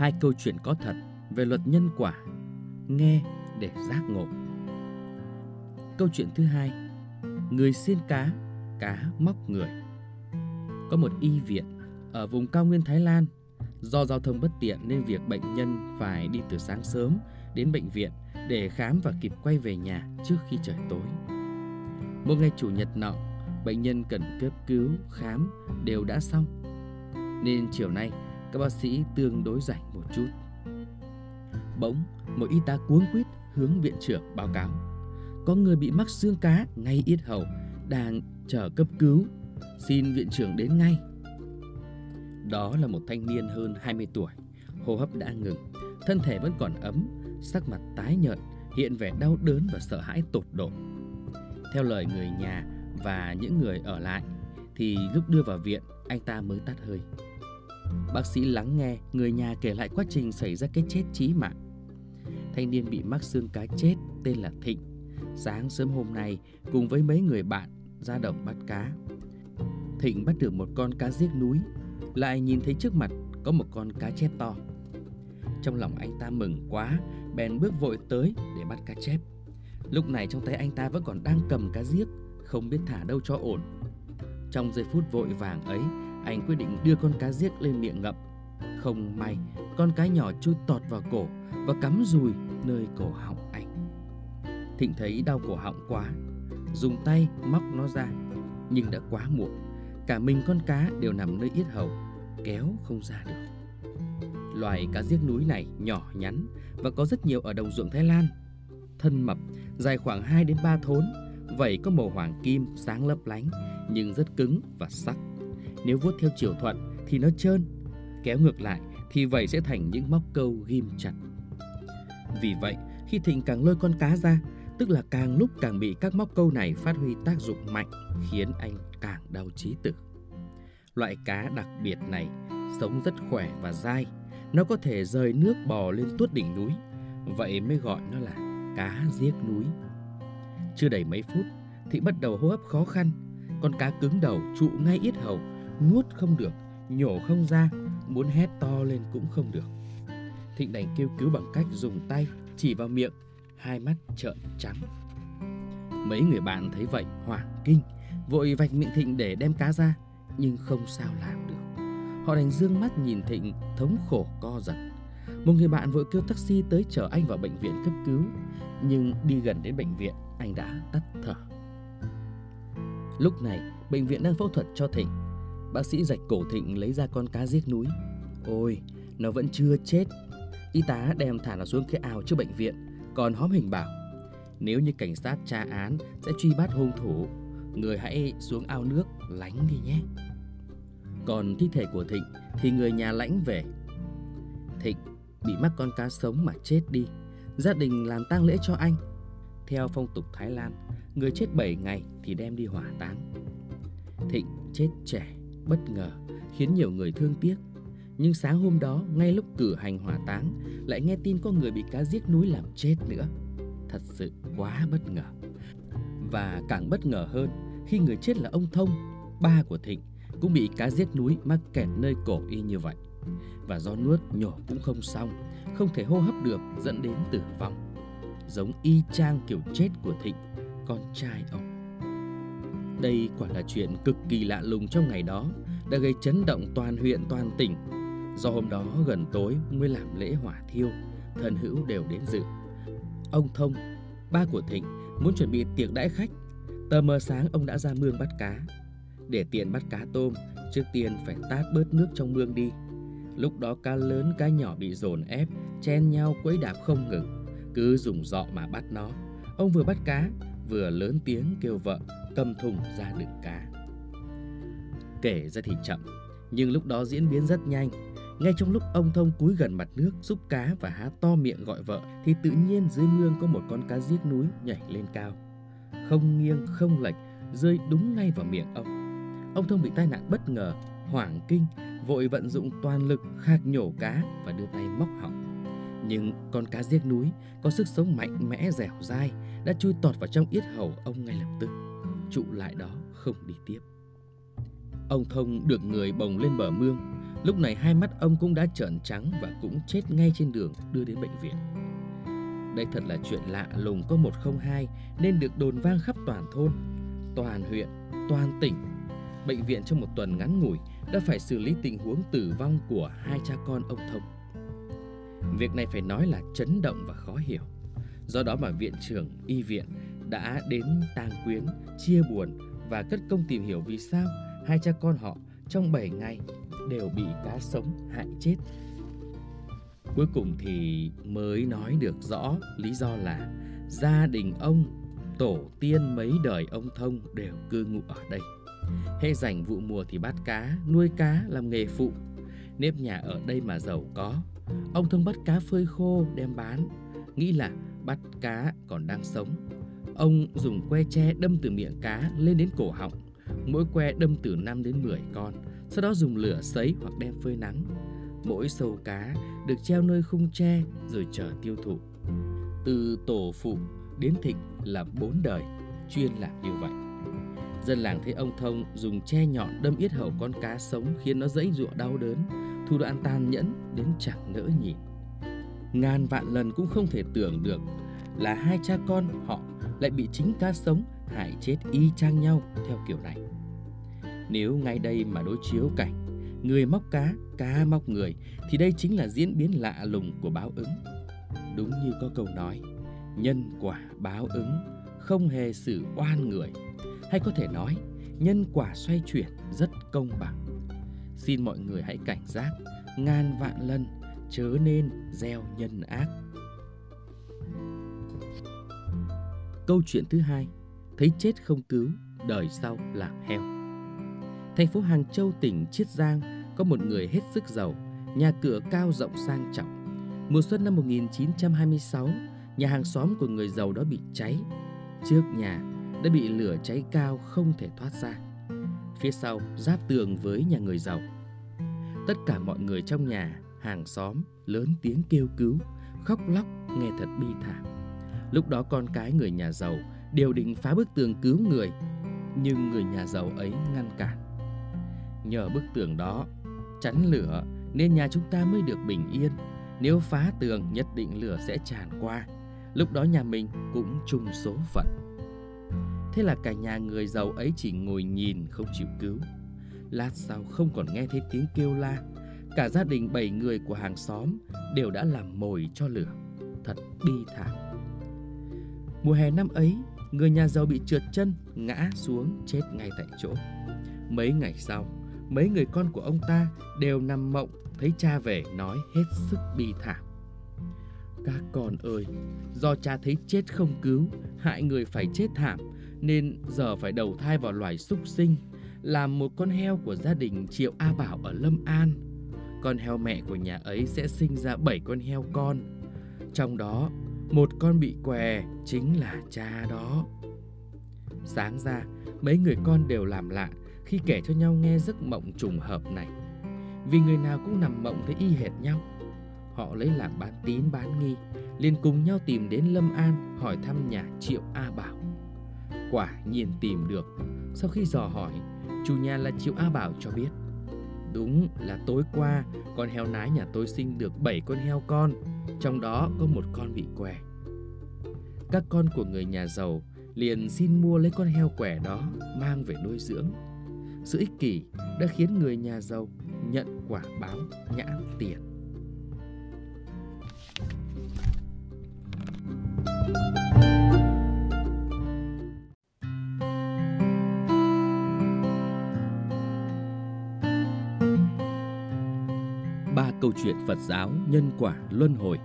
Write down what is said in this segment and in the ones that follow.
hai câu chuyện có thật về luật nhân quả, nghe để giác ngộ. Câu chuyện thứ hai, người xiên cá, cá móc người. Có một y viện ở vùng cao nguyên Thái Lan, do giao thông bất tiện nên việc bệnh nhân phải đi từ sáng sớm đến bệnh viện để khám và kịp quay về nhà trước khi trời tối. Một ngày chủ nhật nọ, bệnh nhân cần cấp cứu, khám đều đã xong. Nên chiều nay, các bác sĩ tương đối rảnh chút. Bỗng, một y tá cuống quýt hướng viện trưởng báo cáo. Có người bị mắc xương cá ngay yết hầu, đang chờ cấp cứu. Xin viện trưởng đến ngay. Đó là một thanh niên hơn 20 tuổi, hô hấp đã ngừng, thân thể vẫn còn ấm, sắc mặt tái nhợt, hiện vẻ đau đớn và sợ hãi tột độ. Theo lời người nhà và những người ở lại, thì lúc đưa vào viện, anh ta mới tắt hơi. Bác sĩ lắng nghe người nhà kể lại quá trình xảy ra cái chết chí mạng. Thanh niên bị mắc xương cá chết tên là Thịnh. Sáng sớm hôm nay cùng với mấy người bạn ra đồng bắt cá. Thịnh bắt được một con cá giết núi, lại nhìn thấy trước mặt có một con cá chép to. Trong lòng anh ta mừng quá, bèn bước vội tới để bắt cá chép. Lúc này trong tay anh ta vẫn còn đang cầm cá giết, không biết thả đâu cho ổn. Trong giây phút vội vàng ấy, anh quyết định đưa con cá giết lên miệng ngậm. Không may, con cá nhỏ chui tọt vào cổ và cắm rùi nơi cổ họng anh. Thịnh thấy đau cổ họng quá, dùng tay móc nó ra, nhưng đã quá muộn. Cả mình con cá đều nằm nơi yết hầu, kéo không ra được. Loài cá giết núi này nhỏ nhắn và có rất nhiều ở đồng ruộng Thái Lan. Thân mập, dài khoảng 2 đến 3 thốn, vảy có màu hoàng kim sáng lấp lánh nhưng rất cứng và sắc. Nếu vuốt theo chiều thuận thì nó trơn, kéo ngược lại thì vậy sẽ thành những móc câu ghim chặt. Vì vậy, khi Thịnh càng lôi con cá ra, tức là càng lúc càng bị các móc câu này phát huy tác dụng mạnh, khiến anh càng đau trí tử. Loại cá đặc biệt này sống rất khỏe và dai, nó có thể rời nước bò lên tuốt đỉnh núi, vậy mới gọi nó là cá giết núi. Chưa đầy mấy phút, Thị bắt đầu hô hấp khó khăn, con cá cứng đầu trụ ngay yết hầu, nuốt không được, nhổ không ra, muốn hét to lên cũng không được. Thịnh đành kêu cứu bằng cách dùng tay chỉ vào miệng, hai mắt trợn trắng. Mấy người bạn thấy vậy hoảng kinh, vội vạch miệng Thịnh để đem cá ra, nhưng không sao làm được. Họ đành dương mắt nhìn Thịnh thống khổ co giật. Một người bạn vội kêu taxi tới chở anh vào bệnh viện cấp cứu, nhưng đi gần đến bệnh viện, anh đã tắt thở. Lúc này, bệnh viện đang phẫu thuật cho Thịnh. Bác sĩ rạch cổ Thịnh lấy ra con cá giết núi. Ôi, nó vẫn chưa chết. Y tá đem thả nó xuống cái ao trước bệnh viện, còn hóm hình bảo nếu như cảnh sát tra án sẽ truy bắt hung thủ, người hãy xuống ao nước lánh đi nhé. Còn thi thể của Thịnh thì người nhà lãnh về. Thịnh bị mắc con cá sống mà chết đi. Gia đình làm tang lễ cho anh. Theo phong tục Thái Lan, người chết 7 ngày thì đem đi hỏa táng. Thịnh chết trẻ, bất ngờ, khiến nhiều người thương tiếc. Nhưng sáng hôm đó, ngay lúc cử hành hỏa táng, lại nghe tin có người bị cá giết núi làm chết nữa. Thật sự quá bất ngờ. Và càng bất ngờ hơn khi người chết là ông Thông, ba của Thịnh, cũng bị cá giết núi mắc kẹt nơi cổ y như vậy. Và do nuốt nhổ cũng không xong, không thể hô hấp được dẫn đến tử vong. Giống y chang kiểu chết của Thịnh, con trai ông. Đây quả là chuyện cực kỳ lạ lùng trong ngày đó, đã gây chấn động toàn huyện toàn tỉnh. Do hôm đó gần tối mới làm lễ hỏa thiêu, thân hữu đều đến dự. Ông Thông, ba của Thịnh, muốn chuẩn bị tiệc đãi khách. Tờ mờ sáng ông đã ra mương bắt cá. Để tiện bắt cá tôm, trước tiên phải tát bớt nước trong mương đi. Lúc đó cá lớn cá nhỏ bị dồn ép, chen nhau quấy đạp không ngừng. Cứ dùng dọ mà bắt nó. Ông vừa bắt cá, vừa lớn tiếng kêu vợ cầm thùng ra đựng cá. Kể ra thì chậm, nhưng lúc đó diễn biến rất nhanh. Ngay trong lúc ông Thông cúi gần mặt nước xúc cá và há to miệng gọi vợ thì tự nhiên dưới mương có một con cá giết núi nhảy lên cao. Không nghiêng không lệch, rơi đúng ngay vào miệng ông. Ông Thông bị tai nạn bất ngờ, hoảng kinh, vội vận dụng toàn lực khạc nhổ cá và đưa tay móc họng. Nhưng con cá giết núi có sức sống mạnh mẽ dẻo dai đã chui tọt vào trong yết hầu ông ngay lập tức, trụ lại đó không đi tiếp. Ông Thông được người bồng lên bờ mương, Lúc này hai mắt ông cũng đã trợn trắng và cũng chết ngay trên đường đưa đến bệnh viện. Đây thật là chuyện lạ lùng có 102 nên được đồn vang khắp toàn thôn, toàn huyện, toàn tỉnh. Bệnh viện trong một tuần ngắn ngủi đã phải xử lý tình huống tử vong của hai cha con ông Thông. Việc này phải nói là chấn động và khó hiểu. Do đó mà viện trưởng y viện đã đến tang quyến, chia buồn và cất công tìm hiểu vì sao hai cha con họ trong 7 ngày đều bị cá sống hại chết. Cuối cùng thì mới nói được rõ lý do là gia đình ông, tổ tiên mấy đời ông Thông đều cư ngụ ở đây. Hệ rảnh vụ mùa thì bắt cá, nuôi cá làm nghề phụ. Nếp nhà ở đây mà giàu có. Ông Thông bắt cá phơi khô đem bán, nghĩ là bắt cá còn đang sống. Ông dùng que tre đâm từ miệng cá lên đến cổ họng, mỗi que đâm từ 5 đến 10 con, sau đó dùng lửa sấy hoặc đem phơi nắng. Mỗi sâu cá được treo nơi khung tre rồi chờ tiêu thụ. Từ tổ phụ đến thịnh là bốn đời chuyên làm như vậy. Dân làng thấy ông Thông dùng tre nhọn đâm yết hầu con cá sống khiến nó dãy ruộng đau đớn, thủ đoạn tàn nhẫn đến chẳng nỡ nhìn. Ngàn vạn lần cũng không thể tưởng được là hai cha con họ lại bị chính cá sống hại chết y chang nhau theo kiểu này. Nếu ngay đây mà đối chiếu cảnh người móc cá, cá móc người thì đây chính là diễn biến lạ lùng của báo ứng. Đúng như có câu nói, nhân quả báo ứng không hề xử oan người, hay có thể nói nhân quả xoay chuyển rất công bằng. Xin mọi người hãy cảnh giác, ngàn vạn lần chớ nên gieo nhân ác. Câu chuyện thứ hai, thấy chết không cứu, đời sau là heo. Thành phố Hàng Châu tỉnh Chiết Giang có một người hết sức giàu, nhà cửa cao rộng sang trọng. Mùa xuân năm 1926, nhà hàng xóm của người giàu đó bị cháy. Trước nhà đã bị lửa cháy cao không thể thoát ra. Phía sau giáp tường với nhà người giàu. Tất cả mọi người trong nhà, hàng xóm lớn tiếng kêu cứu, khóc lóc nghe thật bi thảm. Lúc đó con cái người nhà giàu đều định phá bức tường cứu người, nhưng người nhà giàu ấy ngăn cản. Nhờ bức tường đó chắn lửa nên nhà chúng ta mới được bình yên. Nếu phá tường nhất định lửa sẽ tràn qua. Lúc đó nhà mình cũng chung số phận. Thế là cả nhà người giàu ấy chỉ ngồi nhìn không chịu cứu. Lát sau không còn nghe thấy tiếng kêu la. Cả gia đình bảy người của hàng xóm đều đã làm mồi cho lửa. Thật bi thảm. Mùa hè năm ấy, người nhà giàu bị trượt chân, ngã xuống chết ngay tại chỗ. Mấy ngày sau, mấy người con của ông ta đều nằm mộng thấy cha về nói hết sức bi thảm. Các con ơi, do cha thấy chết không cứu, hại người phải chết thảm, nên giờ phải đầu thai vào loài súc sinh, làm một con heo của gia đình Triệu A Bảo ở Lâm An. Con heo mẹ của nhà ấy sẽ sinh ra 7 con heo con. Trong đó, một con bị què chính là cha đó. Sáng ra, mấy người con đều làm lạ khi kể cho nhau nghe giấc mộng trùng hợp này. Vì người nào cũng nằm mộng thấy y hệt nhau. Họ lấy làm bán tín bán nghi, liền cùng nhau tìm đến Lâm An hỏi thăm nhà Triệu A Bảo. Quả nhiên tìm được. Sau khi dò hỏi, chủ nhà là Triệu A Bảo cho biết. Đúng là tối qua, con heo nái nhà tôi sinh được 7 con heo con, trong đó có một con bị què. Các con của người nhà giàu liền xin mua lấy con heo què đó mang về nuôi dưỡng. Sự ích kỷ đã khiến người nhà giàu nhận quả báo nhãn tiền. Ba câu chuyện Phật giáo nhân quả luân hồi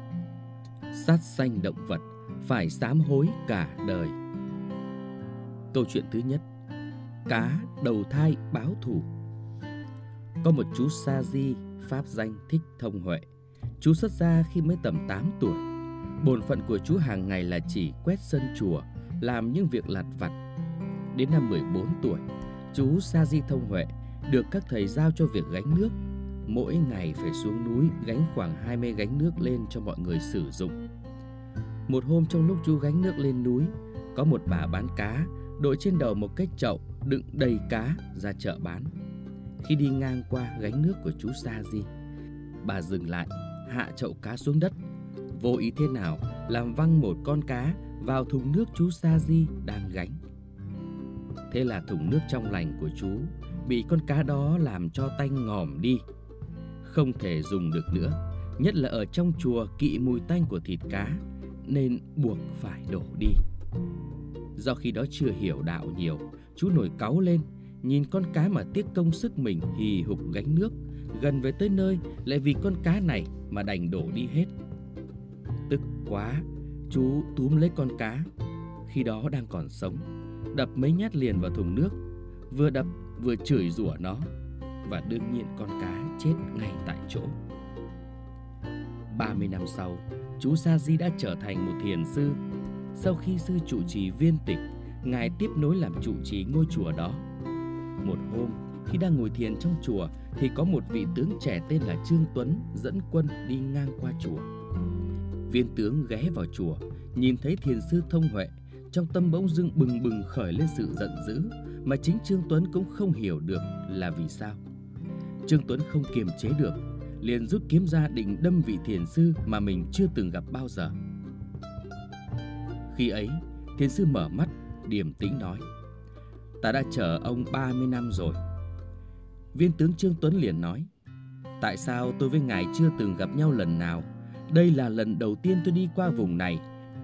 Sát sanh động vật, phải sám hối cả đời. Câu chuyện thứ nhất, Cá đầu thai báo thù. Có một chú Sa Di, Pháp danh Thích Thông Huệ. Chú xuất gia khi mới tầm 8 tuổi. Bổn phận của chú hàng ngày là chỉ quét sân chùa, Làm những việc lặt vặt. Đến năm 14 tuổi, Chú Sa Di Thông Huệ Được các thầy giao cho việc gánh nước. Mỗi ngày phải xuống núi gánh khoảng 20 gánh nước lên cho mọi người sử dụng. Một hôm trong lúc chú gánh nước lên núi Có một bà bán cá đội trên đầu một cái chậu đựng đầy cá ra chợ bán. khi đi ngang qua gánh nước của chú Sa Di. Bà dừng lại, hạ chậu cá xuống đất, vô ý thế nào làm văng một con cá vào thùng nước chú Sa Di đang gánh. Thế là thùng nước trong lành của chú bị con cá đó làm cho tanh ngòm đi. Không thể dùng được nữa, nhất là ở trong chùa kỵ mùi tanh của thịt cá, nên buộc phải đổ đi. Do khi đó chưa hiểu đạo nhiều, chú nổi cáu lên, nhìn con cá mà tiếc công sức mình hì hục gánh nước, gần về tới nơi lại vì con cá này mà đành đổ đi hết. Tức quá, chú túm lấy con cá, khi đó đang còn sống, đập mấy nhát liền vào thùng nước, vừa đập vừa chửi rủa nó và đương nhiên con cá chết ngay tại chỗ. 30 năm sau, chú Sa Di đã trở thành một thiền sư. Sau khi sư trụ trì viên tịch, ngài tiếp nối làm trụ trì ngôi chùa đó. Một hôm, khi đang ngồi thiền trong chùa thì có một vị tướng trẻ tên là Trương Tuấn dẫn quân đi ngang qua chùa. Viên tướng ghé vào chùa, nhìn thấy thiền sư thông huệ, trong tâm bỗng dưng bừng bừng khởi lên sự giận dữ mà chính Trương Tuấn cũng không hiểu được là vì sao. Trương Tuấn không kiềm chế được, liền rút kiếm ra định đâm vị thiền sư mà mình chưa từng gặp bao giờ. Khi ấy, thiền sư mở mắt, điềm tĩnh nói: "Ta đã chờ ông 30 năm rồi." Viên tướng Trương Tuấn liền nói: "Tại sao tôi với ngài chưa từng gặp nhau lần nào? Đây là lần đầu tiên tôi đi qua vùng này,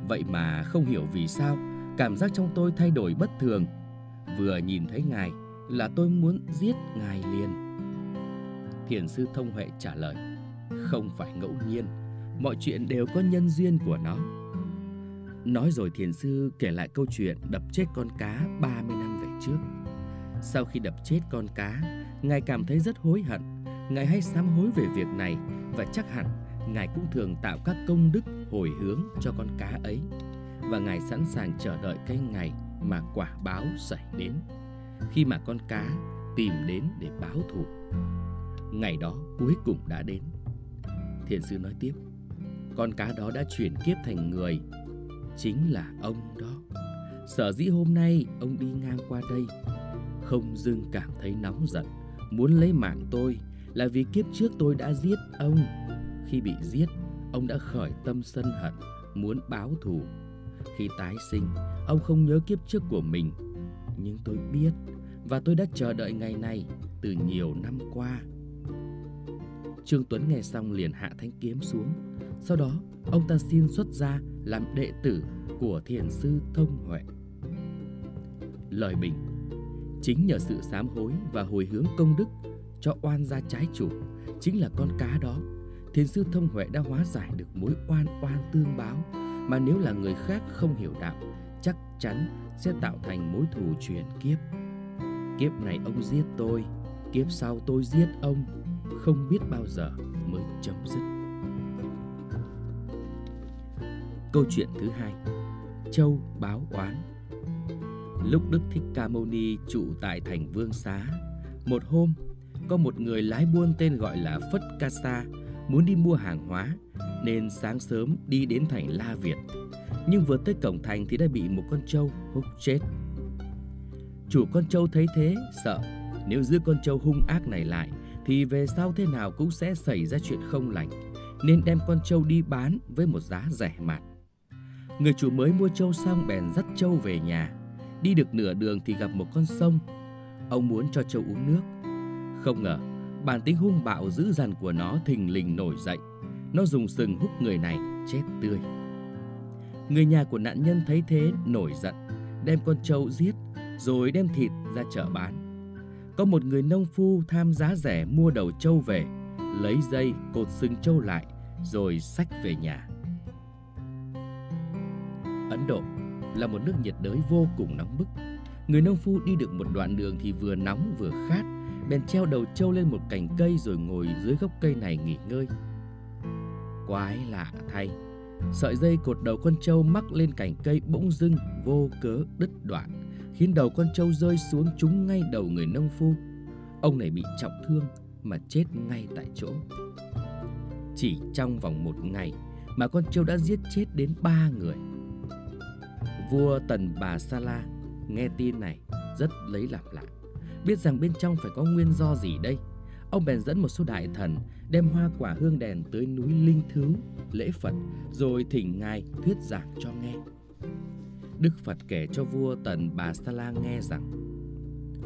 vậy mà không hiểu vì sao, cảm giác trong tôi thay đổi bất thường. Vừa nhìn thấy ngài là tôi muốn giết ngài liền." Thiền sư Thông Huệ trả lời, Không phải ngẫu nhiên, Mọi chuyện đều có nhân duyên của nó. Nói rồi thiền sư kể lại câu chuyện đập chết con cá 30 năm về trước. Sau khi đập chết con cá, Ngài cảm thấy rất hối hận. Ngài hay sám hối về việc này Và chắc hẳn Ngài cũng thường tạo các công đức hồi hướng cho con cá ấy. Và Ngài sẵn sàng chờ đợi cái ngày mà quả báo xảy đến. Khi mà con cá tìm đến để báo thù Ngày đó cuối cùng đã đến. Thiền sư nói tiếp, Con cá đó đã chuyển kiếp thành người, Chính là ông đó. Sở dĩ hôm nay ông đi ngang qua đây, Không dưng cảm thấy nóng giận, Muốn lấy mạng tôi Là vì kiếp trước tôi đã giết ông. Khi bị giết, Ông đã khởi tâm sân hận, Muốn báo thù. Khi tái sinh, Ông không nhớ kiếp trước của mình. Nhưng tôi biết Và tôi đã chờ đợi ngày này Từ nhiều năm qua. Trương Tuấn nghe xong liền hạ thanh kiếm xuống. Sau đó, ông ta xin xuất gia làm đệ tử của thiền sư Thông Huệ. Lời bình Chính nhờ sự sám hối và hồi hướng công đức cho oan gia trái chủ, chính là con cá đó, thiền sư Thông Huệ đã hóa giải được mối oan oan tương báo mà nếu là người khác không hiểu đạo, chắc chắn sẽ tạo thành mối thù truyền kiếp. Kiếp này ông giết tôi, kiếp sau tôi giết ông không biết bao giờ mới chấm dứt. Câu chuyện thứ hai Châu báo oán. Lúc Đức Thích Ca Mâu Ni trụ tại thành Vương Xá Một hôm, có một người lái buôn tên gọi là Phất Ca Sa Muốn đi mua hàng hóa Nên sáng sớm đi đến thành La Việt. Nhưng vừa tới cổng thành thì đã bị một con trâu húc chết. Chủ con trâu thấy thế, sợ Nếu giữ con trâu hung ác này lại thì về sau thế nào cũng sẽ xảy ra chuyện không lành, nên đem con trâu đi bán với một giá rẻ mạt. Người chủ mới mua trâu xong bèn dắt trâu về nhà. Đi được nửa đường thì gặp một con sông. Ông muốn cho trâu uống nước. Không ngờ, bản tính hung bạo dữ dằn của nó thình lình nổi dậy. Nó dùng sừng hút người này chết tươi. Người nhà của nạn nhân thấy thế nổi giận, đem con trâu giết rồi đem thịt ra chợ bán. Có một người nông phu tham giá rẻ mua đầu trâu về, lấy dây cột sừng trâu lại rồi xách về nhà. Ấn Độ là một nước nhiệt đới vô cùng nóng bức. Người nông phu đi được một đoạn đường thì vừa nóng vừa khát, bèn treo đầu trâu lên một cành cây rồi ngồi dưới gốc cây này nghỉ ngơi. Quái lạ thay, sợi dây cột đầu con trâu mắc lên cành cây bỗng dưng vô cớ đứt đoạn khiến đầu con trâu rơi xuống trúng ngay đầu người nông phu. Ông này bị trọng thương mà chết ngay tại chỗ. Chỉ trong vòng một ngày mà con trâu đã giết chết đến ba người. Vua Tần Bà Sa La nghe tin này rất lấy làm lạ. biết rằng bên trong phải có nguyên do gì đây. Ông bèn dẫn một số đại thần đem hoa quả hương đèn tới núi Linh Thứ, lễ Phật, rồi thỉnh Ngài thuyết giảng cho nghe. Đức Phật kể cho vua Tần Bà Sa La nghe rằng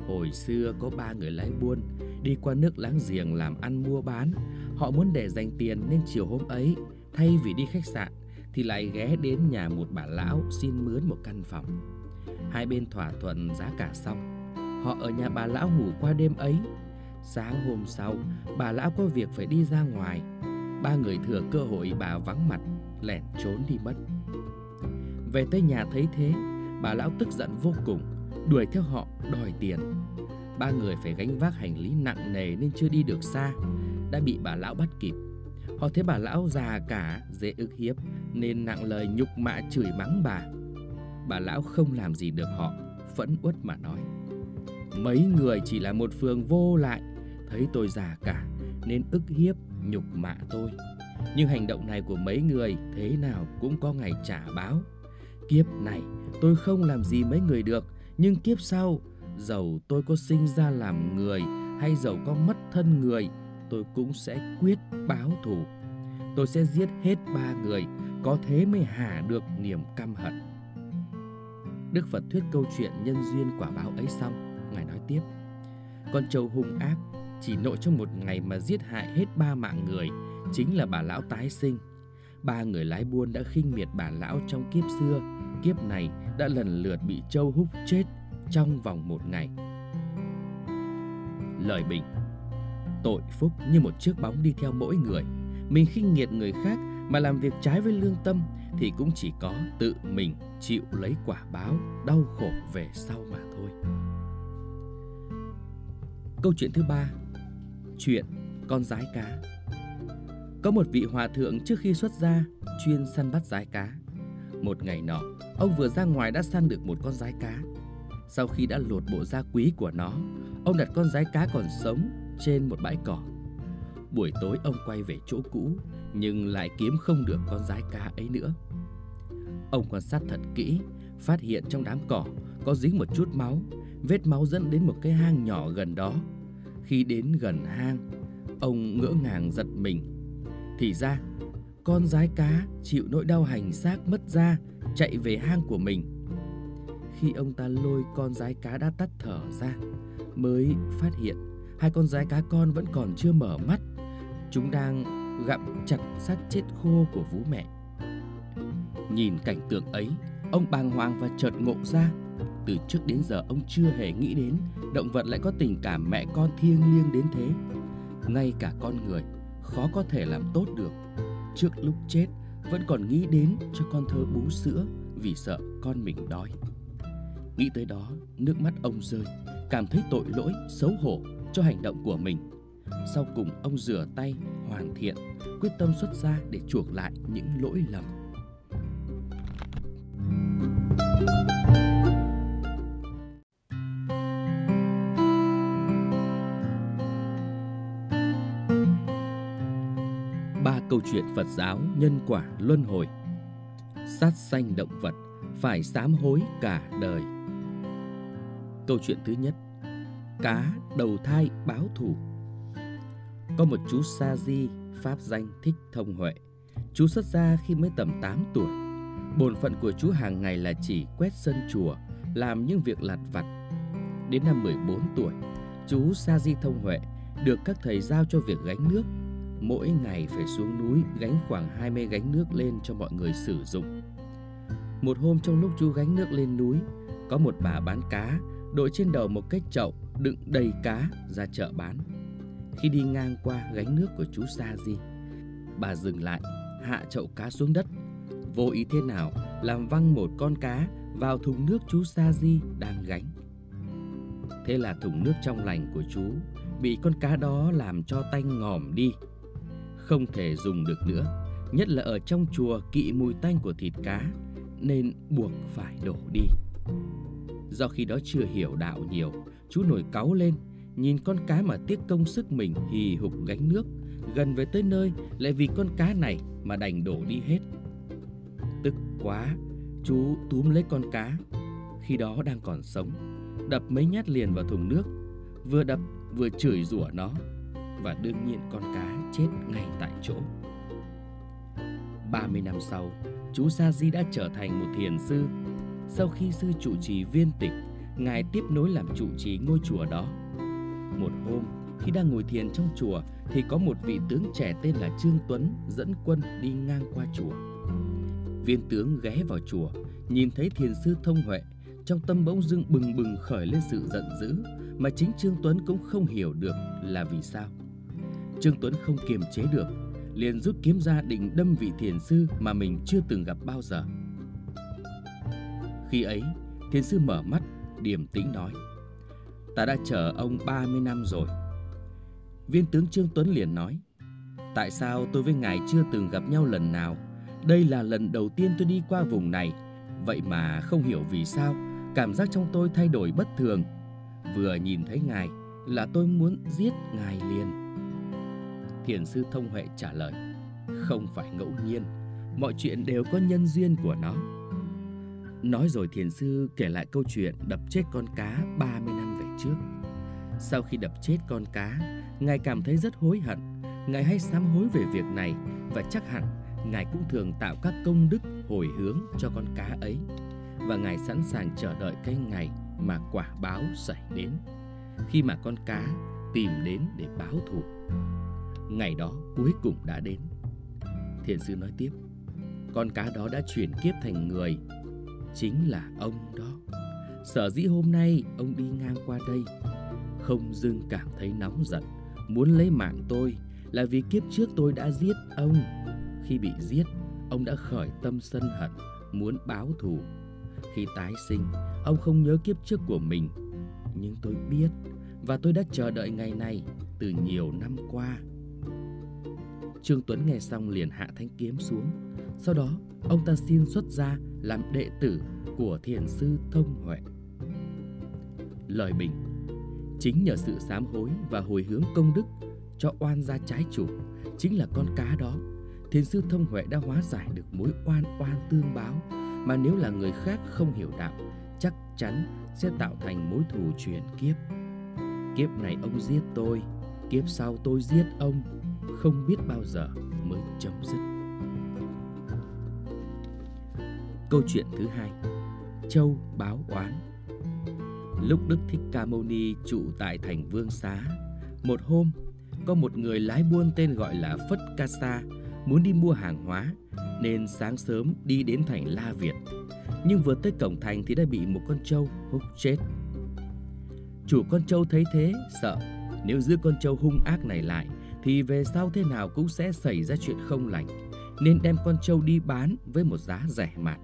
Hồi xưa có ba người lái buôn đi qua nước láng giềng làm ăn mua bán. Họ muốn để dành tiền nên chiều hôm ấy, thay vì đi khách sạn, thì lại ghé đến nhà một bà lão xin mướn một căn phòng. Hai bên thỏa thuận giá cả xong, họ ở nhà bà lão ngủ qua đêm ấy. Sáng hôm sau, bà lão có việc phải đi ra ngoài. Ba người thừa cơ hội bà vắng mặt, lẻn trốn đi mất. Về tới nhà thấy thế, bà lão tức giận vô cùng, đuổi theo họ đòi tiền. Ba người phải gánh vác hành lý nặng nề nên chưa đi được xa, đã bị bà lão bắt kịp. Họ thấy bà lão già cả, dễ ức hiếp nên nặng lời nhục mạ chửi mắng bà. Bà lão không làm gì được họ, phẫn uất mà nói. Mấy người chỉ là một phường vô lại, thấy tôi già cả nên ức hiếp, nhục mạ tôi. Nhưng hành động này của mấy người thế nào cũng có ngày trả báo. Kiếp này tôi không làm gì mấy người được, nhưng kiếp sau, dầu tôi có sinh ra làm người hay dầu có mất thân người, tôi cũng sẽ quyết báo thù. Tôi sẽ giết hết ba người, có thế mới hả được niềm căm hận. Đức Phật thuyết câu chuyện nhân duyên quả báo ấy xong, Ngài nói tiếp. Con trâu hung ác, chỉ nội trong một ngày mà giết hại hết ba mạng người, chính là bà lão tái sinh. Ba người lái buôn đã khinh miệt bà lão trong kiếp xưa, kiếp này đã lần lượt bị châu húc chết trong vòng một ngày. Lời bình, Tội phúc như một chiếc bóng đi theo mỗi người. Mình khinh nghiệt người khác mà làm việc trái với lương tâm thì cũng chỉ có tự mình chịu lấy quả báo đau khổ về sau mà thôi. Câu chuyện thứ ba, Chuyện con rái cá Có một vị hòa thượng trước khi xuất gia chuyên săn bắt rái cá. Một ngày nọ, ông vừa ra ngoài đã săn được một con rái cá. Sau khi đã lột bộ da quý của nó, ông đặt con rái cá còn sống trên một bãi cỏ. Buổi tối ông quay về chỗ cũ, nhưng lại kiếm không được con rái cá ấy nữa. Ông quan sát thật kỹ, phát hiện trong đám cỏ có dính một chút máu, vết máu dẫn đến một cái hang nhỏ gần đó. Khi đến gần hang, ông ngỡ ngàng giật mình. Thì ra, con rái cá chịu nỗi đau hành xác mất da, chạy về hang của mình. Khi ông ta lôi con rái cá đã tắt thở ra, mới phát hiện hai con rái cá con vẫn còn chưa mở mắt. Chúng đang gặm chặt xác chết khô của vú mẹ. Nhìn cảnh tượng ấy, ông bàng hoàng và chợt ngộ ra. Từ trước đến giờ, ông chưa hề nghĩ đến động vật lại có tình cảm mẹ con thiêng liêng đến thế. Ngay cả con người, khó có thể làm tốt được trước lúc chết vẫn còn nghĩ đến cho con thơ bú sữa vì sợ con mình đói Nghĩ tới đó, nước mắt ông rơi, cảm thấy tội lỗi, xấu hổ cho hành động của mình. Sau cùng ông rửa tay, hoàn thiện, quyết tâm xuất ra để chuộc lại những lỗi lầm. Chuyện Phật giáo nhân quả luân hồi. Sát sanh động vật phải sám hối cả đời. Câu chuyện thứ nhất, Cá đầu thai báo thù. Có một chú Sa Di, Pháp danh Thích Thông Huệ. Chú xuất gia khi mới tầm 8 tuổi. Bổn phận của chú hàng ngày là chỉ quét sân chùa, Làm những việc lặt vặt. Đến năm 14 tuổi, Chú Sa Di Thông Huệ Được các thầy giao cho việc gánh nước. Mỗi ngày phải xuống núi gánh khoảng 20 gánh nước lên cho mọi người sử dụng Một hôm trong lúc chú gánh nước lên núi Có một bà bán cá đội trên đầu một cái chậu đựng đầy cá ra chợ bán. Khi đi ngang qua gánh nước của chú Sa Di, bà dừng lại, hạ chậu cá xuống đất, vô ý thế nào làm văng một con cá vào thùng nước chú Sa Di đang gánh. Thế là thùng nước trong lành của chú bị con cá đó làm cho tanh ngòm đi, không thể dùng được nữa, nhất là ở trong chùa kỵ mùi tanh của thịt cá nên buộc phải đổ đi. Do khi đó chưa hiểu đạo nhiều, chú nổi cáu lên, nhìn con cá mà tiếc công sức mình hì hục gánh nước, gần về tới nơi lại vì con cá này mà đành đổ đi hết. Tức quá, chú túm lấy con cá, khi đó đang còn sống, đập mấy nhát liền vào thùng nước. vừa đập vừa chửi rủa nó và đương nhiên con cá chết ngay tại chỗ. 30 năm sau, chú Sa Di đã trở thành một thiền sư. Sau khi sư trụ trì viên tịch, ngài tiếp nối làm trụ trì ngôi chùa đó. Một hôm, khi đang ngồi thiền trong chùa thì có một vị tướng trẻ tên là Trương Tuấn dẫn quân đi ngang qua chùa. Viên tướng ghé vào chùa, nhìn thấy thiền sư thông huệ, trong tâm bỗng dưng bừng bừng khởi lên sự giận dữ mà chính Trương Tuấn cũng không hiểu được là vì sao. Trương Tuấn không kiềm chế được, liền rút kiếm ra định đâm vị thiền sư mà mình chưa từng gặp bao giờ. Khi ấy, thiền sư mở mắt, điềm tĩnh nói: "Ta đã chờ ông 30 năm rồi." Viên tướng Trương Tuấn liền nói: "Tại sao tôi với ngài chưa từng gặp nhau lần nào? Đây là lần đầu tiên tôi đi qua vùng này, vậy mà không hiểu vì sao cảm giác trong tôi thay đổi bất thường. Vừa nhìn thấy ngài là tôi muốn giết ngài liền." Thiền sư Thông Huệ trả lời, Không phải ngẫu nhiên, Mọi chuyện đều có nhân duyên của nó. Nói rồi thiền sư kể lại câu chuyện đập chết con cá 30 năm về trước. Sau khi đập chết con cá, Ngài cảm thấy rất hối hận. Ngài hay sám hối về việc này Và chắc hẳn Ngài cũng thường tạo các công đức hồi hướng cho con cá ấy. Và Ngài sẵn sàng chờ đợi cái ngày mà quả báo xảy đến. Khi mà con cá tìm đến để báo thù Ngày đó cuối cùng đã đến. Thiền sư nói tiếp, Con cá đó đã chuyển kiếp thành người, Chính là ông đó. Sở dĩ hôm nay ông đi ngang qua đây, Không dưng cảm thấy nóng giận, Muốn lấy mạng tôi Là vì kiếp trước tôi đã giết ông. Khi bị giết, Ông đã khởi tâm sân hận, Muốn báo thù. Khi tái sinh, Ông không nhớ kiếp trước của mình. Nhưng tôi biết Và tôi đã chờ đợi ngày này Từ nhiều năm qua. Trương Tuấn nghe xong liền hạ thanh kiếm xuống. Sau đó, ông ta xin xuất gia làm đệ tử của thiền sư Thông Huệ. Lời bình Chính nhờ sự sám hối và hồi hướng công đức cho oan gia trái chủ, chính là con cá đó, thiền sư Thông Huệ đã hóa giải được mối oan oan tương báo mà nếu là người khác không hiểu đạo, chắc chắn sẽ tạo thành mối thù truyền kiếp. Kiếp này ông giết tôi, kiếp sau tôi giết ông, không biết bao giờ mới chấm dứt. Câu chuyện thứ hai Châu báo oán. Lúc Đức Thích Ca Mâu Ni trụ tại thành Vương Xá Một hôm, có một người lái buôn tên gọi là Phất Ca Sa Muốn đi mua hàng hóa Nên sáng sớm đi đến thành La Việt. Nhưng vừa tới cổng thành thì đã bị một con trâu hút chết. Chủ con trâu thấy thế, sợ Nếu giữ con trâu hung ác này lại thì về sau thế nào cũng sẽ xảy ra chuyện không lành, nên đem con trâu đi bán với một giá rẻ mạt.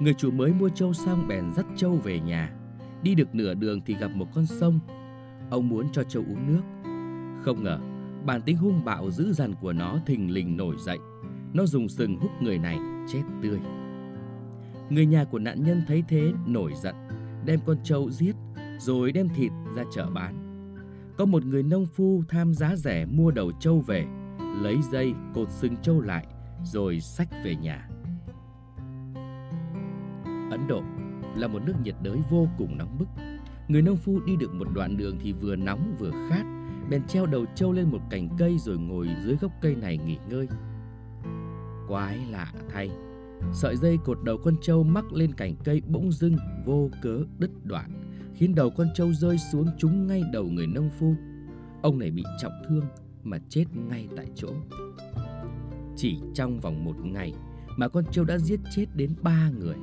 Người chủ mới mua trâu xong bèn dắt trâu về nhà. Đi được nửa đường thì gặp một con sông. Ông muốn cho trâu uống nước. Không ngờ, bản tính hung bạo dữ dằn của nó thình lình nổi dậy. Nó dùng sừng hút người này chết tươi. Người nhà của nạn nhân thấy thế nổi giận, đem con trâu giết rồi đem thịt ra chợ bán. Có một người nông phu tham giá rẻ mua đầu trâu về, lấy dây cột sừng trâu lại rồi xách về nhà. Ấn Độ là một nước nhiệt đới vô cùng nóng bức. Người nông phu đi được một đoạn đường thì vừa nóng vừa khát, bèn treo đầu trâu lên một cành cây rồi ngồi dưới gốc cây này nghỉ ngơi. Quái lạ thay, sợi dây cột đầu con trâu mắc lên cành cây bỗng dưng vô cớ đứt đoạn khiến đầu con trâu rơi xuống trúng ngay đầu người nông phu. Ông này bị trọng thương mà chết ngay tại chỗ. Chỉ trong vòng một ngày mà con trâu đã giết chết đến ba người.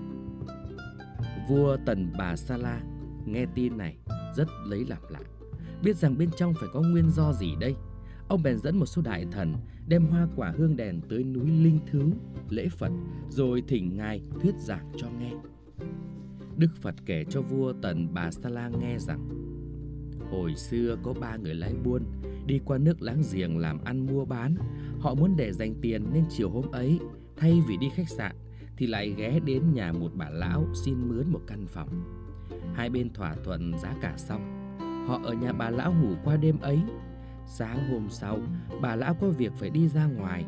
Vua Tần Bà Sa La nghe tin này rất lấy làm lạ. Biết rằng bên trong phải có nguyên do gì đây. Ông bèn dẫn một số đại thần đem hoa quả hương đèn tới núi Linh Thứ, lễ Phật, rồi thỉnh ngài thuyết giảng cho nghe. Đức Phật kể cho vua Tần Bà Sa La nghe rằng Hồi xưa có ba người lái buôn đi qua nước láng giềng làm ăn mua bán. Họ muốn để dành tiền nên chiều hôm ấy, thay vì đi khách sạn, thì lại ghé đến nhà một bà lão xin mướn một căn phòng. Hai bên thỏa thuận giá cả xong. Họ ở nhà bà lão ngủ qua đêm ấy. Sáng hôm sau, bà lão có việc phải đi ra ngoài.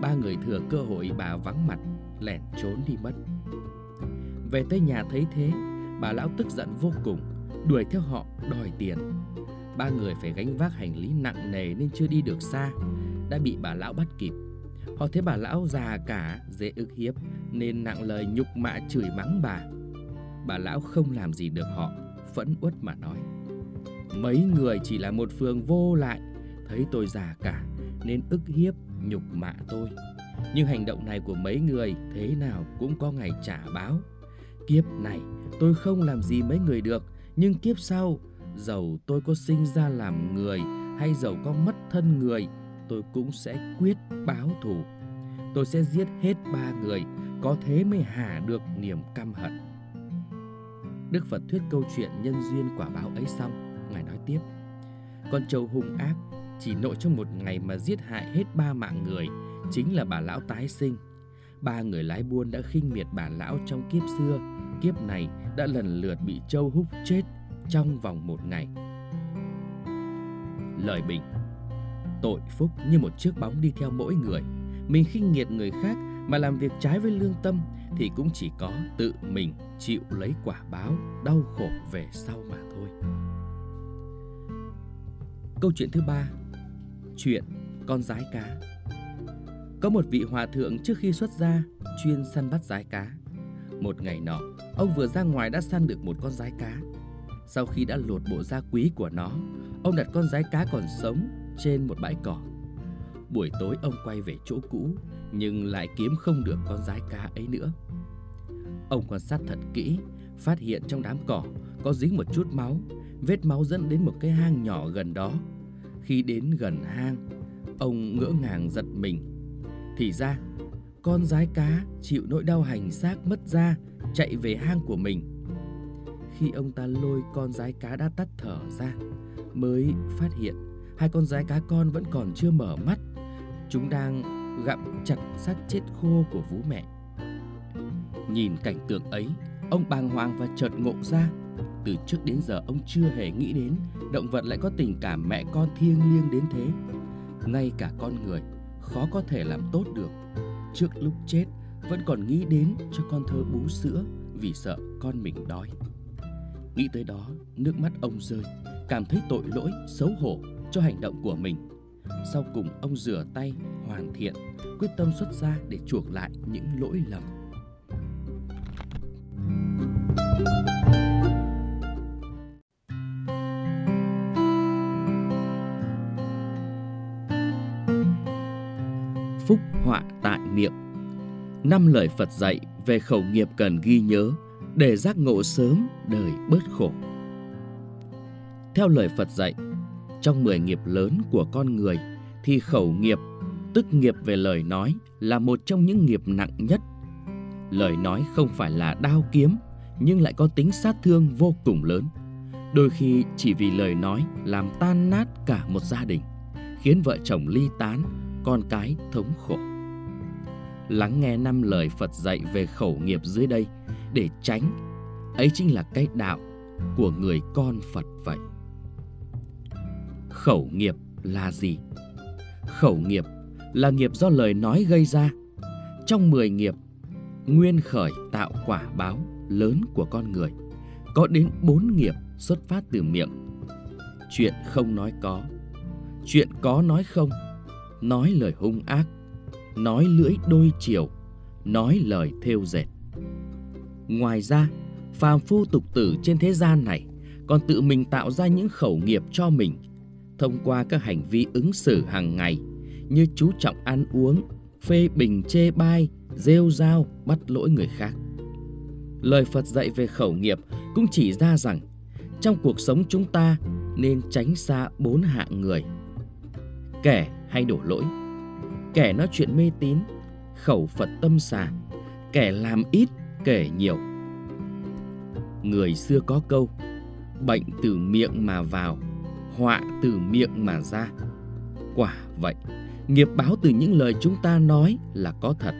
Ba người thừa cơ hội bà vắng mặt, lẻn trốn đi mất. Về tới nhà thấy thế, bà lão tức giận vô cùng, đuổi theo họ đòi tiền. Ba người phải gánh vác hành lý nặng nề nên chưa đi được xa, đã bị bà lão bắt kịp. Họ thấy bà lão già cả, dễ ức hiếp nên nặng lời nhục mạ chửi mắng bà. Bà lão không làm gì được họ, phẫn uất mà nói. Mấy người chỉ là một phường vô lại, thấy tôi già cả nên ức hiếp, nhục mạ tôi. Nhưng hành động này của mấy người thế nào cũng có ngày trả báo. Kiếp này tôi không làm gì mấy người được, nhưng kiếp sau, dầu tôi có sinh ra làm người hay dầu có mất thân người, tôi cũng sẽ quyết báo thù. Tôi sẽ giết hết ba người, có thế mới hả được niềm căm hận. Đức Phật thuyết câu chuyện nhân duyên quả báo ấy xong, Ngài nói tiếp. Con trâu hung ác chỉ nội trong một ngày mà giết hại hết ba mạng người, chính là bà lão tái sinh. Ba người lái buôn đã khinh miệt bà lão trong kiếp xưa, kiếp này đã lần lượt bị châu húc chết trong vòng một ngày. Lời bình, Tội phúc như một chiếc bóng đi theo mỗi người. Mình khinh nghiệt người khác mà làm việc trái với lương tâm thì cũng chỉ có tự mình chịu lấy quả báo đau khổ về sau mà thôi. Câu chuyện thứ ba, Chuyện con rái cá Có một vị hòa thượng trước khi xuất gia chuyên săn bắt rái cá. Một ngày nọ, ông vừa ra ngoài đã săn được một con rái cá. Sau khi đã lột bộ da quý của nó, ông đặt con rái cá còn sống trên một bãi cỏ. Buổi tối ông quay về chỗ cũ, nhưng lại kiếm không được con rái cá ấy nữa. Ông quan sát thật kỹ, phát hiện trong đám cỏ có dính một chút máu, vết máu dẫn đến một cái hang nhỏ gần đó. Khi đến gần hang, ông ngỡ ngàng giật mình. Thì ra, con rái cá chịu nỗi đau hành xác mất da, chạy về hang của mình. Khi ông ta lôi con rái cá đã tắt thở ra, mới phát hiện hai con rái cá con vẫn còn chưa mở mắt. Chúng đang gặm chặt xác chết khô của vú mẹ. Nhìn cảnh tượng ấy, ông bàng hoàng và chợt ngộ ra. Từ trước đến giờ ông chưa hề nghĩ đến động vật lại có tình cảm mẹ con thiêng liêng đến thế. Ngay cả con người khó có thể làm tốt được. Trước lúc chết vẫn còn nghĩ đến cho con thơ bú sữa vì sợ con mình đói. Nghĩ tới đó, nước mắt ông rơi, cảm thấy tội lỗi, xấu hổ cho hành động của mình. Sau cùng ông rửa tay, hoàn thiện, quyết tâm xuất ra để chuộc lại những lỗi lầm. Phúc họa tại miệng Năm lời Phật dạy về khẩu nghiệp cần ghi nhớ để giác ngộ sớm đời bớt khổ. Theo lời Phật dạy, trong mười nghiệp lớn của con người thì khẩu nghiệp, tức nghiệp về lời nói là một trong những nghiệp nặng nhất. Lời nói không phải là đao kiếm nhưng lại có tính sát thương vô cùng lớn. Đôi khi chỉ vì lời nói làm tan nát cả một gia đình, khiến vợ chồng ly tán, con cái thống khổ. Lắng nghe năm lời Phật dạy về khẩu nghiệp dưới đây để tránh, ấy chính là cái đạo của người con Phật vậy. Khẩu nghiệp là gì? Khẩu nghiệp là nghiệp do lời nói gây ra. Trong 10 nghiệp, nguyên khởi tạo quả báo lớn của con người. Có đến 4 nghiệp xuất phát từ miệng. Chuyện không nói có, chuyện có nói không, nói lời hung ác, nói lưỡi đôi chiều, nói lời thêu dệt. Ngoài ra, phàm phu tục tử trên thế gian này còn tự mình tạo ra những khẩu nghiệp cho mình thông qua các hành vi ứng xử hàng ngày như chú trọng ăn uống, phê bình chê bai, rêu rao, bắt lỗi người khác. Lời Phật dạy về khẩu nghiệp cũng chỉ ra rằng trong cuộc sống chúng ta nên tránh xa bốn hạng người. Kẻ hay đổ lỗi, kẻ nói chuyện mê tín, khẩu Phật tâm xà, kẻ làm ít kể nhiều. Người xưa có câu, bệnh từ miệng mà vào, họa từ miệng mà ra. Quả vậy, nghiệp báo từ những lời chúng ta nói là có thật.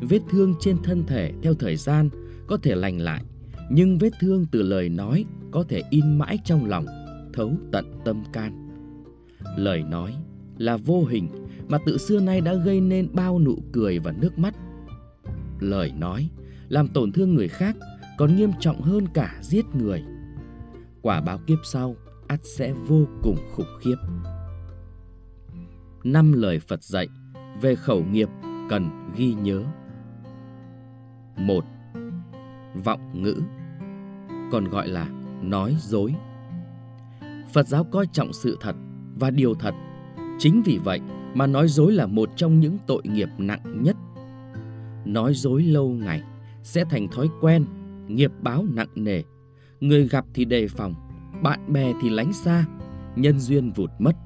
Vết thương trên thân thể theo thời gian có thể lành lại, nhưng vết thương từ lời nói có thể in mãi trong lòng, thấu tận tâm can. Lời nói là vô hình mà tự xưa nay đã gây nên bao nụ cười và nước mắt. Lời nói làm tổn thương người khác còn nghiêm trọng hơn cả giết người. Quả báo kiếp sau ắt sẽ vô cùng khủng khiếp. Năm lời Phật dạy về khẩu nghiệp cần ghi nhớ. một, Vọng ngữ, còn gọi là nói dối. Phật giáo coi trọng sự thật và điều thật. Chính vì vậy mà nói dối là một trong những tội nghiệp nặng nhất. Nói dối lâu ngày sẽ thành thói quen, nghiệp báo nặng nề. Người gặp thì đề phòng, bạn bè thì lánh xa, nhân duyên vụt mất,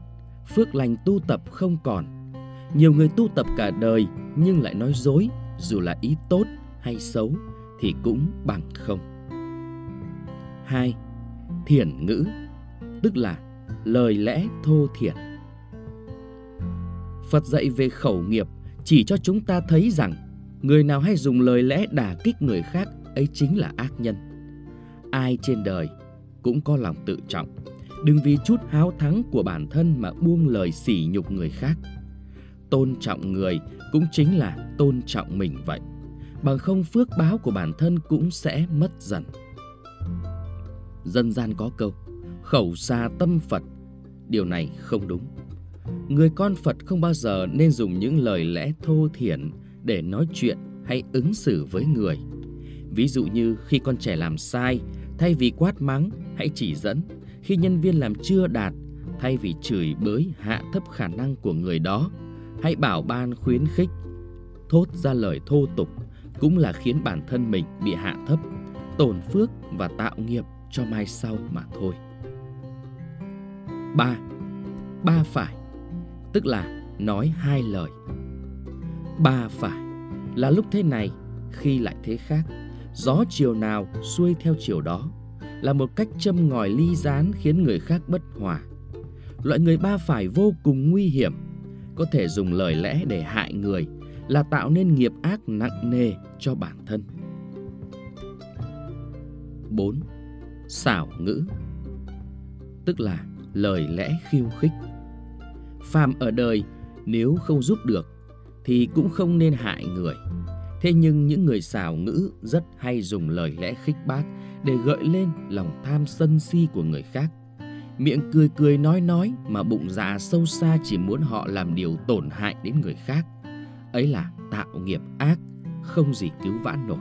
phước lành tu tập không còn. Nhiều người tu tập cả đời nhưng lại nói dối, dù là ý tốt hay xấu thì cũng bằng không. 2. Thiển ngữ, tức là lời lẽ thô thiển. Phật dạy về khẩu nghiệp chỉ cho chúng ta thấy rằng người nào hay dùng lời lẽ đả kích người khác ấy chính là ác nhân. Ai trên đời cũng có lòng tự trọng, đừng vì chút háo thắng của bản thân mà buông lời sỉ nhục người khác. Tôn trọng người cũng chính là tôn trọng mình vậy. Bằng không phước báo của bản thân cũng sẽ mất dần. Dân gian có câu, khẩu xa tâm Phật. Điều này không đúng. Người con Phật không bao giờ nên dùng những lời lẽ thô thiển để nói chuyện hay ứng xử với người. Ví dụ như khi con trẻ làm sai, thay vì quát mắng, hãy chỉ dẫn. Khi nhân viên làm chưa đạt, thay vì chửi bới hạ thấp khả năng của người đó, hãy bảo ban khuyến khích. Thốt ra lời thô tục cũng là khiến bản thân mình bị hạ thấp, tổn phước và tạo nghiệp cho mai sau mà thôi. 3. Ba phải, tức là nói hai lời. Ba phải là lúc thế này, khi lại thế khác, gió chiều nào xuôi theo chiều đó, là một cách châm ngòi ly gián khiến người khác bất hòa. Loại người ba phải vô cùng nguy hiểm, có thể dùng lời lẽ để hại người, là tạo nên nghiệp ác nặng nề cho bản thân. 4 xảo ngữ tức là lời lẽ khiêu khích phàm ở đời, nếu không giúp được, thì cũng không nên hại người. Thế nhưng những người xảo ngữ rất hay dùng lời lẽ khích bác để gợi lên lòng tham sân si của người khác. Miệng cười cười nói nói mà bụng dạ sâu xa chỉ muốn họ làm điều tổn hại đến người khác. Ấy là tạo nghiệp ác, không gì cứu vãn nổi.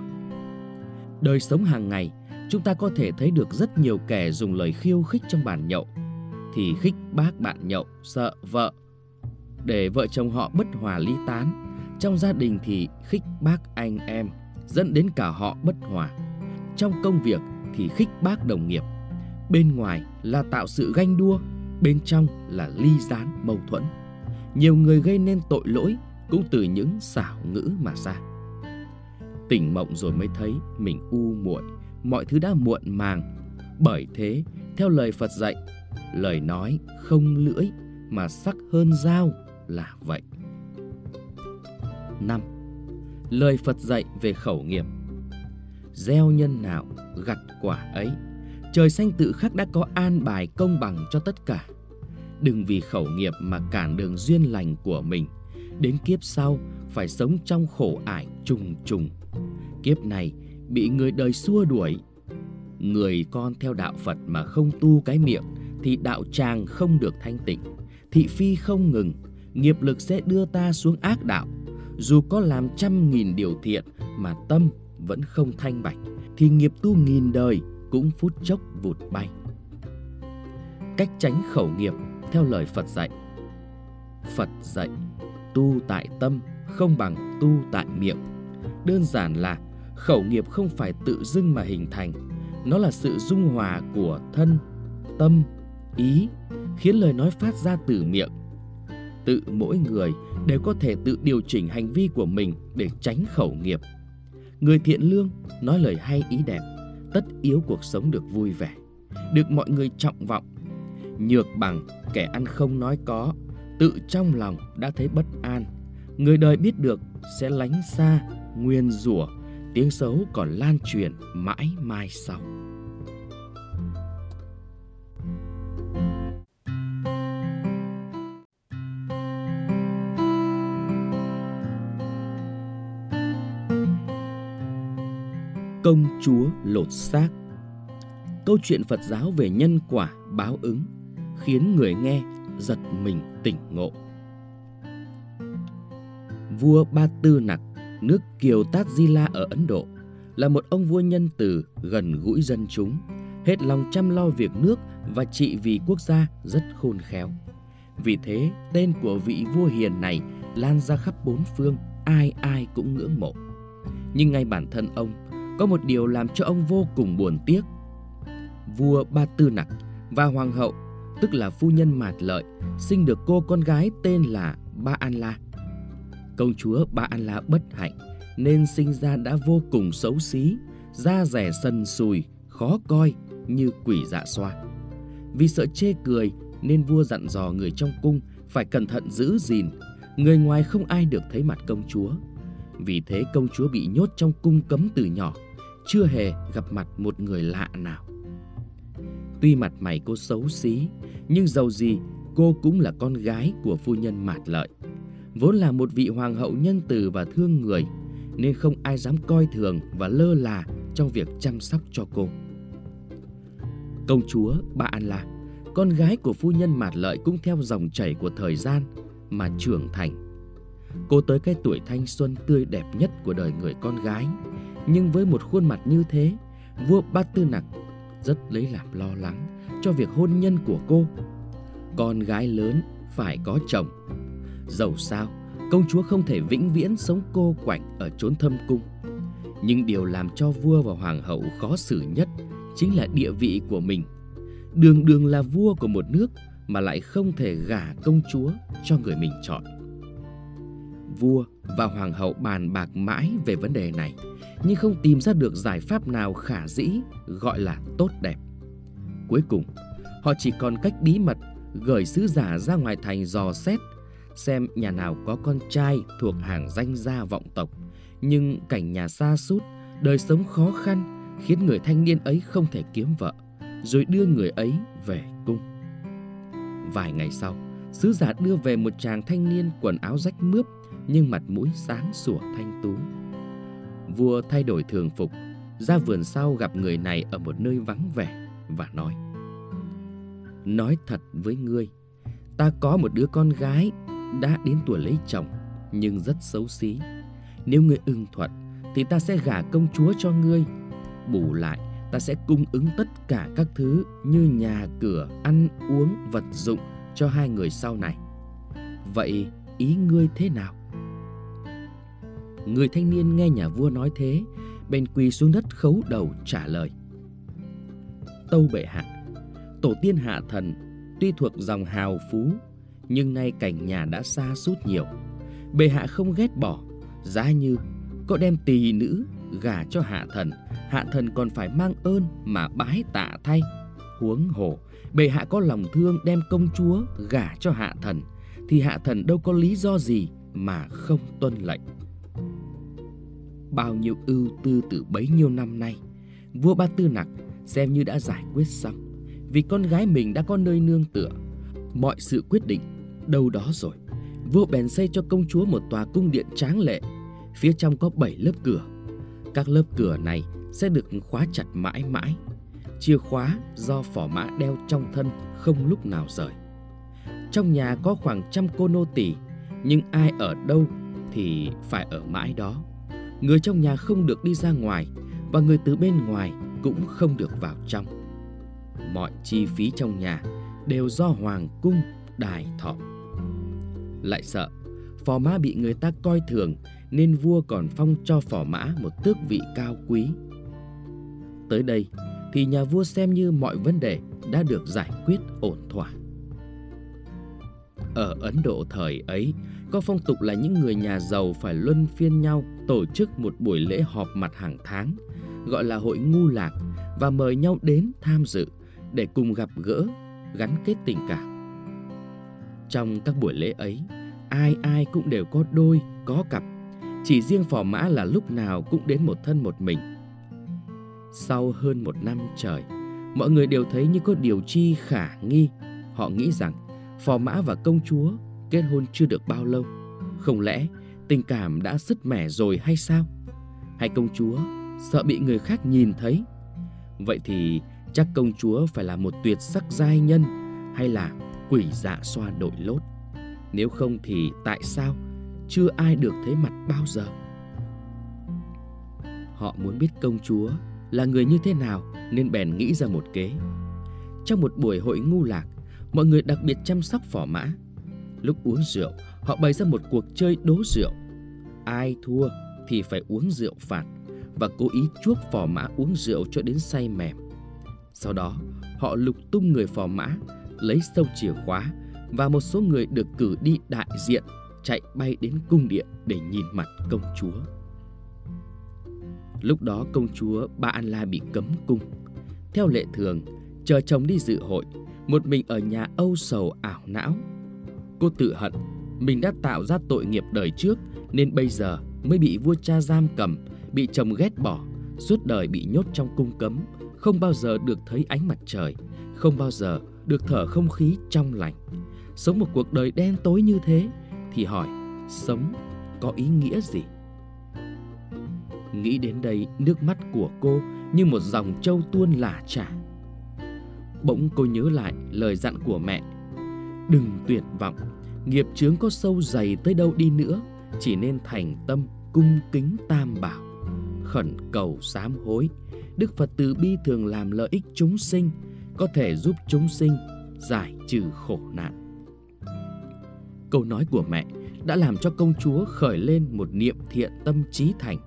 Đời sống hàng ngày, chúng ta có thể thấy được rất nhiều kẻ dùng lời khiêu khích trong bàn nhậu thì khích bác bạn nhậu sợ vợ. Để vợ chồng họ bất hòa ly tán trong gia đình thì khích bác anh em dẫn đến cả họ bất hòa. Trong công việc thì khích bác đồng nghiệp. Bên ngoài là tạo sự ganh đua bên trong là ly gián mâu thuẫn. Nhiều người gây nên tội lỗi cũng từ những xảo ngữ mà ra. Tỉnh mộng rồi mới thấy mình u muội mọi thứ đã muộn màng. Bởi thế, theo lời Phật dạy, lời nói không lưỡi mà sắc hơn dao là vậy. 5. Lời Phật dạy về khẩu nghiệp Gieo nhân nào gặt quả ấy, Trời xanh tự khắc đã có an bài công bằng cho tất cả Đừng vì khẩu nghiệp mà cản đường duyên lành của mình, Đến kiếp sau phải sống trong khổ ải trùng trùng Kiếp này bị người đời xua đuổi. Người con theo đạo Phật mà không tu cái miệng thì đạo tràng không được thanh tịnh. Thị phi không ngừng, nghiệp lực sẽ đưa ta xuống ác đạo. Dù có làm trăm nghìn điều thiện mà tâm vẫn không thanh bạch thì nghiệp tu nghìn đời cũng phút chốc vụt bay. Cách tránh khẩu nghiệp theo lời Phật dạy. Phật dạy tu tại tâm không bằng tu tại miệng. Đơn giản là khẩu nghiệp không phải tự dưng mà hình thành nó là sự dung hòa của thân tâm ý, khiến lời nói phát ra từ miệng. Tự mỗi người đều có thể tự điều chỉnh hành vi của mình để tránh khẩu nghiệp. Người thiện lương nói lời hay ý đẹp, tất yếu cuộc sống được vui vẻ, được mọi người trọng vọng. Nhược bằng, kẻ ăn không nói có, tự trong lòng đã thấy bất an. Người đời biết được sẽ lánh xa, nguyên rủa, tiếng xấu còn lan truyền mãi mai sau. Công chúa lột xác Câu chuyện Phật giáo về nhân quả báo ứng khiến người nghe giật mình tỉnh ngộ. Vua Ba Tư Nặc, nước Kiều Tát Di La ở Ấn Độ, là một ông vua nhân từ, gần gũi dân chúng, hết lòng chăm lo việc nước và trị vì quốc gia rất khôn khéo. Vì thế, tên của vị vua hiền này lan ra khắp bốn phương, ai ai cũng ngưỡng mộ. Nhưng ngay bản thân ông, có một điều làm cho ông vô cùng buồn tiếc. Vua Ba Tư Nặc và hoàng hậu, tức là phu nhân Mạt Lợi, sinh được cô con gái tên là Ba An La. Công chúa Ba An La bất hạnh nên sinh ra đã vô cùng xấu xí, da rẻ sần sùi, khó coi như quỷ dạ xoa. Vì sợ chê cười nên vua dặn dò người trong cung phải cẩn thận giữ gìn, người ngoài không ai được thấy mặt công chúa. Vì thế công chúa bị nhốt trong cung cấm từ nhỏ, chưa hề gặp mặt một người lạ nào. Tuy mặt mày cô xấu xí, nhưng dầu gì cô cũng là con gái của phu nhân Mạt Lợi. Vốn là một vị hoàng hậu nhân từ và thương người, nên không ai dám coi thường và lơ là trong việc chăm sóc cho cô. Công chúa Ba An La, con gái của phu nhân Mạt Lợi cũng theo dòng chảy của thời gian mà trưởng thành. Cô tới cái tuổi thanh xuân tươi đẹp nhất của đời người con gái, nhưng với một khuôn mặt như thế, vua Ba Tư Nặc rất lấy làm lo lắng cho việc hôn nhân của cô. Con gái lớn phải có chồng. Dẫu sao, công chúa không thể vĩnh viễn sống cô quạnh ở chốn thâm cung. Nhưng điều làm cho vua và hoàng hậu khó xử nhất chính là địa vị của mình. Đường đường là vua của một nước mà lại không thể gả công chúa cho người mình chọn. Vua và hoàng hậu bàn bạc mãi về vấn đề này, nhưng không tìm ra được giải pháp nào khả dĩ gọi là tốt đẹp. Cuối cùng, họ chỉ còn cách bí mật gửi sứ giả ra ngoài thành dò xét xem nhà nào có con trai thuộc hàng danh gia vọng tộc, nhưng cảnh nhà xa sút, đời sống khó khăn khiến người thanh niên ấy không thể kiếm vợ, rồi đưa người ấy về cung. Vài ngày sau, sứ giả đưa về một chàng thanh niên quần áo rách mướp nhưng mặt mũi sáng sủa thanh tú. Vua thay đổi thường phục, ra vườn sau gặp người này ở một nơi vắng vẻ và nói: Nói thật với ngươi, ta có một đứa con gái đã đến tuổi lấy chồng nhưng rất xấu xí. Nếu ngươi ưng thuận thì ta sẽ gả công chúa cho ngươi bù lại ta sẽ cung ứng tất cả các thứ như nhà cửa, ăn uống, vật dụng cho hai người sau này. Vậy ý ngươi thế nào? Người thanh niên nghe nhà vua nói thế, bèn quỳ xuống đất khấu đầu trả lời. Tâu bệ hạ, tổ tiên hạ thần tuy thuộc dòng hào phú, nhưng nay cảnh nhà đã xa sút nhiều. Bệ hạ không ghét bỏ, giá như có đem tỳ nữ gả cho hạ thần, hạ thần còn phải mang ơn mà bái tạ thay. Huống hồ, bệ hạ có lòng thương đem công chúa gả cho hạ thần, thì hạ thần đâu có lý do gì mà không tuân lệnh. Bao nhiêu ưu tư từ bấy nhiêu năm nay, vua Ba Tư Nặc xem như đã giải quyết xong. Vì con gái mình đã có nơi nương tựa, mọi sự quyết định đâu đó rồi. Vua bèn xây cho công chúa một tòa cung điện tráng lệ, phía trong có bảy lớp cửa các lớp cửa này sẽ được khóa chặt mãi mãi. Chìa khóa do phỏ mã đeo trong thân không lúc nào rời. Trong nhà có khoảng trăm cô nô tỳ, nhưng ai ở đâu thì phải ở mãi đó. Người trong nhà không được đi ra ngoài và người từ bên ngoài cũng không được vào trong. Mọi chi phí trong nhà đều do hoàng cung đài thọ. Lại sợ phò mã bị người ta coi thường nên vua còn phong cho phò mã một tước vị cao quý. Tới đây thì nhà vua xem như mọi vấn đề đã được giải quyết ổn thỏa. Ở Ấn Độ thời ấy, có phong tục là những người nhà giàu phải luân phiên nhau tổ chức một buổi lễ họp mặt hàng tháng, gọi là hội ngu lạc và mời nhau đến tham dự để cùng gặp gỡ, gắn kết tình cảm. Trong các buổi lễ ấy, ai ai cũng đều có đôi, có cặp chỉ riêng phò mã là lúc nào cũng đến một thân một mình. Sau hơn một năm trời, mọi người đều thấy như có điều chi khả nghi. Họ nghĩ rằng phò mã và công chúa kết hôn chưa được bao lâu. Không lẽ tình cảm đã sứt mẻ rồi hay sao? Hay công chúa sợ bị người khác nhìn thấy? Vậy thì chắc công chúa phải là một tuyệt sắc giai nhân, hay là quỷ dạ xoa đội lốt. Nếu không thì tại sao chưa ai được thấy mặt bao giờ? Họ muốn biết công chúa là người như thế nào nên bèn nghĩ ra một kế. Trong một buổi hội ngu lạc, mọi người đặc biệt chăm sóc phò mã. Lúc uống rượu, họ bày ra một cuộc chơi đố rượu. Ai thua thì phải uống rượu phạt và cố ý chuốc phò mã uống rượu cho đến say mềm. Sau đó, họ lục tung người phò mã, lấy sâu chìa khóa và một số người được cử đi đại diện chạy bay đến cung điện để nhìn mặt công chúa. Lúc đó công chúa Ba An La bị cấm cung. Theo lệ thường, chờ chồng đi dự hội, một mình ở nhà âu sầu ảo não. Cô tự hận mình đã tạo ra tội nghiệp đời trước nên bây giờ mới bị vua cha giam cầm, bị chồng ghét bỏ, suốt đời bị nhốt trong cung cấm, không bao giờ được thấy ánh mặt trời, không bao giờ được thở không khí trong lành. Sống một cuộc đời đen tối như thế thì hỏi, sống có ý nghĩa gì? Nghĩ đến đây, nước mắt của cô như một dòng trâu tuôn lả trả. Bỗng cô nhớ lại lời dặn của mẹ. Đừng tuyệt vọng, nghiệp chướng có sâu dày tới đâu đi nữa, chỉ nên thành tâm cung kính tam bảo. Khẩn cầu sám hối, Đức Phật từ bi thường làm lợi ích chúng sinh, có thể giúp chúng sinh giải trừ khổ nạn. Câu nói của mẹ đã làm cho công chúa khởi lên một niệm thiện tâm trí thành.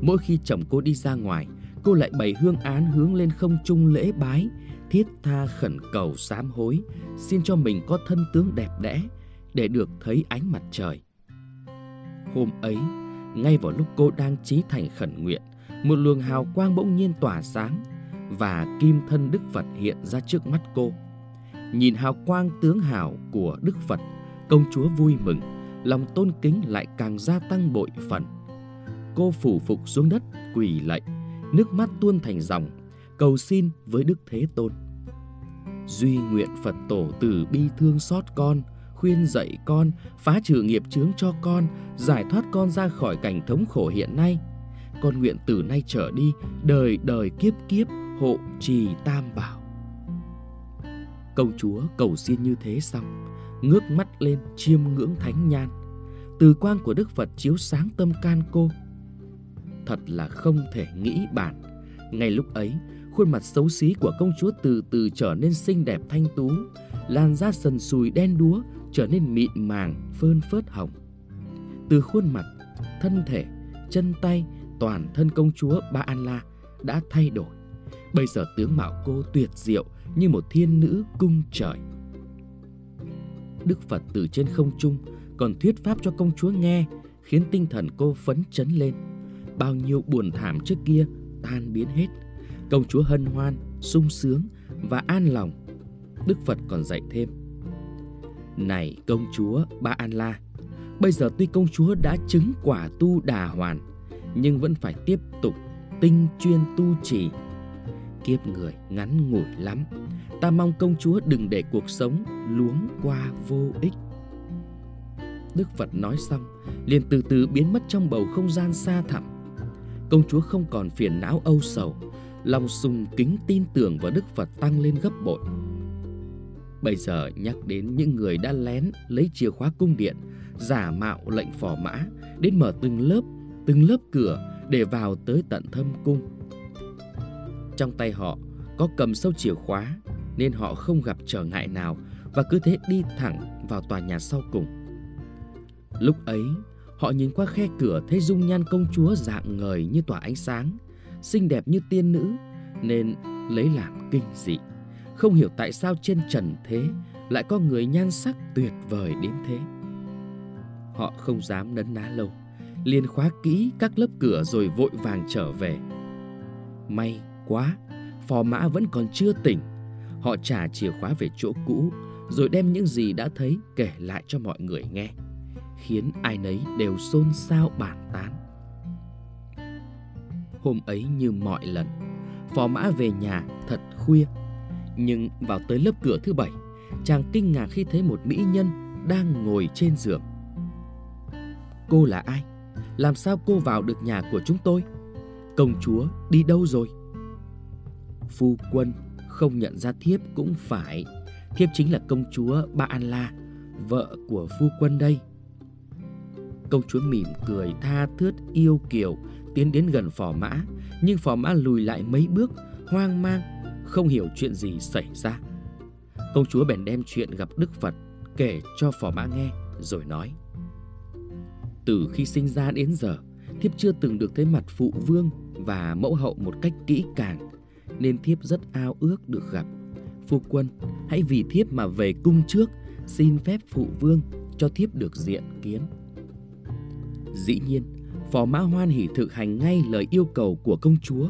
Mỗi khi chồng cô đi ra ngoài, cô lại bày hương án hướng lên không trung lễ bái, thiết tha khẩn cầu sám hối, xin cho mình có thân tướng đẹp đẽ để được thấy ánh mặt trời. Hôm ấy, ngay vào lúc cô đang trí thành khẩn nguyện, một luồng hào quang bỗng nhiên tỏa sáng và kim thân Đức Phật hiện ra trước mắt cô. Nhìn hào quang tướng hào của Đức Phật, công chúa vui mừng, lòng tôn kính lại càng gia tăng bội phần. Cô phủ phục xuống đất, quỳ lạy, nước mắt tuôn thành dòng, cầu xin với Đức Thế Tôn. Duy nguyện Phật tổ từ bi thương xót con, khuyên dạy con, phá trừ nghiệp chướng cho con, giải thoát con ra khỏi cảnh thống khổ hiện nay. Con nguyện từ nay trở đi, đời đời kiếp kiếp hộ trì tam bảo. Công chúa cầu xin như thế xong, ngước mắt lên chiêm ngưỡng thánh nhan. Từ quang của Đức Phật chiếu sáng tâm can cô. Thật là không thể nghĩ bản. Ngay lúc ấy, khuôn mặt xấu xí của công chúa từ từ trở nên xinh đẹp thanh tú, làn da sần sùi đen đúa trở nên mịn màng, phơn phớt hồng. Từ khuôn mặt, thân thể, chân tay, toàn thân công chúa Ba An La đã thay đổi. Bây giờ tướng mạo cô tuyệt diệu như một thiên nữ cung trời. Đức Phật từ trên không trung còn thuyết pháp cho công chúa nghe, khiến tinh thần cô phấn chấn lên. Bao nhiêu buồn thảm trước kia tan biến hết. Công chúa hân hoan, sung sướng và an lòng. Đức Phật còn dạy thêm. Này công chúa Ba An La, bây giờ tuy công chúa đã chứng quả tu đà hoàn, nhưng vẫn phải tiếp tục tinh chuyên tu trì. Kiếp người ngắn ngủi lắm, ta mong công chúa đừng để cuộc sống luống qua vô ích. Đức Phật nói xong, liền từ từ biến mất trong bầu không gian xa thẳm. Công chúa không còn phiền não âu sầu, lòng sùng kính tin tưởng vào Đức Phật tăng lên gấp bội. Bây giờ nhắc đến những người đã lén lấy chìa khóa cung điện, giả mạo lệnh phò mã, đến mở từng lớp, từng lớp cửa để vào tới tận thâm cung. Trong tay họ có cầm sâu chìa khóa nên họ không gặp trở ngại nào và cứ thế đi thẳng vào tòa nhà sau cùng. Lúc ấy, họ nhìn qua khe cửa thấy dung nhan công chúa dạng ngời như tỏa ánh sáng, xinh đẹp như tiên nữ nên lấy làm kinh dị. Không hiểu tại sao trên trần thế lại có người nhan sắc tuyệt vời đến thế. Họ không dám nấn ná lâu, liền khóa kỹ các lớp cửa rồi vội vàng trở về. May quá, phò mã vẫn còn chưa tỉnh. Họ trả chìa khóa về chỗ cũ, rồi đem những gì đã thấy kể lại cho mọi người nghe, khiến ai nấy đều xôn xao bàn tán. Hôm ấy như mọi lần, phò mã về nhà thật khuya nhưng vào tới lớp cửa thứ bảy, chàng kinh ngạc khi thấy một mỹ nhân đang ngồi trên giường. Cô là ai? Làm sao cô vào được nhà của chúng tôi? Công chúa đi đâu rồi? Phu quân không nhận ra thiếp cũng phải. Thiếp chính là công chúa Ba An La Vợ của phu quân đây Công chúa mỉm cười tha thướt yêu kiều Tiến đến gần phò mã Nhưng phò mã lùi lại mấy bước Hoang mang không hiểu chuyện gì xảy ra. Công chúa bèn đem chuyện gặp Đức Phật Kể cho phò mã nghe, Rồi nói. Từ khi sinh ra đến giờ, Thiếp chưa từng được thấy mặt phụ vương Và mẫu hậu một cách kỹ càng, Nên thiếp rất ao ước được gặp. Phu quân, hãy vì thiếp mà về cung trước, Xin phép phụ vương cho thiếp được diện kiến. Dĩ nhiên, Phò Mã Hoan hỉ thực hành ngay lời yêu cầu của công chúa.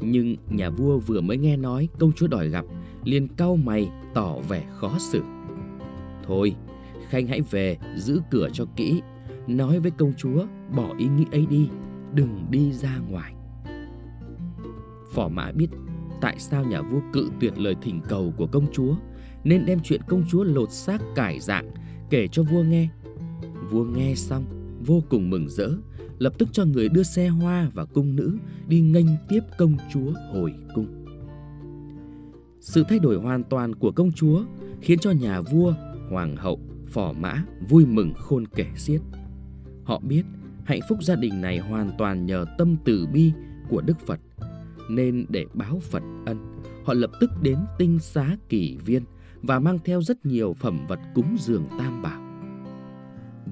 Nhưng nhà vua vừa mới nghe nói công chúa đòi gặp, liền cau mày tỏ vẻ khó xử. Thôi, Khanh hãy về giữ cửa cho kỹ, Nói với công chúa bỏ ý nghĩ ấy đi, Đừng đi ra ngoài. Phò mã biết tại sao nhà vua cự tuyệt lời thỉnh cầu của công chúa, Nên đem chuyện công chúa lột xác cải dạng Kể cho vua nghe. Vua nghe xong, vô cùng mừng rỡ. Lập tức cho người đưa xe hoa và cung nữ Đi nghênh tiếp công chúa hồi cung. Sự thay đổi hoàn toàn của công chúa Khiến cho nhà vua, hoàng hậu, phò mã vui mừng khôn kể xiết. Họ biết hạnh phúc gia đình này hoàn toàn nhờ tâm từ bi của Đức Phật Nên để báo Phật ân Họ lập tức đến tinh xá kỳ viên Và mang theo rất nhiều phẩm vật cúng dường tam bảo.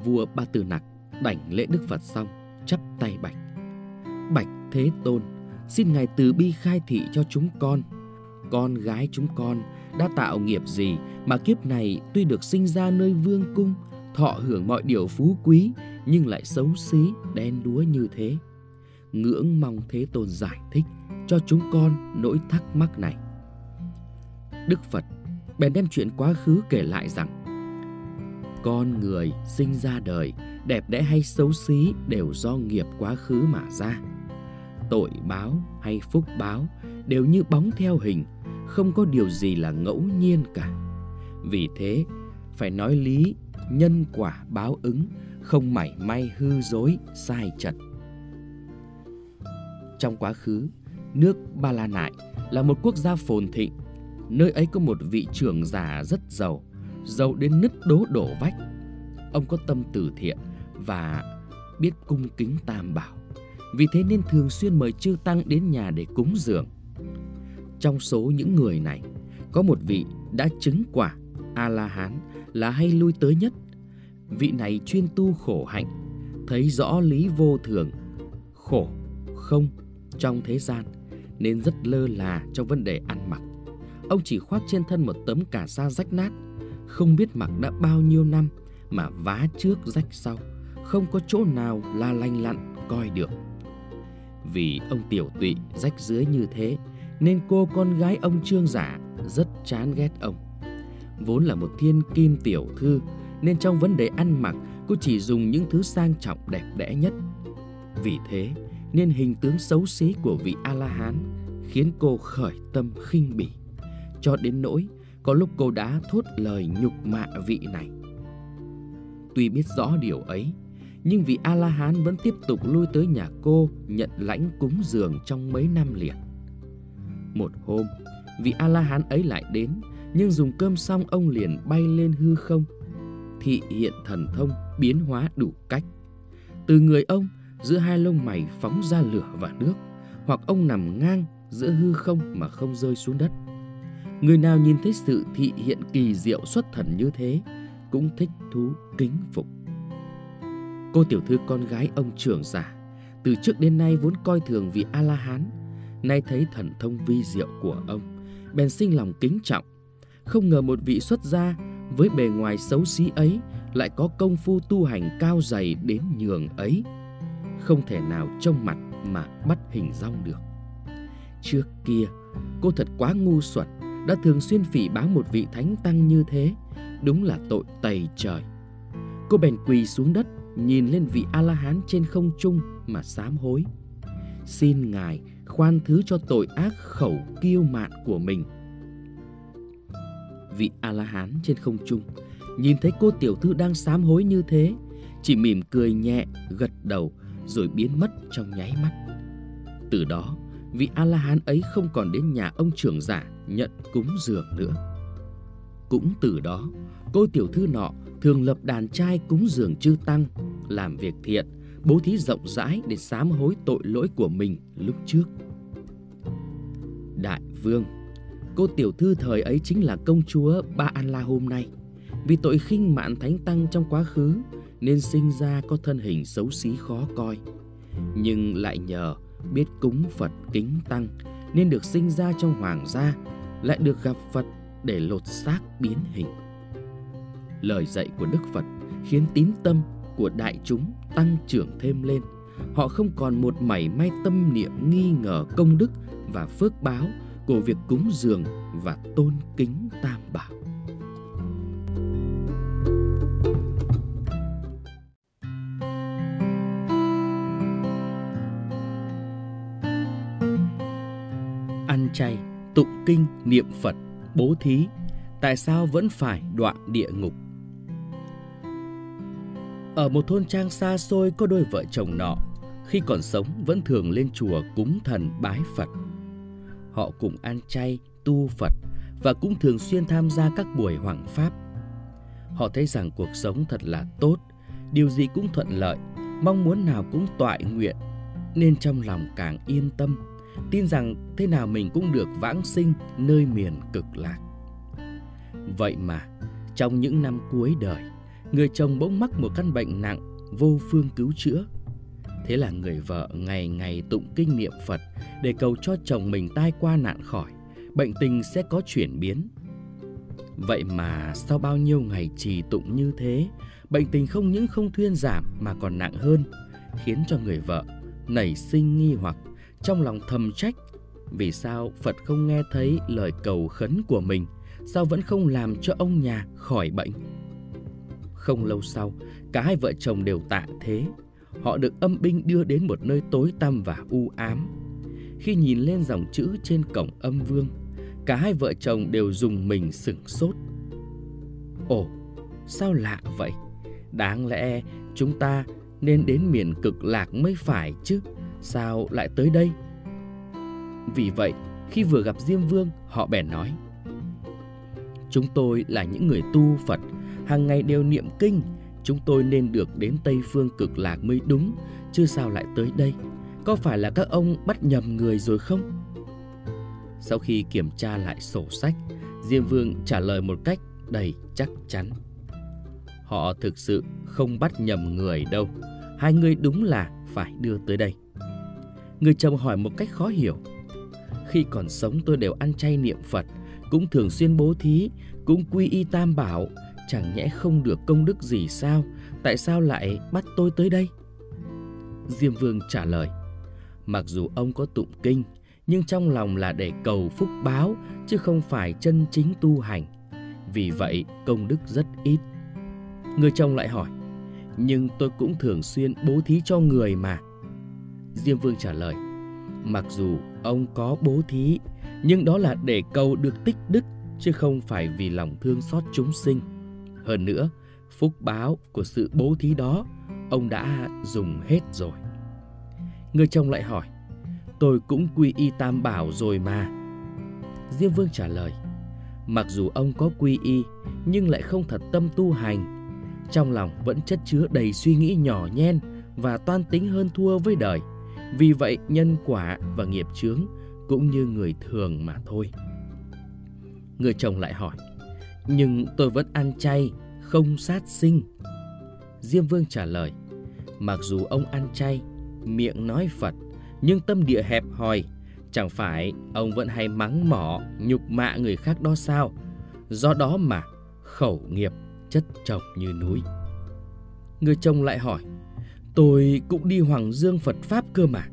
Vua Ba Tư Nặc đảnh lễ Đức Phật xong chắp tay bạch. Bạch Thế Tôn Xin Ngài từ bi khai thị cho chúng con. Con gái chúng con đã tạo nghiệp gì Mà kiếp này tuy được sinh ra nơi vương cung Thọ hưởng mọi điều phú quý Nhưng lại xấu xí, đen đúa như thế? Ngưỡng mong Thế Tôn giải thích Cho chúng con nỗi thắc mắc này. Đức Phật bèn đem chuyện quá khứ kể lại rằng Con người sinh ra đời đẹp đẽ hay xấu xí đều do nghiệp quá khứ mà ra. Tội báo hay phúc báo đều như bóng theo hình, không có điều gì là ngẫu nhiên cả. Vì thế, phải nói lý, nhân quả báo ứng, không mảy may hư dối, sai chật. Trong quá khứ, nước Ba La Nại là một quốc gia phồn thịnh. Nơi ấy có một vị trưởng giả rất giàu, giàu đến nứt đố đổ vách. Ông có tâm từ thiện, và biết cung kính tam bảo. Vì thế nên thường xuyên mời chư tăng đến nhà để cúng dường. Trong số những người này, có một vị đã chứng quả A-la-hán là hay lui tới nhất. Vị này chuyên tu khổ hạnh, thấy rõ lý vô thường, khổ, không trong thế gian nên rất lơ là trong vấn đề ăn mặc. Ông chỉ khoác trên thân một tấm cà sa rách nát, không biết mặc đã bao nhiêu năm mà vá trước rách sau không có chỗ nào là lành lặn coi được. Vì ông tiểu tụy rách dưới như thế, nên cô con gái ông Trương Giả rất chán ghét ông. Vốn là một thiên kim tiểu thư, nên trong vấn đề ăn mặc, cô chỉ dùng những thứ sang trọng đẹp đẽ nhất. Vì thế, nên hình tướng xấu xí của vị A-la-hán khiến cô khởi tâm khinh bỉ. Cho đến nỗi, có lúc cô đã thốt lời nhục mạ vị này. Tuy biết rõ điều ấy nhưng vị A-la-hán vẫn tiếp tục lui tới nhà cô nhận lãnh cúng dường trong mấy năm liền. Một hôm, vị A-la-hán ấy lại đến, nhưng dùng cơm xong ông liền bay lên hư không. Thị hiện thần thông biến hóa đủ cách. Từ người ông, giữa hai lông mày phóng ra lửa và nước, hoặc ông nằm ngang giữa hư không mà không rơi xuống đất. Người nào nhìn thấy sự thị hiện kỳ diệu xuất thần như thế, cũng thích thú kính phục. Cô tiểu thư con gái ông trưởng giả, Từ trước đến nay vốn coi thường vị A-la-hán, Nay thấy thần thông vi diệu của ông, Bèn sinh lòng kính trọng. Không ngờ một vị xuất gia Với bề ngoài xấu xí ấy Lại có công phu tu hành cao dày đến nhường ấy. Không thể nào trông mặt mà bắt hình rong được. Trước kia, Cô thật quá ngu xuẩn, Đã thường xuyên phỉ báng một vị thánh tăng như thế, Đúng là tội tày trời. Cô bèn quỳ xuống đất nhìn lên vị A-la-hán trên không trung mà sám hối. Xin Ngài khoan thứ cho tội ác khẩu kiêu mạn của mình. Vị A-la-hán trên không trung nhìn thấy cô tiểu thư đang sám hối như thế, chỉ mỉm cười nhẹ, gật đầu rồi biến mất trong nháy mắt. Từ đó, vị A-la-hán ấy không còn đến nhà ông trưởng giả nhận cúng dường nữa. Cũng từ đó, cô tiểu thư nọ thường lập đàn trai cúng dường chư tăng, làm việc thiện, bố thí rộng rãi để sám hối tội lỗi của mình lúc trước. Đại vương, cô tiểu thư thời ấy chính là công chúa Ba An La hôm nay. Vì tội khinh mạn thánh tăng trong quá khứ nên sinh ra có thân hình xấu xí khó coi. Nhưng lại nhờ biết cúng Phật kính tăng nên được sinh ra trong hoàng gia, lại được gặp Phật để lột xác biến hình. Lời dạy của Đức Phật khiến tín tâm của đại chúng tăng trưởng thêm lên. Họ không còn một mảy may tâm niệm nghi ngờ công đức và phước báo của việc cúng dường và tôn kính Tam Bảo. Ăn chay, tụng kinh, niệm Phật, bố thí, tại sao vẫn phải đoạn địa ngục? Ở một thôn trang xa xôi có đôi vợ chồng nọ, khi còn sống vẫn thường lên chùa cúng thần bái Phật. Họ cùng ăn chay, tu Phật và cũng thường xuyên tham gia các buổi hoằng pháp. Họ thấy rằng cuộc sống thật là tốt, điều gì cũng thuận lợi, mong muốn nào cũng toại nguyện, nên trong lòng càng yên tâm, tin rằng thế nào mình cũng được vãng sinh nơi miền cực lạc. Vậy mà, trong những năm cuối đời, người chồng bỗng mắc một căn bệnh nặng, vô phương cứu chữa. Thế là người vợ ngày ngày tụng kinh niệm Phật để cầu cho chồng mình tai qua nạn khỏi, bệnh tình sẽ có chuyển biến. Vậy mà sau bao nhiêu ngày trì tụng như thế, bệnh tình không những không thuyên giảm mà còn nặng hơn, khiến cho người vợ nảy sinh nghi hoặc trong lòng thầm trách vì sao Phật không nghe thấy lời cầu khấn của mình, sao vẫn không làm cho ông nhà khỏi bệnh. Không lâu sau, cả hai vợ chồng đều tạ thế. Họ được âm binh đưa đến một nơi tối tăm và u ám. Khi nhìn lên dòng chữ trên cổng âm vương, cả hai vợ chồng đều dùng mình sửng sốt. Ồ, sao lạ vậy? Đáng lẽ chúng ta nên đến miền cực lạc mới phải chứ, sao lại tới đây? Vì vậy, khi vừa gặp Diêm Vương, họ bèn nói: Chúng tôi là những người tu Phật hàng ngày đều niệm kinh, chúng tôi nên được đến Tây Phương cực lạc mới đúng, chứ sao lại tới đây? Có phải là các ông bắt nhầm người rồi không? Sau khi kiểm tra lại sổ sách, Diêm Vương trả lời một cách đầy chắc chắn. Họ thực sự không bắt nhầm người đâu, hai người đúng là phải đưa tới đây. Người chồng hỏi một cách khó hiểu. Khi còn sống tôi đều ăn chay niệm Phật, cũng thường xuyên bố thí, cũng quy y tam bảo, chẳng nhẽ không được công đức gì sao? Tại sao lại bắt tôi tới đây? Diêm Vương trả lời, mặc dù ông có tụng kinh, nhưng trong lòng là để cầu phúc báo, chứ không phải chân chính tu hành. Vì vậy, công đức rất ít. Người chồng lại hỏi, nhưng tôi cũng thường xuyên bố thí cho người mà. Diêm Vương trả lời, mặc dù ông có bố thí, nhưng đó là để cầu được tích đức, chứ không phải vì lòng thương xót chúng sinh. Hơn nữa, phúc báo của sự bố thí đó ông đã dùng hết rồi. Người chồng lại hỏi, tôi cũng quy y tam bảo rồi mà. Diêm Vương trả lời, mặc dù ông có quy y nhưng lại không thật tâm tu hành. Trong lòng vẫn chất chứa đầy suy nghĩ nhỏ nhen và toan tính hơn thua với đời. Vì vậy nhân quả và nghiệp chướng cũng như người thường mà thôi. Người chồng lại hỏi, nhưng tôi vẫn ăn chay, không sát sinh. Diêm Vương trả lời, mặc dù ông ăn chay, miệng nói Phật, nhưng tâm địa hẹp hòi, chẳng phải ông vẫn hay mắng mỏ, nhục mạ người khác đó sao? Do đó mà khẩu nghiệp chất chồng như núi. Người chồng lại hỏi, tôi cũng đi Hoàng Dương Phật Pháp cơ mà.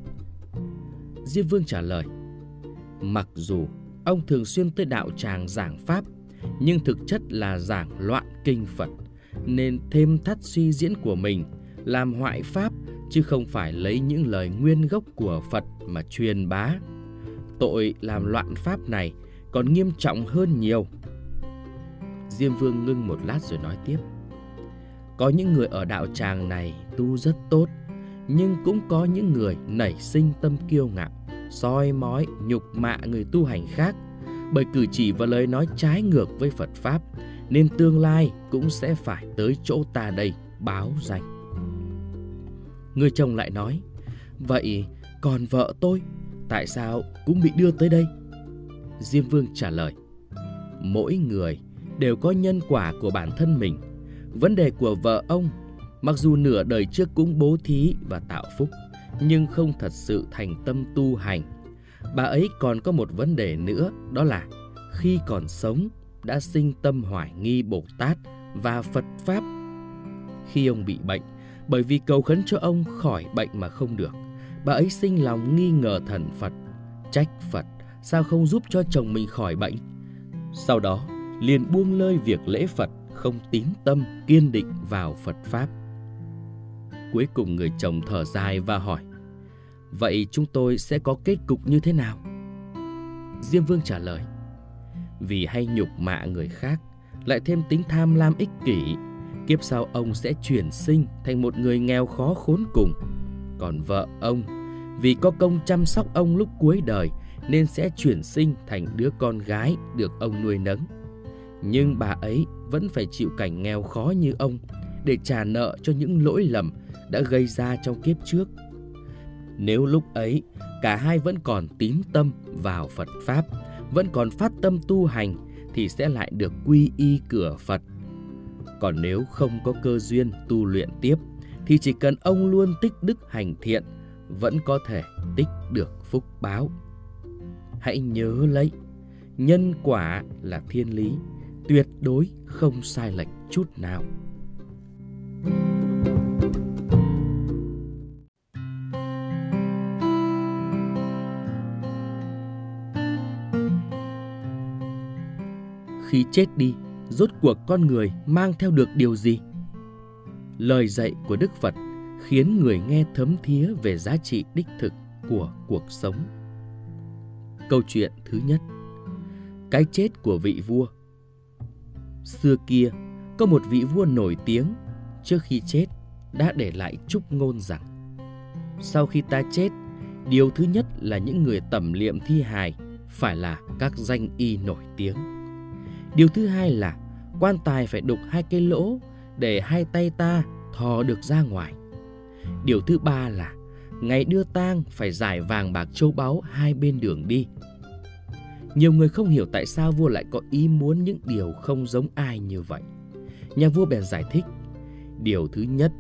Diêm Vương trả lời, mặc dù ông thường xuyên tới đạo tràng giảng Pháp, nhưng thực chất là giảng loạn kinh Phật, nên thêm thắt suy diễn của mình, làm hoại pháp chứ không phải lấy những lời nguyên gốc của Phật mà truyền bá. Tội làm loạn pháp này còn nghiêm trọng hơn nhiều. Diêm Vương ngưng một lát rồi nói tiếp. Có những người ở đạo tràng này tu rất tốt, nhưng cũng có những người nảy sinh tâm kiêu ngạo, soi mói, nhục mạ người tu hành khác, bởi cử chỉ và lời nói trái ngược với Phật Pháp, nên tương lai cũng sẽ phải tới chỗ ta đây báo danh. Người chồng lại nói, vậy còn vợ tôi, tại sao cũng bị đưa tới đây? Diêm Vương trả lời, mỗi người đều có nhân quả của bản thân mình. Vấn đề của vợ ông, mặc dù nửa đời trước cũng bố thí và tạo phúc, nhưng không thật sự thành tâm tu hành. Bà ấy còn có một vấn đề nữa, đó là khi còn sống đã sinh tâm hoài nghi Bồ Tát và Phật Pháp. Khi ông bị bệnh, bởi vì cầu khấn cho ông khỏi bệnh mà không được, bà ấy sinh lòng nghi ngờ thần Phật, trách Phật sao không giúp cho chồng mình khỏi bệnh. Sau đó, liền buông lơi việc lễ Phật, không tín tâm, kiên định vào Phật Pháp. Cuối cùng người chồng thở dài và hỏi, Vậy chúng tôi sẽ có kết cục như thế nào? Diêm Vương trả lời, Vì hay nhục mạ người khác, lại thêm tính tham lam ích kỷ, kiếp sau ông sẽ chuyển sinh thành một người nghèo khó khốn cùng. Còn vợ ông, vì có công chăm sóc ông lúc cuối đời, nên sẽ chuyển sinh thành đứa con gái được ông nuôi nấng. Nhưng bà ấy vẫn phải chịu cảnh nghèo khó như ông để trả nợ cho những lỗi lầm đã gây ra trong kiếp trước. Nếu lúc ấy cả hai vẫn còn tín tâm vào Phật Pháp, vẫn còn phát tâm tu hành thì sẽ lại được quy y cửa Phật. Còn nếu không có cơ duyên tu luyện tiếp thì chỉ cần ông luôn tích đức hành thiện vẫn có thể tích được phúc báo. Hãy nhớ lấy, nhân quả là thiên lý, tuyệt đối không sai lệch chút nào. Khi chết đi, rốt cuộc con người mang theo được điều gì? Lời dạy của Đức Phật khiến người nghe thấm thía về giá trị đích thực của cuộc sống. Câu chuyện thứ nhất Cái chết của vị vua Xưa kia, có một vị vua nổi tiếng trước khi chết đã để lại chúc ngôn rằng Sau khi ta chết, điều thứ nhất là những người tẩm liệm thi hài phải là các danh y nổi tiếng. Điều thứ hai là quan tài phải đục hai cái lỗ để hai tay ta thò được ra ngoài. Điều thứ ba là ngày đưa tang phải giải vàng bạc châu báu hai bên đường đi. Nhiều người không hiểu tại sao vua lại có ý muốn những điều không giống ai như vậy. Nhà vua bèn giải thích, điều thứ nhất,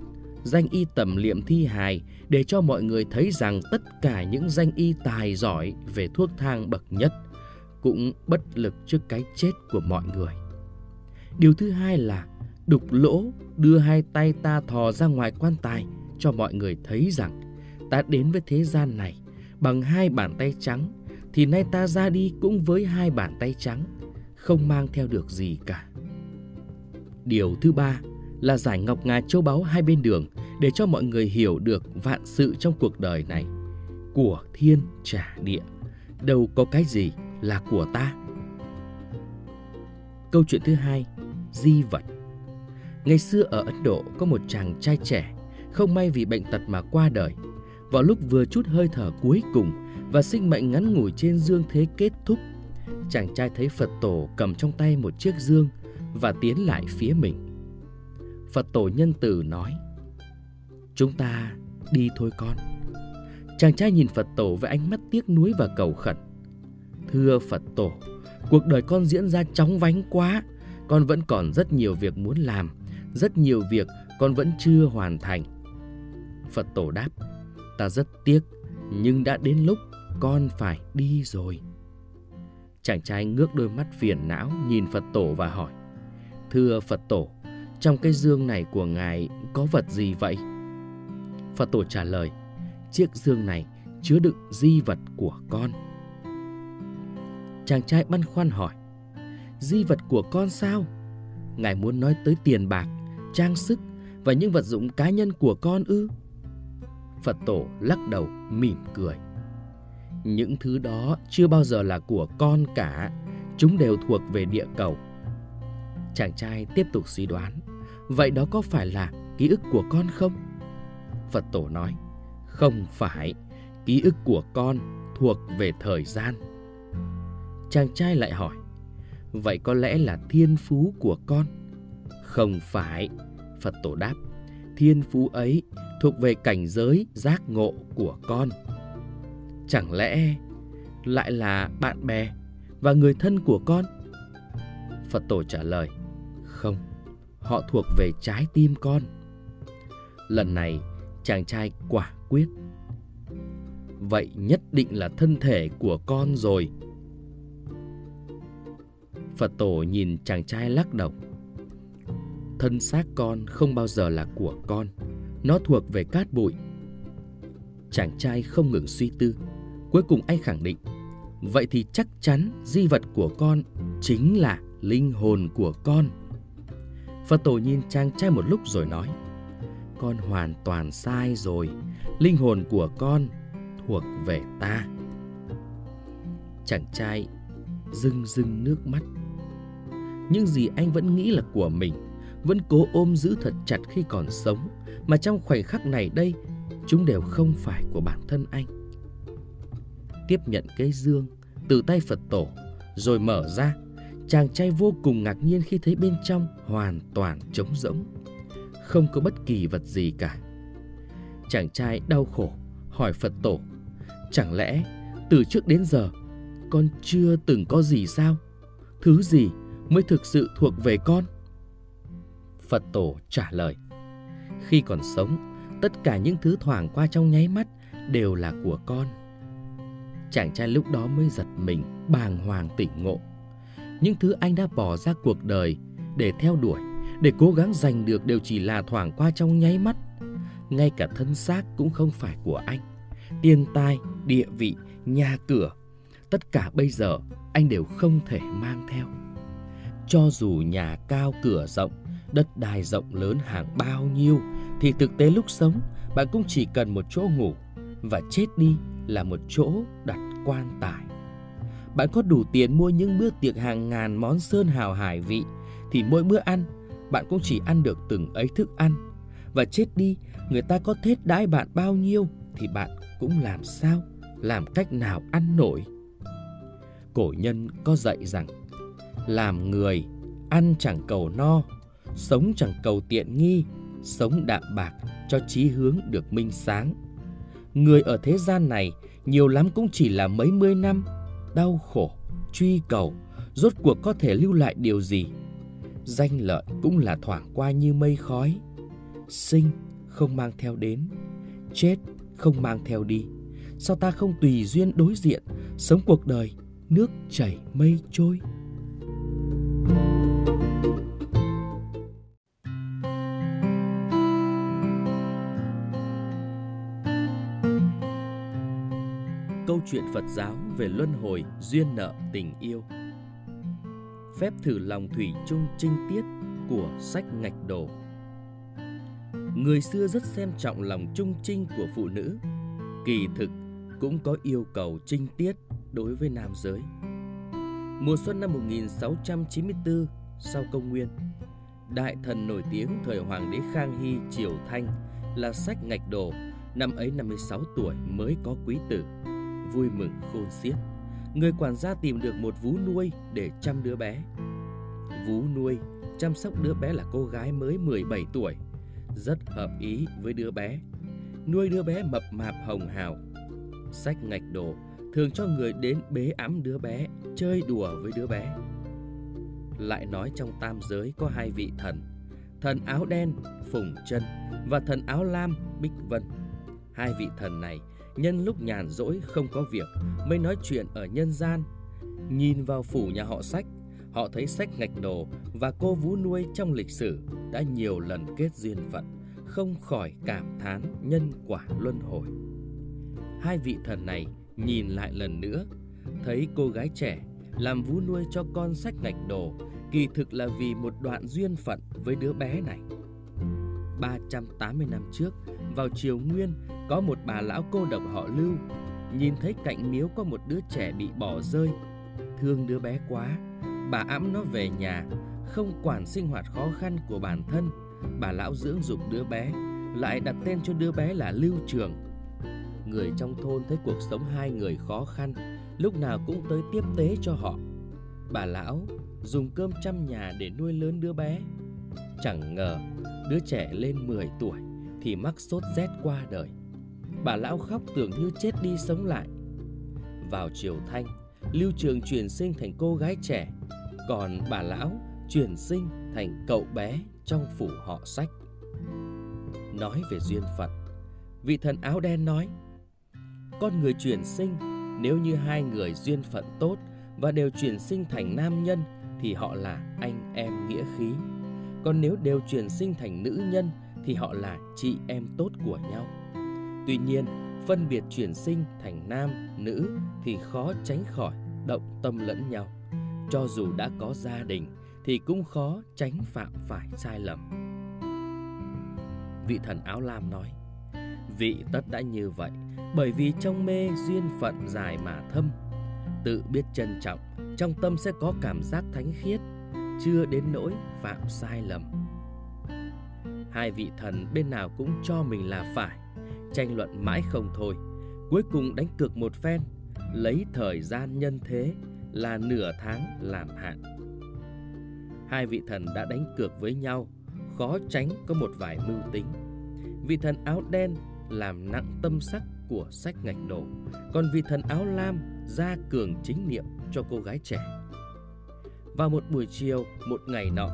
danh y tầm liệm thi hài để cho mọi người thấy rằng tất cả những danh y tài giỏi về thuốc thang bậc nhất cũng bất lực trước cái chết của mọi người. Điều thứ hai là đục lỗ đưa hai tay ta thò ra ngoài quan tài cho mọi người thấy rằng ta đến với thế gian này bằng hai bàn tay trắng thì nay ta ra đi cũng với hai bàn tay trắng, không mang theo được gì cả điều thứ ba là giải ngọc ngà châu báu hai bên đường để cho mọi người hiểu được vạn sự trong cuộc đời này của thiên trả địa, đâu có cái gì là của ta câu chuyện thứ hai di vật ngày xưa ở ấn độ có một chàng trai trẻ không may vì bệnh tật mà qua đời. Vào lúc vừa chút hơi thở cuối cùng và sinh mệnh ngắn ngủi trên dương thế kết thúc, chàng trai thấy Phật tổ cầm trong tay một chiếc dương và tiến lại phía mình. Phật tổ nhân từ nói, Chúng ta đi thôi con. Chàng trai nhìn Phật tổ với ánh mắt tiếc nuối và cầu khẩn. Thưa Phật tổ, cuộc đời con diễn ra chóng vánh quá, con vẫn còn rất nhiều việc muốn làm, rất nhiều việc con vẫn chưa hoàn thành. Phật tổ đáp, ta rất tiếc, nhưng đã đến lúc con phải đi rồi. Chàng trai ngước đôi mắt phiền não nhìn Phật tổ và hỏi, Thưa Phật tổ, trong cái dương này của ngài có vật gì vậy? Phật tổ trả lời, chiếc dương này chứa đựng di vật của con. Chàng trai băn khoăn hỏi, di vật của con sao? Ngài muốn nói tới tiền bạc, trang sức và những vật dụng cá nhân của con ư? Phật tổ lắc đầu mỉm cười. Những thứ đó chưa bao giờ là của con cả, chúng đều thuộc về địa cầu. Chàng trai tiếp tục suy đoán, vậy đó có phải là ký ức của con không? Phật tổ nói, không phải, ký ức của con thuộc về thời gian. Chàng trai lại hỏi Vậy có lẽ là thiên phú của con? Không phải Phật tổ đáp Thiên phú ấy thuộc về cảnh giới giác ngộ của con. Chẳng lẽ lại là bạn bè và người thân của con? Phật tổ trả lời Không, họ thuộc về trái tim con. Lần này chàng trai quả quyết Vậy nhất định là thân thể của con rồi. Phật tổ nhìn chàng trai lắc đầu. Thân xác con không bao giờ là của con, Nó thuộc về cát bụi. Chàng trai không ngừng suy tư, Cuối cùng anh khẳng định, Vậy thì chắc chắn di vật của con chính là linh hồn của con. Phật tổ nhìn chàng trai một lúc rồi nói, Con hoàn toàn sai rồi, Linh hồn của con thuộc về ta. Chàng trai rưng rưng nước mắt. Những gì anh vẫn nghĩ là của mình, Vẫn cố ôm giữ thật chặt khi còn sống. Mà trong khoảnh khắc này đây, Chúng đều không phải của bản thân anh. Tiếp nhận cái dương Từ tay Phật tổ, Rồi mở ra. Chàng trai vô cùng ngạc nhiên khi thấy bên trong hoàn toàn trống rỗng, Không có bất kỳ vật gì cả. Chàng trai đau khổ, hỏi Phật tổ, Chẳng lẽ từ trước đến giờ, con chưa từng có gì sao? Thứ gì mới thực sự thuộc về con? Phật tổ trả lời Khi còn sống, tất cả những thứ thoảng qua trong nháy mắt đều là của con. Chàng trai lúc đó mới giật mình, bàng hoàng tỉnh ngộ. Những thứ anh đã bỏ ra cuộc đời để theo đuổi, để cố gắng giành được đều chỉ là thoảng qua trong nháy mắt. Ngay cả thân xác cũng không phải của anh tiền tài, địa vị, nhà cửa, tất cả bây giờ anh đều không thể mang theo. Cho dù nhà cao cửa rộng, đất đai rộng lớn hàng bao nhiêu, thì thực tế lúc sống bạn cũng chỉ cần một chỗ ngủ và chết đi là một chỗ đặt quan tài. Bạn có đủ tiền mua những bữa tiệc hàng ngàn món sơn hào hải vị thì mỗi bữa ăn bạn cũng chỉ ăn được từng ấy thức ăn và chết đi người ta có thết đãi bạn bao nhiêu thì bạn cũng làm sao, làm cách nào ăn nổi. Cổ nhân có dạy rằng, làm người, ăn chẳng cầu no, sống chẳng cầu tiện nghi, sống đạm bạc cho chí hướng được minh sáng. Người ở thế gian này nhiều lắm cũng chỉ là mấy mươi năm, đau khổ, truy cầu, rốt cuộc có thể lưu lại điều gì. Danh lợi cũng là thoảng qua như mây khói. Sinh không mang theo đến, chết không mang theo đi sao ta không tùy duyên đối diện sống cuộc đời nước chảy mây trôi câu chuyện Phật giáo về luân hồi, duyên nợ, tình yêu. Phép thử lòng thủy chung trinh tiết của sách ngạch đồ người xưa rất xem trọng lòng trung trinh của phụ nữ. Kỳ thực cũng có yêu cầu trinh tiết đối với nam giới. Mùa xuân năm 1694 sau công nguyên, đại thần nổi tiếng thời hoàng đế Khang Hy Triều Thanh là sách ngạch đồ, năm ấy 56 tuổi mới có quý tử, vui mừng khôn xiết. Người quản gia tìm được một vú nuôi để chăm đứa bé. Vú nuôi chăm sóc đứa bé là cô gái mới 17 tuổi rất hợp ý với đứa bé. Nuôi đứa bé mập mạp hồng hào. Sách ngạch đồ thường cho người đến bế ẵm đứa bé, chơi đùa với đứa bé. Lại nói trong tam giới có hai vị thần, thần áo đen Phùng Chân và thần áo lam Bích Vân. Hai vị thần này nhân lúc nhàn rỗi không có việc mới nói chuyện ở nhân gian. Nhìn vào phủ nhà họ sách, Họ thấy sách ngạch đồ và cô vú nuôi trong lịch sử đã nhiều lần kết duyên phận, không khỏi cảm thán nhân quả luân hồi. Hai vị thần này nhìn lại lần nữa, thấy cô gái trẻ làm vú nuôi cho con sách ngạch đồ, kỳ thực là vì một đoạn duyên phận với đứa bé này. 380 năm trước, vào triều Nguyên, có một bà lão cô độc họ Lưu, nhìn thấy cạnh miếu có một đứa trẻ bị bỏ rơi, thương đứa bé quá, Bà ẵm nó về nhà, không quản sinh hoạt khó khăn của bản thân, bà lão dưỡng dục đứa bé, lại đặt tên cho đứa bé là Lưu Trường. Người trong thôn thấy cuộc sống hai người khó khăn, lúc nào cũng tới tiếp tế cho họ. Bà lão dùng cơm trăm nhà để nuôi lớn đứa bé. Chẳng ngờ đứa trẻ lên 10 tuổi thì mắc sốt rét qua đời. Bà lão khóc tưởng như chết đi sống lại. Vào chiều thanh, Lưu Trường chuyển sinh thành cô gái trẻ, còn bà lão chuyển sinh thành cậu bé trong phủ họ sách. Nói về duyên phận, vị thần áo đen nói: con người chuyển sinh nếu như hai người duyên phận tốt và đều chuyển sinh thành nam nhân thì họ là anh em nghĩa khí. Còn nếu đều chuyển sinh thành nữ nhân thì họ là chị em tốt của nhau. Tuy nhiên, phân biệt chuyển sinh thành nam, nữ thì khó tránh khỏi động tâm lẫn nhau. Cho dù đã có gia đình thì cũng khó tránh phạm phải sai lầm. Vị thần áo lam nói, vị tất đã như vậy bởi vì trong mê duyên phận dài mà thâm. Tự biết trân trọng, trong tâm sẽ có cảm giác thánh khiết, chưa đến nỗi phạm sai lầm. Hai vị thần bên nào cũng cho mình là phải, tranh luận mãi không thôi. Cuối cùng đánh cược một phen, lấy thời gian nhân thế là nửa tháng làm hạn. Hai vị thần đã đánh cược với nhau, khó tránh có một vài mưu tính. Vị thần áo đen làm nặng tâm sắc của sách ngạch đồ, còn vị thần áo lam ra cường chính niệm cho cô gái trẻ. Vào một buổi chiều, một ngày nọ,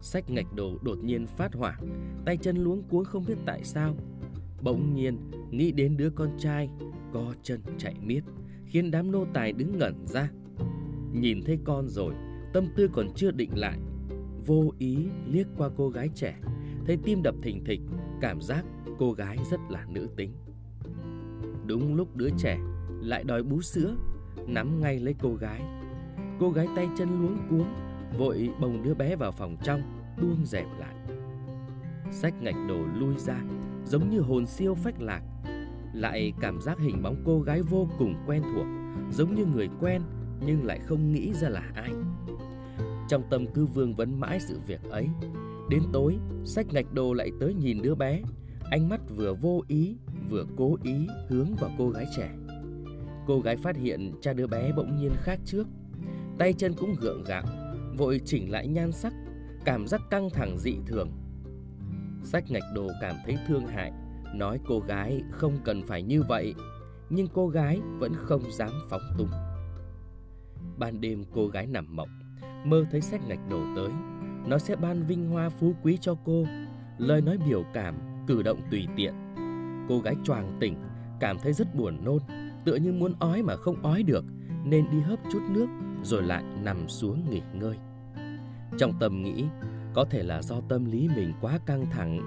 sách ngạch đồ đột nhiên phát hỏa, tay chân luống cuống không biết tại sao. Bỗng nhiên nghĩ đến đứa con trai, co chân chạy miết, khiến đám nô tài đứng ngẩn ra. Nhìn thấy con rồi, tâm tư còn chưa định lại, vô ý liếc qua cô gái trẻ, thấy tim đập thình thịch, cảm giác cô gái rất là nữ tính. Đúng lúc đứa trẻ lại đòi bú sữa, nắm ngay lấy cô gái. Cô gái tay chân luống cuống, vội bồng đứa bé vào phòng trong, buông dẹp lại. Sách ngạch đồ lui ra, giống như hồn siêu phách lạc. Lại cảm giác hình bóng cô gái vô cùng quen thuộc, giống như người quen nhưng lại không nghĩ ra là ai. Trong tâm cứ vương vấn mãi sự việc ấy. Đến tối, sách ngạch đồ lại tới nhìn đứa bé, ánh mắt vừa vô ý vừa cố ý hướng vào cô gái trẻ. Cô gái phát hiện cha đứa bé bỗng nhiên khác trước, tay chân cũng gượng gạo, vội chỉnh lại nhan sắc, cảm giác căng thẳng dị thường. Sách ngạch đồ cảm thấy thương hại, nói cô gái không cần phải như vậy, nhưng cô gái vẫn không dám phóng tung. Ban đêm cô gái nằm mộng, mơ thấy sách ngạch đồ tới, nó sẽ ban vinh hoa phú quý cho cô, lời nói biểu cảm, cử động tùy tiện Cô gái choàng tỉnh, cảm thấy rất buồn nôn, tựa như muốn ói mà không ói được, nên đi hớp chút nước rồi lại nằm xuống nghỉ ngơi. Trong tâm nghĩ, có thể là do tâm lý mình quá căng thẳng.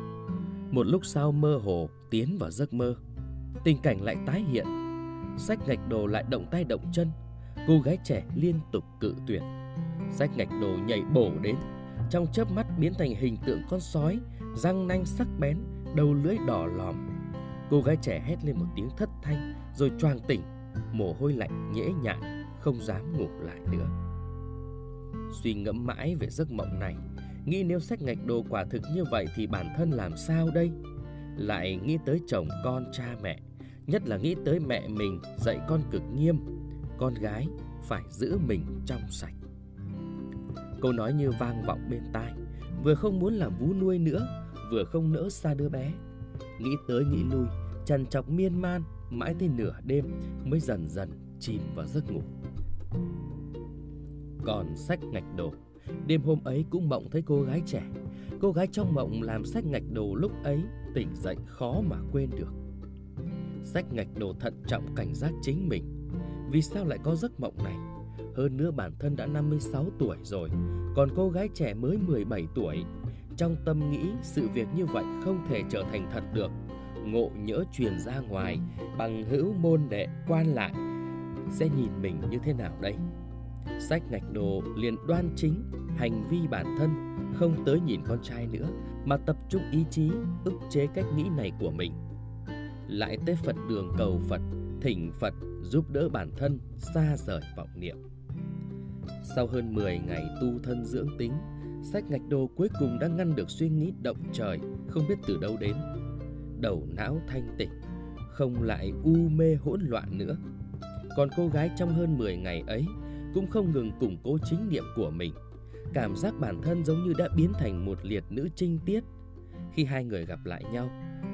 Một lúc sau mơ hồ tiến vào giấc mơ, tình cảnh lại tái hiện. Sách ngạch đồ lại động tay động chân, cô gái trẻ liên tục cự tuyệt. Sách ngạch đồ nhảy bổ đến, trong chớp mắt biến thành hình tượng con sói, răng nanh sắc bén, đầu lưỡi đỏ lòm, Cô gái trẻ hét lên một tiếng thất thanh rồi choàng tỉnh, mồ hôi lạnh nhễ nhại, không dám ngủ lại nữa. Suy ngẫm mãi về giấc mộng này, nghĩ nếu sách ngạch đồ quả thực như vậy thì bản thân làm sao đây? Lại nghĩ tới chồng con cha mẹ, nhất là nghĩ tới mẹ mình dạy con cực nghiêm, con gái phải giữ mình trong sạch. Câu nói như vang vọng bên tai, vừa không muốn làm vú nuôi nữa, vừa không nỡ xa đứa bé, Nghĩ tới nghĩ lui, trằn trọc miên man, mãi tới nửa đêm mới dần dần chìm vào giấc ngủ. Còn sách ngạch đồ, đêm hôm ấy cũng mộng thấy cô gái trẻ. Cô gái trong mộng làm sách ngạch đồ lúc ấy tỉnh dậy khó mà quên được. Sách ngạch đồ thận trọng cảnh giác chính mình. Vì sao lại có giấc mộng này? Hơn nữa bản thân đã 56 tuổi rồi, còn cô gái trẻ mới 17 tuổi trong tâm nghĩ sự việc như vậy không thể trở thành thật được. Ngộ nhỡ truyền ra ngoài, Bằng hữu môn đệ quan lại, Sẽ nhìn mình như thế nào đây? Sách ngạch đồ liền đoan chính Hành vi bản thân, Không tới nhìn con trai nữa, Mà tập trung ý chí, ức chế cách nghĩ này của mình. Lại tới Phật đường cầu Phật, Thỉnh Phật giúp đỡ bản thân, xa rời vọng niệm. Sau hơn 10 ngày tu thân dưỡng tính Sách ngạch đồ cuối cùng đã ngăn được suy nghĩ động trời Không biết từ đâu đến Đầu não thanh tỉnh Không lại u mê hỗn loạn nữa Còn cô gái trong hơn 10 ngày ấy cũng không ngừng củng cố chính niệm của mình. Cảm giác bản thân giống như đã biến thành một liệt nữ trinh tiết. Khi hai người gặp lại nhau,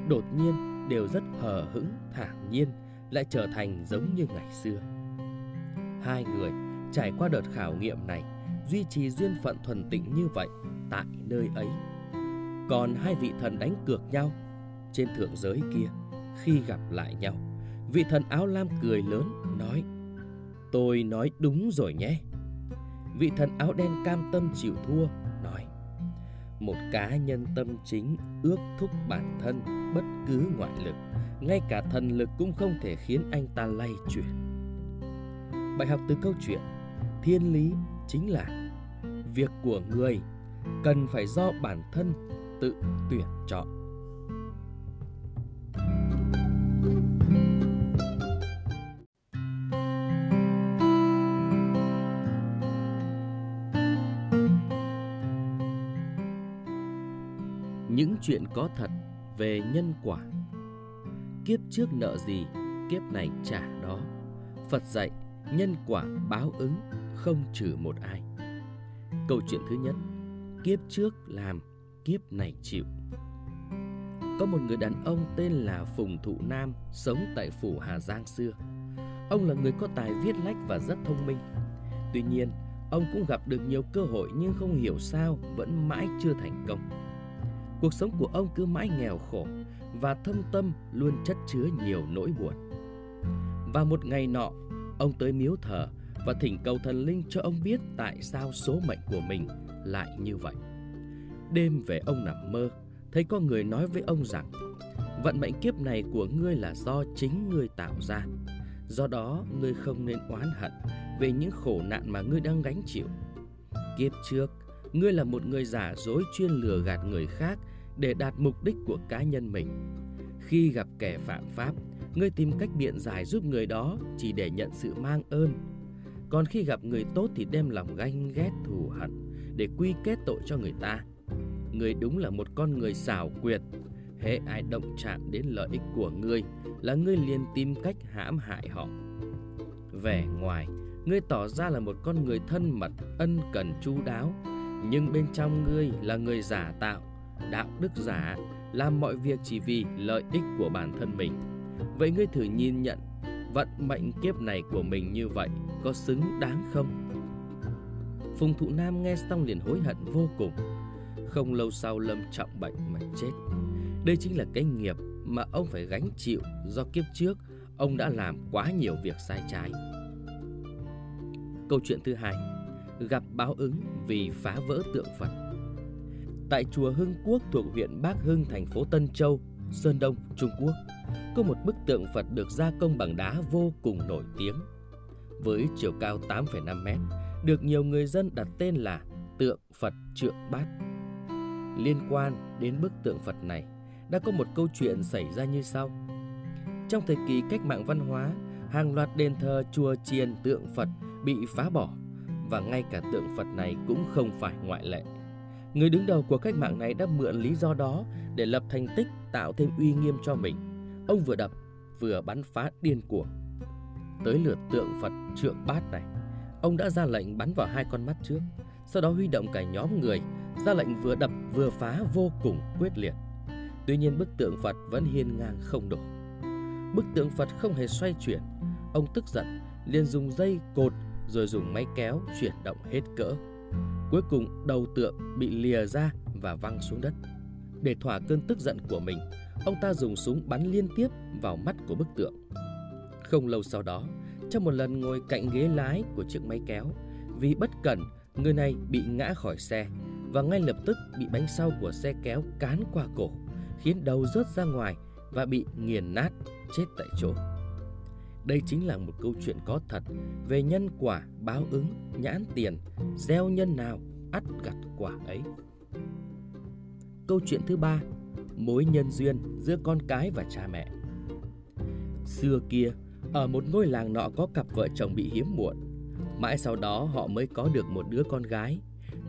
đột nhiên đều rất hờ hững, thản nhiên, lại trở thành giống như ngày xưa. Hai người trải qua đợt khảo nghiệm này, duy trì duyên phận thuần tịnh như vậy tại nơi ấy. Còn hai vị thần đánh cược nhau trên thượng giới kia khi gặp lại nhau. Vị thần áo lam cười lớn nói, Tôi nói đúng rồi nhé. Vị thần áo đen cam tâm chịu thua, nói, Một cá nhân tâm chính ước thúc bản thân bất cứ ngoại lực, Ngay cả thần lực cũng không thể khiến anh ta lay chuyển Bài học từ câu chuyện Thiên lý chính là Việc của người cần phải do bản thân tự tuyển chọn. Những chuyện có thật về nhân quả. Kiếp trước nợ gì, kiếp này trả đó. Phật dạy nhân quả báo ứng không trừ một ai. Câu chuyện thứ nhất kiếp trước làm kiếp này chịu. Có một người đàn ông tên là phùng thụ nam sống tại phủ hà giang xưa. Ông là người có tài viết lách và rất thông minh. Tuy nhiên ông cũng gặp được nhiều cơ hội nhưng không hiểu sao vẫn mãi chưa thành công. Cuộc sống của ông cứ mãi nghèo khổ và thâm tâm luôn chất chứa nhiều nỗi buồn. Và một ngày nọ, ông tới miếu thờ và thỉnh cầu thần linh cho ông biết tại sao số mệnh của mình lại như vậy. Đêm về ông nằm mơ, thấy có người nói với ông rằng vận mệnh kiếp này của ngươi là do chính ngươi tạo ra. Do đó, ngươi không nên oán hận về những khổ nạn mà ngươi đang gánh chịu. Kiếp trước, Ngươi là một người giả dối chuyên lừa gạt người khác để đạt mục đích của cá nhân mình. Khi gặp kẻ phạm pháp, ngươi tìm cách biện giải giúp người đó chỉ để nhận sự mang ơn. Còn khi gặp người tốt thì đem lòng ganh ghét thù hận để quy kết tội cho người ta. người đúng là một con người xảo quyệt. Hễ ai động chạm đến lợi ích của ngươi là ngươi liền tìm cách hãm hại họ. Vẻ ngoài, ngươi tỏ ra là một con người thân mật, ân cần chu đáo, nhưng bên trong ngươi là người giả tạo, đạo đức giả, làm mọi việc chỉ vì lợi ích của bản thân mình. Vậy ngươi thử nhìn nhận vận mệnh kiếp này của mình như vậy có xứng đáng không? Phùng Thụ Nam nghe xong liền hối hận vô cùng. Không lâu sau lâm trọng bệnh mà chết. Đây chính là cái nghiệp mà ông phải gánh chịu do kiếp trước ông đã làm quá nhiều việc sai trái. Câu chuyện thứ hai gặp báo ứng vì phá vỡ tượng Phật. Tại chùa Hưng Quốc thuộc huyện Bắc Hưng, thành phố Tân Châu, Sơn Đông, Trung Quốc, có một bức tượng Phật được gia công bằng đá vô cùng nổi tiếng. Với chiều cao 8,5 mét, được nhiều người dân đặt tên là tượng Phật Trượng Bát. Liên quan đến bức tượng Phật này, đã có một câu chuyện xảy ra như sau. Trong thời kỳ cách mạng văn hóa, hàng loạt đền thờ chùa chiền tượng Phật bị phá bỏ và ngay cả tượng Phật này cũng không phải ngoại lệ. Người đứng đầu của cách mạng này đã mượn lý do đó để lập thành tích tạo thêm uy nghiêm cho mình. Ông vừa đập vừa bắn phá điên cuồng. Tới lượt tượng Phật trượng bát này, ông đã ra lệnh bắn vào hai con mắt trước, sau đó huy động cả nhóm người, ra lệnh vừa đập vừa phá vô cùng quyết liệt. Tuy nhiên bức tượng Phật vẫn hiên ngang không đổ. Bức tượng Phật không hề xoay chuyển, ông tức giận liền dùng dây cột rồi dùng máy kéo chuyển động hết cỡ. Cuối cùng đầu tượng bị lìa ra và văng xuống đất. Để thỏa cơn tức giận của mình, ông ta dùng súng bắn liên tiếp vào mắt của bức tượng. Không lâu sau đó, trong một lần ngồi cạnh ghế lái của chiếc máy kéo, vì bất cẩn, người này bị ngã khỏi xe và ngay lập tức bị bánh sau của xe kéo cán qua cổ, khiến đầu rớt ra ngoài và bị nghiền nát, chết tại chỗ. Đây chính là một câu chuyện có thật về nhân quả, báo ứng, nhãn tiền, gieo nhân nào, ắt gặt quả ấy. Câu chuyện thứ ba, mối nhân duyên giữa con cái và cha mẹ. Xưa kia, ở một ngôi làng nọ có cặp vợ chồng bị hiếm muộn. Mãi sau đó họ mới có được một đứa con gái.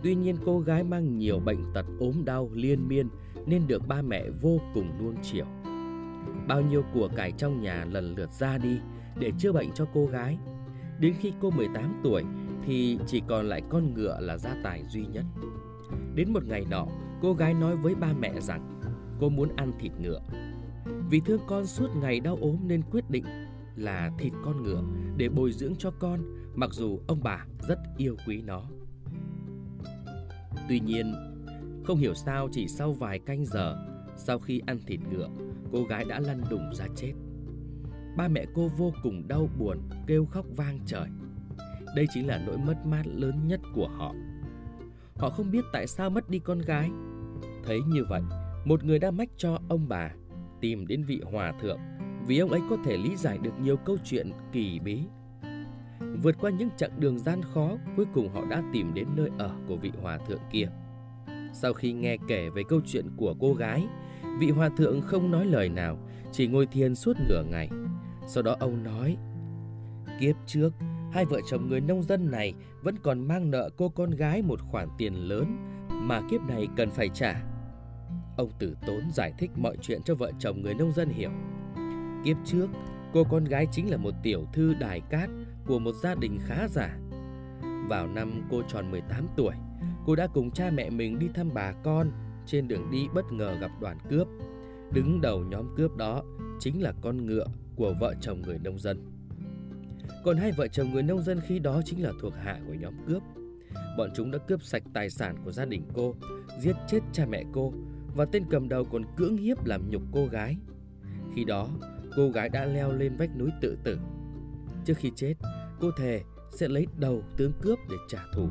Tuy nhiên cô gái mang nhiều bệnh tật ốm đau liên miên nên được ba mẹ vô cùng nuông chiều. Bao nhiêu của cải trong nhà lần lượt ra đi để chữa bệnh cho cô gái. Đến khi cô 18 tuổi thì chỉ còn lại con ngựa là gia tài duy nhất. Đến một ngày nọ, cô gái nói với ba mẹ rằng cô muốn ăn thịt ngựa. Vì thương con suốt ngày đau ốm nên quyết định là thịt con ngựa để bồi dưỡng cho con, mặc dù ông bà rất yêu quý nó. Tuy nhiên, không hiểu sao chỉ sau vài canh giờ sau khi ăn thịt ngựa, cô gái đã lăn đùng ra chết. Ba mẹ cô vô cùng đau buồn, kêu khóc vang trời. Đây chính là nỗi mất mát lớn nhất của họ. Họ không biết tại sao mất đi con gái. Thấy như vậy, một người đã mách cho ông bà tìm đến vị hòa thượng vì ông ấy có thể lý giải được nhiều câu chuyện kỳ bí. Vượt qua những chặng đường gian khó, cuối cùng họ đã tìm đến nơi ở của vị hòa thượng kia. Sau khi nghe kể về câu chuyện của cô gái, vị hòa thượng không nói lời nào, chỉ ngồi thiền suốt nửa ngày. Sau đó ông nói, kiếp trước, hai vợ chồng người nông dân này vẫn còn mang nợ cô con gái một khoản tiền lớn mà kiếp này cần phải trả. Ông tử tốn giải thích mọi chuyện cho vợ chồng người nông dân hiểu. Kiếp trước, cô con gái chính là một tiểu thư đài cát của một gia đình khá giả. Vào năm cô tròn 18 tuổi, cô đã cùng cha mẹ mình đi thăm bà con. Trên đường đi bất ngờ gặp đoàn cướp. Đứng đầu nhóm cướp đó chính là con ngựa của vợ chồng người nông dân. Còn hai vợ chồng người nông dân khi đó chính là thuộc hạ của nhóm cướp. Bọn chúng đã cướp sạch tài sản của gia đình cô, giết chết cha mẹ cô và tên cầm đầu còn cưỡng hiếp làm nhục cô gái. Khi đó, cô gái đã leo lên vách núi tự tử. Trước khi chết, cô thề sẽ lấy đầu tướng cướp để trả thù.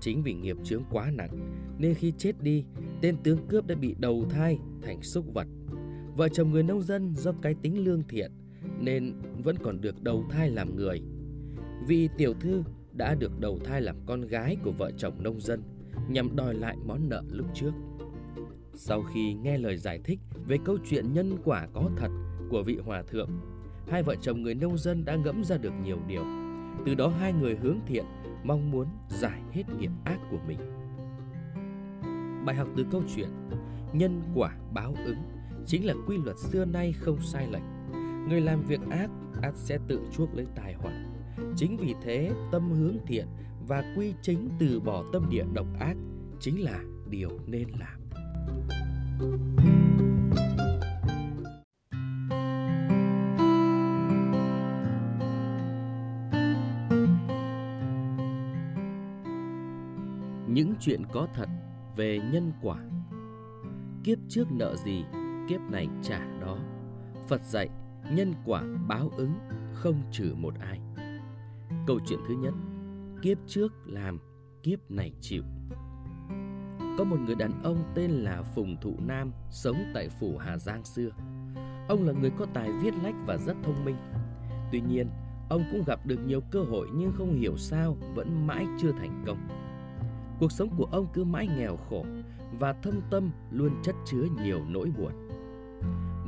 Chính vì nghiệp chướng quá nặng nên khi chết đi, tên tướng cướp đã bị đầu thai thành súc vật. Vợ chồng người nông dân do cái tính lương thiện nên vẫn còn được đầu thai làm người. Vì tiểu thư đã được đầu thai làm con gái của vợ chồng nông dân nhằm đòi lại món nợ lúc trước. Sau khi nghe lời giải thích về câu chuyện nhân quả có thật của vị hòa thượng, hai vợ chồng người nông dân đã ngẫm ra được nhiều điều. Từ đó hai người hướng thiện, mong muốn giải hết nghiệp ác của mình. Bài học từ câu chuyện Nhân quả báo ứng chính là quy luật xưa nay không sai lệch. Người làm việc ác, ác sẽ tự chuốc lấy tài họa. Chính vì thế, tâm hướng thiện và quy chính từ bỏ tâm địa độc ác chính là điều nên làm. Những chuyện có thật về nhân quả. Kiếp trước nợ gì, kiếp này trả đó. Phật dạy, nhân quả báo ứng, không trừ một ai. Câu chuyện thứ nhất Kiếp trước làm, kiếp này chịu có một người đàn ông tên là Phùng Thụ Nam sống tại phủ Hà Giang xưa. Ông là người có tài viết lách và rất thông minh. Tuy nhiên, ông cũng gặp được nhiều cơ hội nhưng không hiểu sao vẫn mãi chưa thành công. Cuộc sống của ông cứ mãi nghèo khổ và thâm tâm luôn chất chứa nhiều nỗi buồn.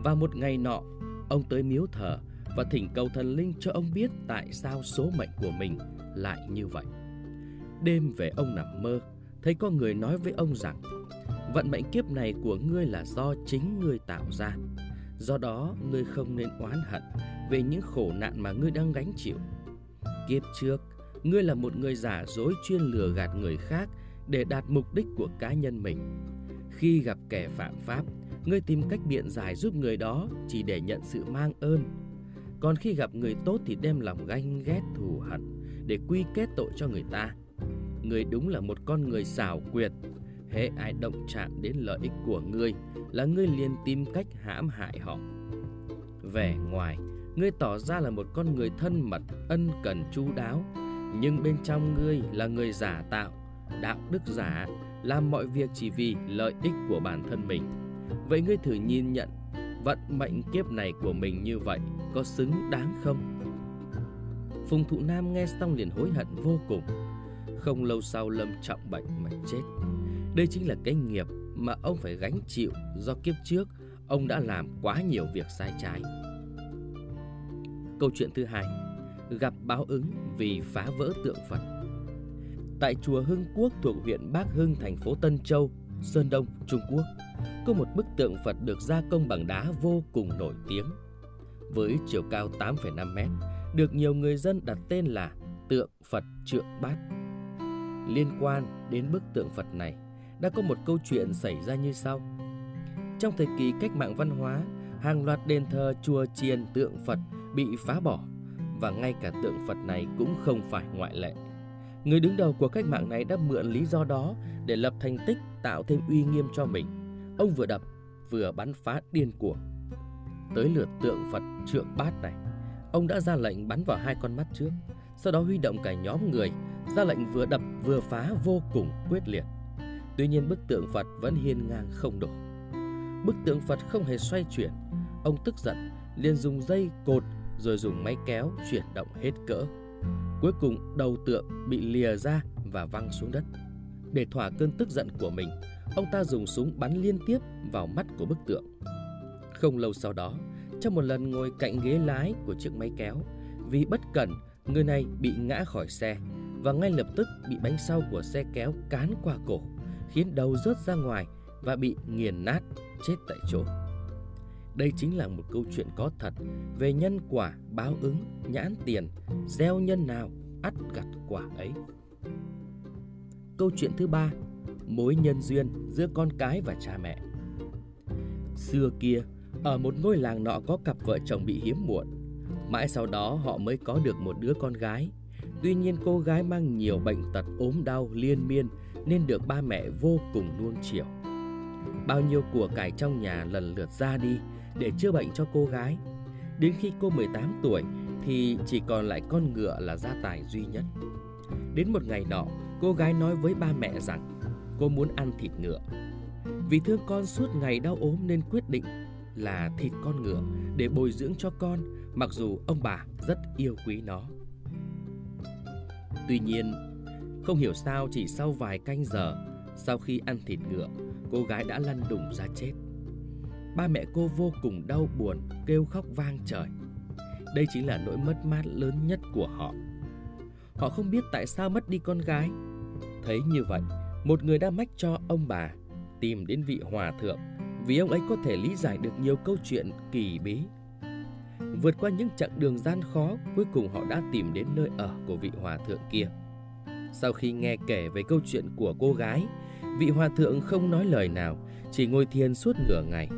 Và một ngày nọ, ông tới miếu thờ và thỉnh cầu thần linh cho ông biết tại sao số mệnh của mình lại như vậy. Đêm về ông nằm mơ, thấy có người nói với ông rằng vận mệnh kiếp này của ngươi là do chính ngươi tạo ra. Do đó, ngươi không nên oán hận về những khổ nạn mà ngươi đang gánh chịu. Kiếp trước, ngươi là một người giả dối chuyên lừa gạt người khác để đạt mục đích của cá nhân mình. Khi gặp kẻ phạm pháp, ngươi tìm cách biện giải giúp người đó chỉ để nhận sự mang ơn. Còn khi gặp người tốt thì đem lòng ganh ghét thù hận để quy kết tội cho người ta. Ngươi đúng là một con người xảo quyệt. Hễ ai động chạm đến lợi ích của ngươi, Là ngươi liền tìm cách hãm hại họ. Vẻ ngoài, Ngươi tỏ ra là một con người thân mật, Ân cần chu đáo. Nhưng bên trong ngươi là người giả tạo. Đạo đức giả, Làm mọi việc chỉ vì lợi ích của bản thân mình. Vậy ngươi thử nhìn nhận, Vận mệnh kiếp này của mình như vậy Có xứng đáng không? Phùng Thụ Nam nghe xong liền hối hận vô cùng không lâu sau lâm trọng bệnh mà chết. Đây chính là cái nghiệp mà ông phải gánh chịu do kiếp trước ông đã làm quá nhiều việc sai trái. Câu chuyện thứ hai, gặp báo ứng vì phá vỡ tượng Phật. Tại chùa Hưng Quốc thuộc huyện Bắc Hưng, thành phố Tân Châu, Sơn Đông, Trung Quốc, có một bức tượng Phật được gia công bằng đá vô cùng nổi tiếng. với chiều cao 8,5 mét, được nhiều người dân đặt tên là tượng Phật Trượng Bát. Liên quan đến bức tượng Phật này, đã có một câu chuyện xảy ra như sau. Trong thời kỳ cách mạng văn hóa, hàng loạt đền thờ chùa chiền tượng Phật bị phá bỏ và ngay cả tượng Phật này cũng không phải ngoại lệ. Người đứng đầu của cách mạng này đã mượn lý do đó để lập thành tích tạo thêm uy nghiêm cho mình. Ông vừa đập vừa bắn phá điên cuồng. Tới lượt tượng Phật trượng bát này, ông đã ra lệnh bắn vào hai con mắt trước, sau đó huy động cả nhóm người, ra lệnh vừa đập vừa phá vô cùng quyết liệt. Tuy nhiên bức tượng Phật vẫn hiên ngang không đổ. Bức tượng Phật không hề xoay chuyển, ông tức giận liền dùng dây cột rồi dùng máy kéo chuyển động hết cỡ. Cuối cùng đầu tượng bị lìa ra và văng xuống đất. Để thỏa cơn tức giận của mình, ông ta dùng súng bắn liên tiếp vào mắt của bức tượng. Không lâu sau đó, trong một lần ngồi cạnh ghế lái của chiếc máy kéo, vì bất cẩn, người này bị ngã khỏi xe và ngay lập tức bị bánh sau của xe kéo cán qua cổ, khiến đầu rớt ra ngoài và bị nghiền nát, chết tại chỗ. Đây chính là một câu chuyện có thật về nhân quả, báo ứng, nhãn tiền, gieo nhân nào, ắt gặt quả ấy. Câu chuyện thứ ba, mối nhân duyên giữa con cái và cha mẹ. Xưa kia, ở một ngôi làng nọ có cặp vợ chồng bị hiếm muộn. Mãi sau đó họ mới có được một đứa con gái. Tuy nhiên cô gái mang nhiều bệnh tật ốm đau liên miên nên được ba mẹ vô cùng nuông chiều. Bao nhiêu của cải trong nhà lần lượt ra đi để chữa bệnh cho cô gái. Đến khi cô 18 tuổi thì chỉ còn lại con ngựa là gia tài duy nhất. Đến một ngày nọ, cô gái nói với ba mẹ rằng cô muốn ăn thịt ngựa. Vì thương con suốt ngày đau ốm nên quyết định là thịt con ngựa để bồi dưỡng cho con mặc dù ông bà rất yêu quý nó. Tuy nhiên, không hiểu sao chỉ sau vài canh giờ sau khi ăn thịt ngựa, cô gái đã lăn đùng ra chết. Ba mẹ cô vô cùng đau buồn, kêu khóc vang trời. Đây chính là nỗi mất mát lớn nhất của họ. Họ không biết tại sao mất đi con gái. Thấy như vậy, một người đã mách cho ông bà tìm đến vị hòa thượng vì ông ấy có thể lý giải được nhiều câu chuyện kỳ bí. Vượt qua những chặng đường gian khó, cuối cùng họ đã tìm đến nơi ở của vị hòa thượng kia. Sau khi nghe kể về câu chuyện của cô gái, vị hòa thượng không nói lời nào, chỉ ngồi thiền suốt nửa ngày.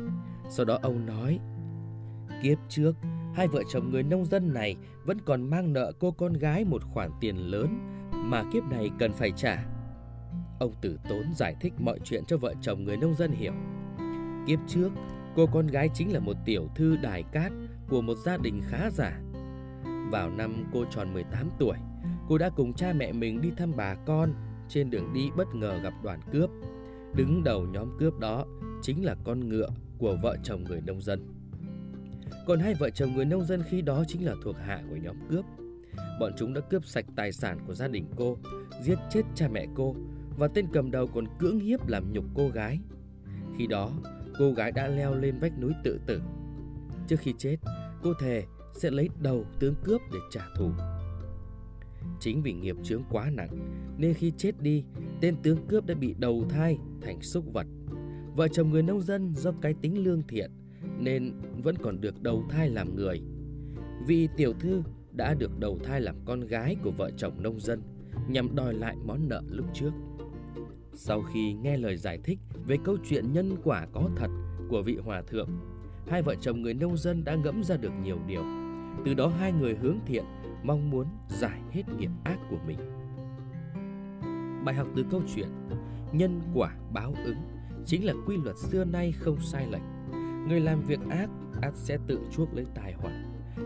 Sau đó ông nói, kiếp trước, hai vợ chồng người nông dân này vẫn còn mang nợ cô con gái một khoản tiền lớn mà kiếp này cần phải trả. Ông tử tốn giải thích mọi chuyện cho vợ chồng người nông dân hiểu. Kiếp trước, cô con gái chính là một tiểu thư đài cát của một gia đình khá giả. Vào năm cô tròn 18 tuổi, cô đã cùng cha mẹ mình đi thăm bà con, trên đường đi bất ngờ gặp đoàn cướp. Đứng đầu nhóm cướp đó chính là con ngựa của vợ chồng người nông dân. Còn hai vợ chồng người nông dân khi đó chính là thuộc hạ của nhóm cướp. Bọn chúng đã cướp sạch tài sản của gia đình cô, giết chết cha mẹ cô và tên cầm đầu còn cưỡng hiếp làm nhục cô gái. Khi đó, cô gái đã leo lên vách núi tự tử. Trước khi chết, cô thề sẽ lấy đầu tướng cướp để trả thù. Chính vì nghiệp chướng quá nặng nên khi chết đi, tên tướng cướp đã bị đầu thai thành súc vật. Vợ chồng người nông dân do cái tính lương thiện nên vẫn còn được đầu thai làm người. Vị tiểu thư đã được đầu thai làm con gái của vợ chồng nông dân nhằm đòi lại món nợ lúc trước. Sau khi nghe lời giải thích về câu chuyện nhân quả có thật của vị hòa thượng, hai vợ chồng người nông dân đã ngẫm ra được nhiều điều. Từ đó hai người hướng thiện, mong muốn giải hết nghiệp ác của mình. Bài học từ câu chuyện nhân quả báo ứng chính là quy luật xưa nay không sai lệch. Người làm việc ác ác sẽ tự chuốc lấy tai họa.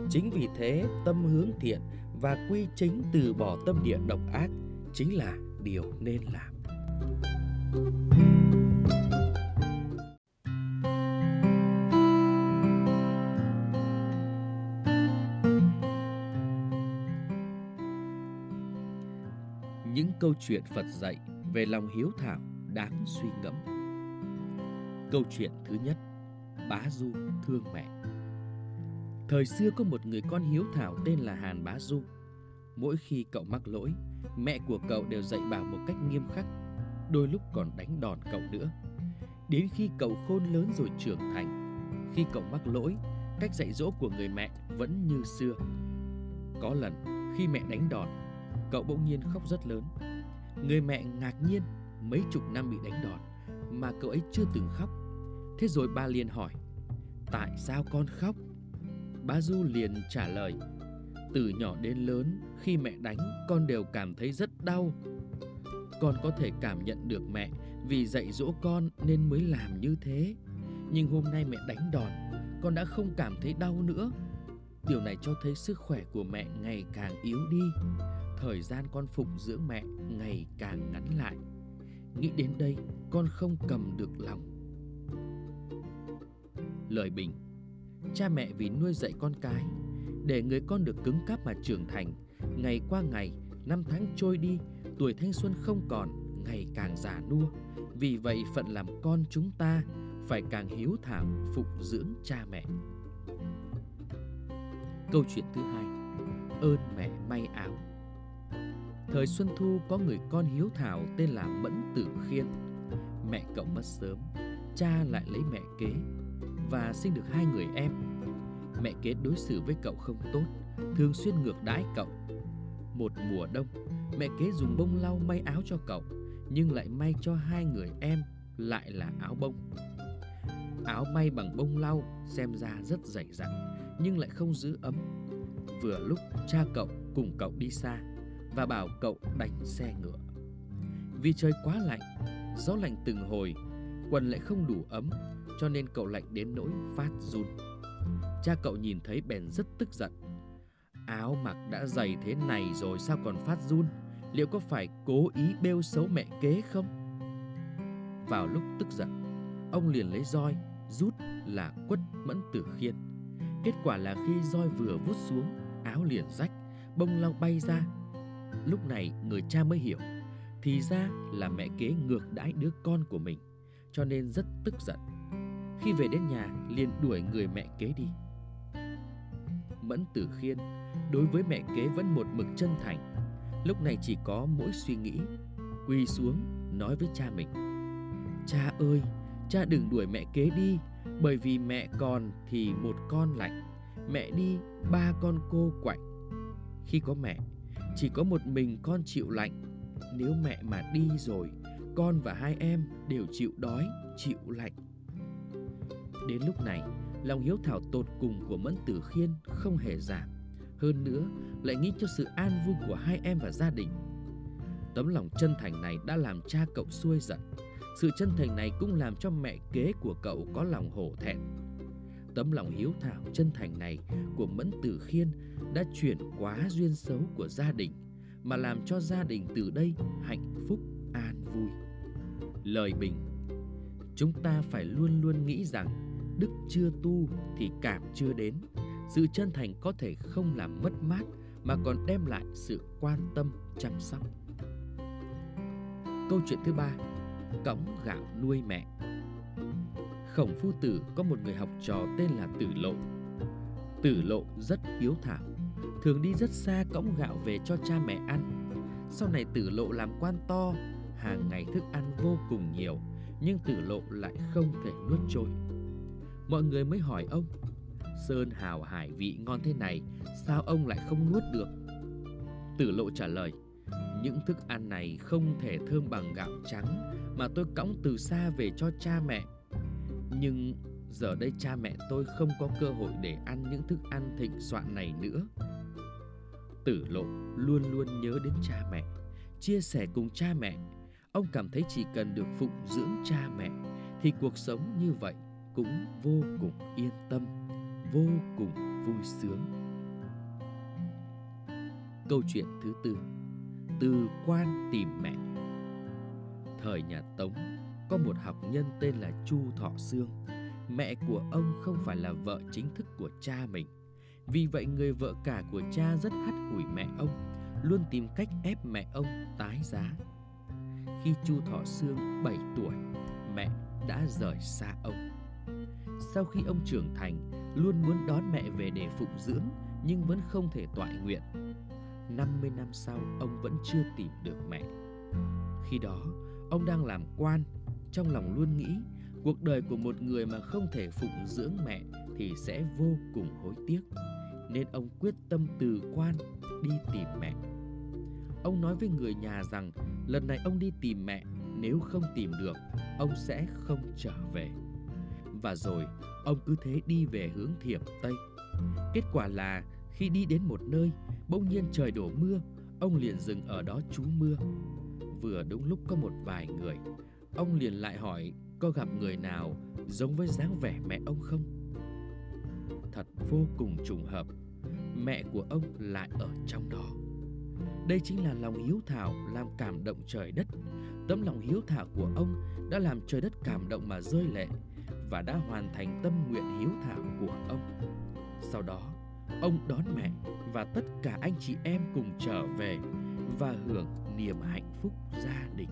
Chính vì thế, tâm hướng thiện và quy chính từ bỏ tâm địa độc ác chính là điều nên làm. Những câu chuyện Phật dạy về lòng hiếu thảo đáng suy ngẫm. Câu chuyện thứ nhất, Bá Du thương mẹ. Thời xưa có một người con hiếu thảo tên là Hàn Bá Du. Mỗi khi cậu mắc lỗi, mẹ của cậu đều dạy bảo một cách nghiêm khắc, đôi lúc còn đánh đòn cậu nữa. Đến khi cậu khôn lớn rồi trưởng thành, khi cậu mắc lỗi, cách dạy dỗ của người mẹ vẫn như xưa. Có lần khi mẹ đánh đòn, cậu bỗng nhiên khóc rất lớn. Người mẹ ngạc nhiên mấy chục năm bị đánh đòn mà cậu ấy chưa từng khóc. Thế rồi ba liền hỏi, tại sao con khóc? bá Du liền trả lời, từ nhỏ đến lớn khi mẹ đánh con đều cảm thấy rất đau. Con có thể cảm nhận được mẹ vì dạy dỗ con nên mới làm như thế. Nhưng hôm nay mẹ đánh đòn, con đã không cảm thấy đau nữa. Điều này cho thấy sức khỏe của mẹ ngày càng yếu đi. Thời gian con phụng dưỡng mẹ ngày càng ngắn lại. Nghĩ đến đây, con không cầm được lòng. Lời bình Cha mẹ vì nuôi dạy con cái Để người con được cứng cáp mà trưởng thành Ngày qua ngày, năm tháng trôi đi Tuổi thanh xuân không còn Ngày càng già nua Vì vậy phận làm con chúng ta Phải càng hiếu thảo phụng dưỡng cha mẹ Câu chuyện thứ hai Ơn mẹ may áo Thời Xuân Thu có người con hiếu thảo tên là Mẫn Tử Khiên. Mẹ cậu mất sớm, Cha lại lấy mẹ kế Và sinh được hai người em. Mẹ kế đối xử với cậu không tốt, Thường xuyên ngược đãi cậu. Một mùa đông, Mẹ kế dùng bông lau may áo cho cậu, Nhưng lại may cho hai người em Lại là áo bông. Áo may bằng bông lau Xem ra rất dày dặn, Nhưng lại không giữ ấm. Vừa lúc, cha cậu cùng cậu đi xa. Và bảo cậu đánh xe ngựa. Vì trời quá lạnh, Gió lạnh từng hồi, Quần lại không đủ ấm, Cho nên cậu lạnh đến nỗi phát run. Cha cậu nhìn thấy bèn rất tức giận. Áo mặc đã dày thế này rồi sao còn phát run? Liệu có phải cố ý bêu xấu mẹ kế không? Vào lúc tức giận, Ông liền lấy roi, Rút là quất mẫn tử khiên. Kết quả là khi roi vừa vút xuống, Áo liền rách, Bông lau bay ra Lúc này người cha mới hiểu Thì ra là mẹ kế ngược đãi đứa con của mình Cho nên rất tức giận Khi về đến nhà liền đuổi người mẹ kế đi Mẫn Tử Khiên đối với mẹ kế vẫn một mực chân thành. Lúc này chỉ có mỗi suy nghĩ, quỳ xuống nói với cha mình. Cha ơi, cha đừng đuổi mẹ kế đi, bởi vì mẹ còn thì một con lạnh, mẹ đi ba con cô quạnh. Khi có mẹ, chỉ có một mình con chịu lạnh. Nếu mẹ mà đi rồi, con và hai em đều chịu đói, chịu lạnh. Đến lúc này, lòng hiếu thảo tột cùng của Mẫn Tử Khiên không hề giảm. Hơn nữa, lại nghĩ cho sự an vui của hai em và gia đình. Tấm lòng chân thành này đã làm cha cậu xuôi giận. Sự chân thành này cũng làm cho mẹ kế của cậu có lòng hổ thẹn. Tấm lòng hiếu thảo chân thành này của Mẫn Tử Khiên đã chuyển quá duyên xấu của gia đình, mà làm cho gia đình từ đây hạnh phúc, an vui. Lời bình, Chúng ta phải luôn luôn nghĩ rằng đức chưa tu thì cảm chưa đến. Sự chân thành có thể không làm mất mát, mà còn đem lại sự quan tâm chăm sóc. Câu chuyện thứ ba, cõng gạo nuôi mẹ khổng phu tử có một người học trò tên là tử lộ. Tử lộ rất hiếu thảo, thường đi rất xa cõng gạo về cho cha mẹ ăn. Sau này tử lộ làm quan to, hàng ngày thức ăn vô cùng nhiều, nhưng tử lộ lại không thể nuốt trôi. Mọi người mới hỏi ông, Sơn hào hải vị ngon thế này, Sao ông lại không nuốt được? Tử lộ trả lời, Những thức ăn này không thể thơm bằng gạo trắng Mà tôi cõng từ xa về cho cha mẹ. Nhưng giờ đây cha mẹ tôi không có cơ hội để ăn những thức ăn thịnh soạn này nữa. Tử lộ luôn luôn nhớ đến cha mẹ, Chia sẻ cùng cha mẹ. Ông cảm thấy chỉ cần được phụng dưỡng cha mẹ Thì cuộc sống như vậy cũng vô cùng yên tâm, vô cùng vui sướng. Câu chuyện thứ tư, từ quan tìm mẹ. Thời nhà tống có một học nhân tên là chu thọ sương. Mẹ của ông không phải là vợ chính thức của cha mình. Vì vậy người vợ cả của cha rất hắt hủi mẹ ông, luôn tìm cách ép mẹ ông tái giá. Khi chu thọ sương 7 tuổi, mẹ đã rời xa ông. Sau khi ông trưởng thành, luôn muốn đón mẹ về để phụng dưỡng, nhưng vẫn không thể toại nguyện. 50 năm sau, ông vẫn chưa tìm được mẹ. Khi đó, ông đang làm quan trong lòng luôn nghĩ cuộc đời của một người mà không thể phụng dưỡng mẹ thì sẽ vô cùng hối tiếc, nên ông quyết tâm từ quan đi tìm mẹ. Ông nói với người nhà rằng lần này ông đi tìm mẹ, nếu không tìm được, ông sẽ không trở về. Và rồi, ông cứ thế đi về hướng thiểm Tây. Kết quả là khi đi đến một nơi, bỗng nhiên trời đổ mưa, ông liền dừng ở đó trú mưa. Vừa đúng lúc có một vài người, ông liền lại hỏi có gặp người nào giống với dáng vẻ mẹ ông không? Thật vô cùng trùng hợp, mẹ của ông lại ở trong đó. Đây chính là lòng hiếu thảo làm cảm động trời đất. Tấm lòng hiếu thảo của ông đã làm trời đất cảm động mà rơi lệ và đã hoàn thành tâm nguyện hiếu thảo của ông. Sau đó, ông đón mẹ và tất cả anh chị em cùng trở về và hưởng niềm hạnh phúc gia đình.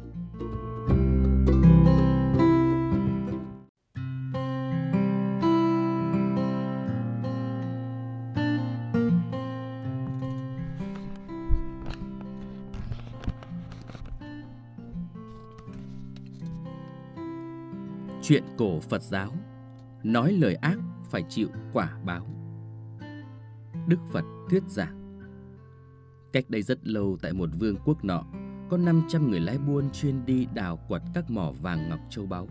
Chuyện cổ Phật giáo. Nói lời ác phải chịu quả báo. Đức Phật thuyết giảng. Cách đây rất lâu tại một vương quốc nọ, Có 500 người lái buôn chuyên đi đào quật các mỏ vàng ngọc châu báu.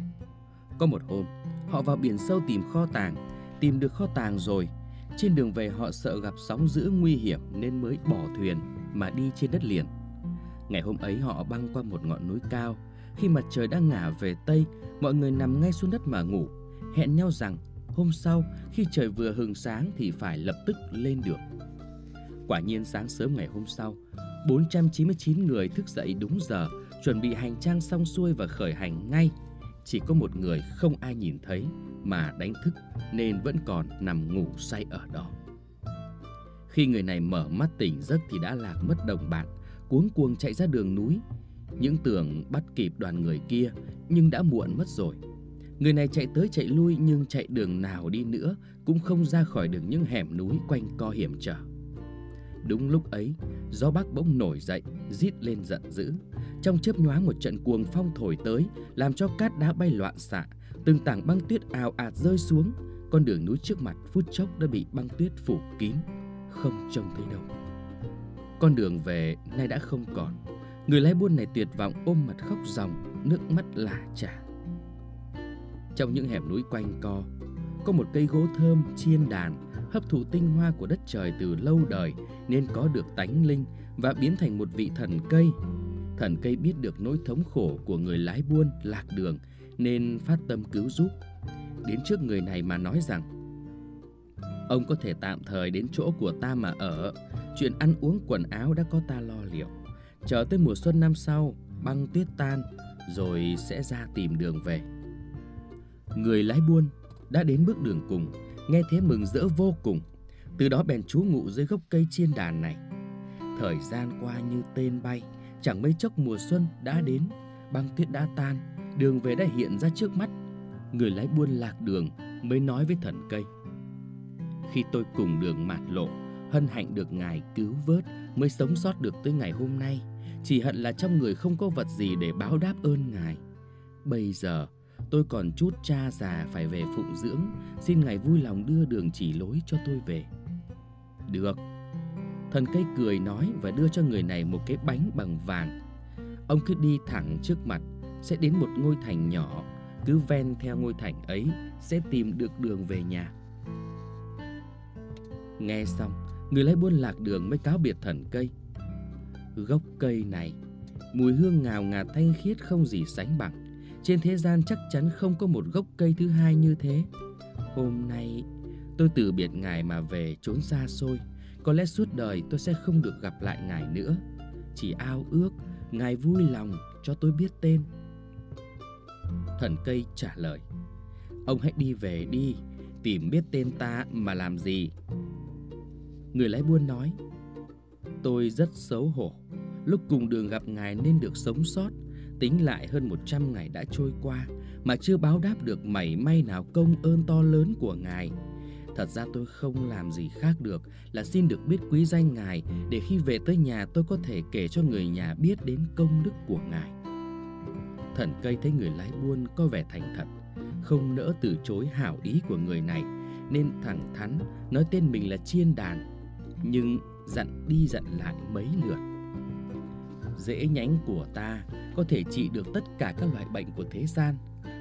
Có một hôm, Họ vào biển sâu tìm kho tàng. Tìm được kho tàng rồi, Trên đường về họ sợ gặp sóng dữ nguy hiểm Nên mới bỏ thuyền mà đi trên đất liền. Ngày hôm ấy họ băng qua một ngọn núi cao khi mặt trời đang ngả về Tây, mọi người nằm ngay xuống đất mà ngủ, hẹn nhau rằng hôm sau khi trời vừa hừng sáng thì phải lập tức lên đường. Quả nhiên sáng sớm ngày hôm sau, 499 người thức dậy đúng giờ, chuẩn bị hành trang xong xuôi và khởi hành ngay. Chỉ có một người không ai nhìn thấy mà đánh thức nên vẫn còn nằm ngủ say ở đó. Khi người này mở mắt tỉnh giấc thì đã lạc mất đồng bạn, cuống cuồng chạy ra đường núi, những tưởng bắt kịp đoàn người kia nhưng đã muộn mất rồi. Người này chạy tới chạy lui nhưng chạy đường nào đi nữa cũng không ra khỏi được những hẻm núi quanh co hiểm trở. Đúng lúc ấy, gió bắc bỗng nổi dậy, rít lên giận dữ. Trong chớp nhoáng một trận cuồng phong thổi tới, làm cho cát đá bay loạn xạ, từng tảng băng tuyết ào ạt rơi xuống. Con đường núi trước mặt phút chốc đã bị băng tuyết phủ kín, không trông thấy đâu. Con đường về nay đã không còn, Người lái buôn này tuyệt vọng ôm mặt khóc ròng, nước mắt lả chả. Trong những hẻm núi quanh co, có một cây gỗ thơm chiên đàn hấp thụ tinh hoa của đất trời từ lâu đời nên có được tánh linh và biến thành một vị thần cây. Thần cây biết được nỗi thống khổ của người lái buôn lạc đường nên phát tâm cứu giúp. Đến trước người này mà nói rằng Ông có thể tạm thời đến chỗ của ta mà ở Chuyện ăn uống quần áo đã có ta lo liệu Chờ tới mùa xuân năm sau, băng tuyết tan, rồi sẽ ra tìm đường về. Người lái buôn đã đến bước đường cùng, nghe thế mừng rỡ vô cùng. Từ đó bèn trú ngụ dưới gốc cây chiên đàn này. Thời gian qua như tên bay, chẳng mấy chốc mùa xuân đã đến, băng tuyết đã tan, đường về đã hiện ra trước mắt. Người lái buôn lạc đường mới nói với thần cây. Khi tôi cùng đường mạt lộ, hân hạnh được ngài cứu vớt mới sống sót được tới ngày hôm nay. Chỉ hận là trong người không có vật gì để báo đáp ơn ngài. Bây giờ tôi còn chút cha già phải về phụng dưỡng, xin ngài vui lòng đưa đường chỉ lối cho tôi về. Được. Thần cây cười nói và đưa cho người này một cái bánh bằng vàng. Ông cứ đi thẳng trước mặt, sẽ đến một ngôi thành nhỏ, cứ ven theo ngôi thành ấy sẽ tìm được đường về nhà. Nghe xong, người lấy buôn lạc đường mới cáo biệt thần cây. Gốc cây này, mùi hương ngào ngạt thanh khiết không gì sánh bằng. Trên thế gian chắc chắn không có một gốc cây thứ hai như thế. Hôm nay, tôi từ biệt ngài mà về trốn xa xôi. Có lẽ suốt đời tôi sẽ không được gặp lại ngài nữa. Chỉ ao ước, ngài vui lòng cho tôi biết tên. Thần cây trả lời. Ông hãy đi về đi, tìm biết tên ta mà làm gì. Người lái buôn nói Tôi rất xấu hổ. Lúc cùng đường gặp ngài nên được sống sót. Tính lại hơn 100 ngày đã trôi qua Mà chưa báo đáp được mảy may nào công ơn to lớn của ngài. Thật ra tôi không làm gì khác được là xin được biết quý danh ngài Để khi về tới nhà tôi có thể kể cho người nhà biết đến công đức của ngài. Thần cây thấy người lái buôn có vẻ thành thật Không nỡ từ chối hảo ý của người này nên thẳng thắn nói tên mình là chiên đàn, nhưng dặn đi dặn lại mấy lượt. Rễ nhánh của ta có thể trị được tất cả các loại bệnh của thế gian.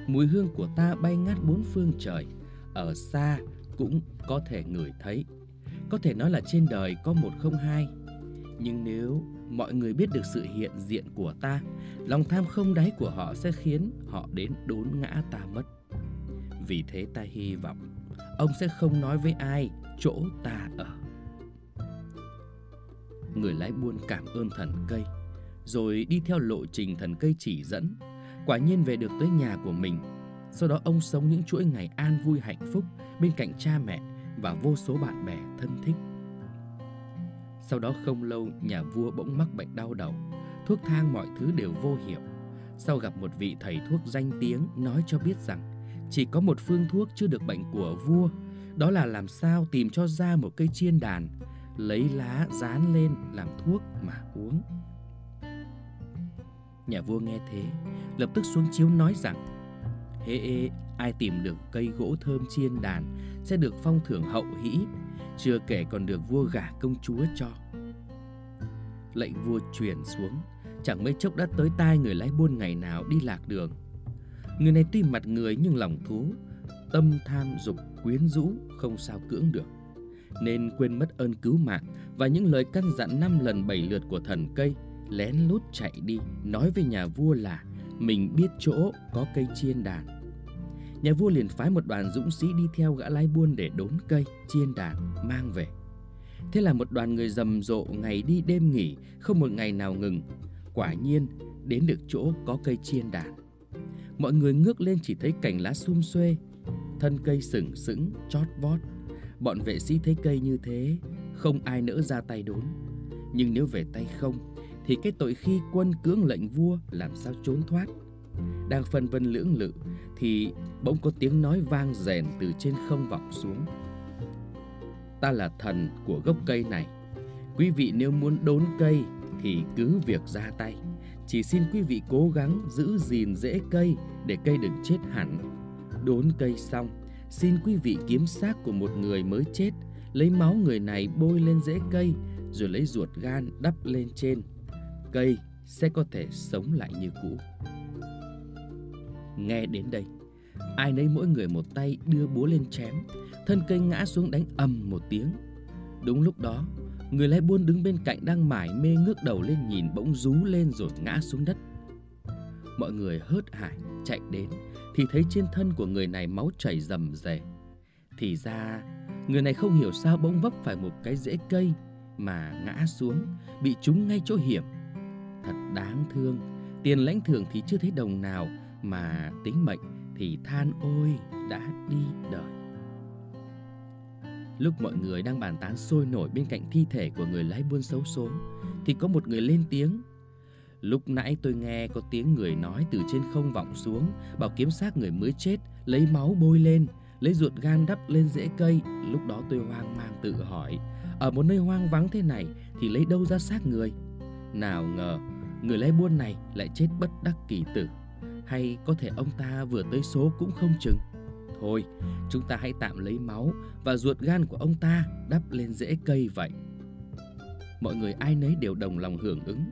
Mùi hương của ta bay ngát bốn phương trời, ở xa cũng có thể ngửi thấy. Có thể nói là trên đời có một không hai. Nhưng nếu mọi người biết được sự hiện diện của ta, lòng tham không đáy của họ sẽ khiến họ đến đốn ngã ta mất. Vì thế ta hy vọng ông sẽ không nói với ai chỗ ta ở. Người lái buôn cảm ơn thần cây, rồi đi theo lộ trình thần cây chỉ dẫn. Quả nhiên về được tới nhà của mình. Sau đó ông sống những chuỗi ngày an vui hạnh phúc bên cạnh cha mẹ và vô số bạn bè thân thích. Sau đó không lâu nhà vua bỗng mắc bệnh đau đầu Thuốc thang mọi thứ đều vô hiệu Sau gặp một vị thầy thuốc danh tiếng nói cho biết rằng Chỉ có một phương thuốc chữa được bệnh của vua Đó là làm sao tìm cho ra một cây chiên đàn Lấy lá dán lên làm thuốc mà uống. Nhà vua nghe thế Lập tức xuống chiếu nói rằng Hễ ê, ai tìm được cây gỗ thơm chiên đàn Sẽ được phong thưởng hậu hĩ chưa kể còn được vua gả công chúa cho. Lệnh vua truyền xuống Chẳng mấy chốc đã tới tai người lái buôn ngày nào đi lạc đường. Người này tuy mặt người nhưng lòng thú Tâm tham dục quyến rũ không sao cưỡng được. Nên quên mất ơn cứu mạng Và những lời căn dặn năm lần bảy lượt của thần cây Lén lút chạy đi Nói với nhà vua là Mình biết chỗ có cây chiên đàn nhà vua liền phái một đoàn dũng sĩ đi theo gã lái buôn để đốn cây, chiên đàn, mang về. Thế là một đoàn người rầm rộ ngày đi đêm nghỉ, không một ngày nào ngừng. Quả nhiên, đến được chỗ có cây chiên đàn. Mọi người ngước lên chỉ thấy cành lá sum xuê, thân cây sừng sững, chót vót. Bọn vệ sĩ thấy cây như thế, không ai nỡ ra tay đốn. Nhưng nếu về tay không, thì cái tội khi quân cưỡng lệnh vua làm sao trốn thoát. Đang phân vân lưỡng lự thì bỗng có tiếng nói vang rèn từ trên không vọng xuống. Ta là thần của gốc cây này. Quý vị nếu muốn đốn cây thì cứ việc ra tay. Chỉ xin quý vị cố gắng giữ gìn rễ cây để cây đừng chết hẳn. Đốn cây xong, xin quý vị kiếm xác của một người mới chết, lấy máu người này bôi lên rễ cây, rồi lấy ruột gan đắp lên trên. Cây sẽ có thể sống lại như cũ. Nghe đến đây, ai nấy mỗi người một tay đưa búa lên chém, thân cây ngã xuống đánh ầm một tiếng. Đúng lúc đó, người lái buôn đứng bên cạnh đang mải mê ngước đầu lên nhìn bỗng rú lên rồi ngã xuống đất. Mọi người hớt hải chạy đến thì thấy trên thân của người này máu chảy rầm rề. Thì ra, người này không hiểu sao bỗng vấp phải một cái rễ cây mà ngã xuống, bị trúng ngay chỗ hiểm. Thật đáng thương, tiền lãnh thưởng thì chưa thấy đồng nào mà tính mệnh thì than ôi đã đi đời. Lúc mọi người đang bàn tán sôi nổi bên cạnh thi thể của người lái buôn xấu số thì có một người lên tiếng. Lúc nãy tôi nghe có tiếng người nói từ trên không vọng xuống bảo kiếm xác người mới chết lấy máu bôi lên lấy ruột gan đắp lên rễ cây lúc đó tôi hoang mang tự hỏi ở một nơi hoang vắng thế này thì lấy đâu ra xác người nào ngờ người lái buôn này lại chết bất đắc kỳ tử hay có thể ông ta vừa tới số cũng không chừng. Thôi, chúng ta hãy tạm lấy máu và ruột gan của ông ta đắp lên rễ cây vậy. Mọi người ai nấy đều đồng lòng hưởng ứng.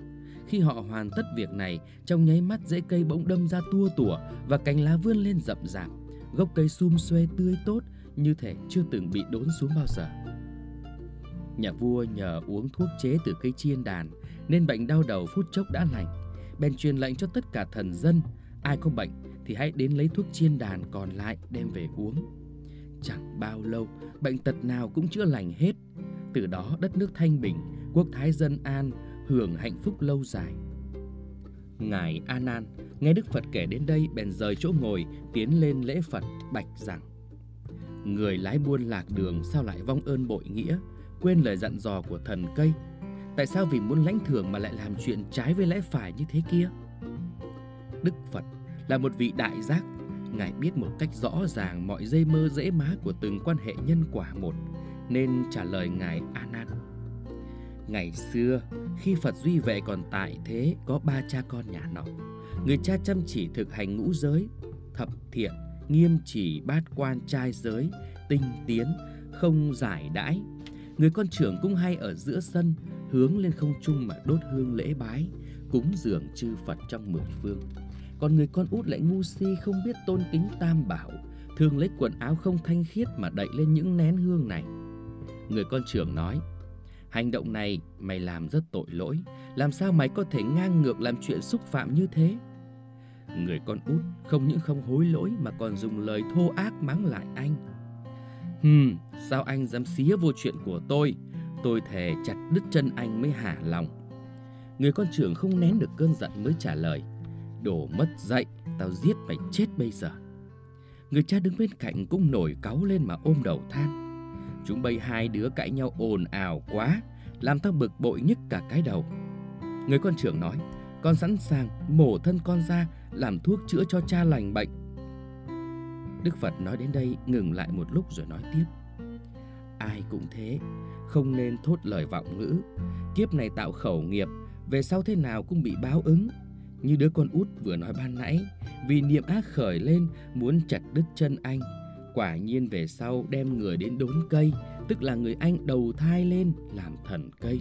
Khi họ hoàn tất việc này, trong nháy mắt rễ cây bỗng đâm ra tua tủa và cành lá vươn lên rậm rạp. Gốc cây sum xuê tươi tốt như thể chưa từng bị đốn xuống bao giờ. Nhà vua nhờ uống thuốc chế từ cây chiên đàn nên bệnh đau đầu phút chốc đã lành. Bèn truyền lệnh cho tất cả thần dân Ai có bệnh thì hãy đến lấy thuốc chiên đàn còn lại đem về uống. Chẳng bao lâu, bệnh tật nào cũng chữa lành hết. Từ đó đất nước thanh bình, quốc thái dân an, hưởng hạnh phúc lâu dài. Ngài A Nan nghe Đức Phật kể đến đây bèn rời chỗ ngồi tiến lên lễ Phật bạch rằng Người lái buôn lạc đường sao lại vong ơn bội nghĩa Quên lời dặn dò của thần cây Tại sao vì muốn lãnh thưởng mà lại làm chuyện trái với lẽ phải như thế kia Đức Phật là một vị đại giác, Ngài biết một cách rõ ràng mọi dây mơ dễ má của từng quan hệ nhân quả một, nên trả lời Ngài A Nan. Ngày xưa, khi Phật Duy Vệ còn tại thế có ba cha con nhà nọ. Người cha chăm chỉ thực hành ngũ giới, thập thiện, nghiêm chỉ bát quan trai giới, tinh tiến, không giải đãi. Người con trưởng cũng hay ở giữa sân, hướng lên không trung mà đốt hương lễ bái, cúng dường chư Phật trong mười phương. Còn người con út lại ngu si không biết tôn kính tam bảo, thường lấy quần áo không thanh khiết mà đậy lên những nén hương này. Người con trưởng nói, hành động này mày làm rất tội lỗi, làm sao mày có thể ngang ngược làm chuyện xúc phạm như thế? Người con út không những không hối lỗi mà còn dùng lời thô ác mắng lại anh. Hừm, sao anh dám xía vô chuyện của tôi? Tôi thề chặt đứt chân anh mới hả lòng. Người con trưởng không nén được cơn giận mới trả lời. Đồ mất dạy, tao giết mày chết bây giờ. Người cha đứng bên cạnh cũng nổi cáu lên mà ôm đầu than. Chúng bay hai đứa cãi nhau ồn ào quá, làm tao bực bội nhất cả cái đầu. Người con trưởng nói, con sẵn sàng mổ thân con ra làm thuốc chữa cho cha lành bệnh. Đức Phật nói đến đây ngừng lại một lúc rồi nói tiếp. Ai cũng thế, không nên thốt lời vọng ngữ. Kiếp này tạo khẩu nghiệp, về sau thế nào cũng bị báo ứng. Như đứa con út vừa nói ban nãy, vì niệm ác khởi lên muốn chặt đứt chân anh. Quả nhiên về sau đem người đến đốn cây, tức là người anh đầu thai lên làm thần cây.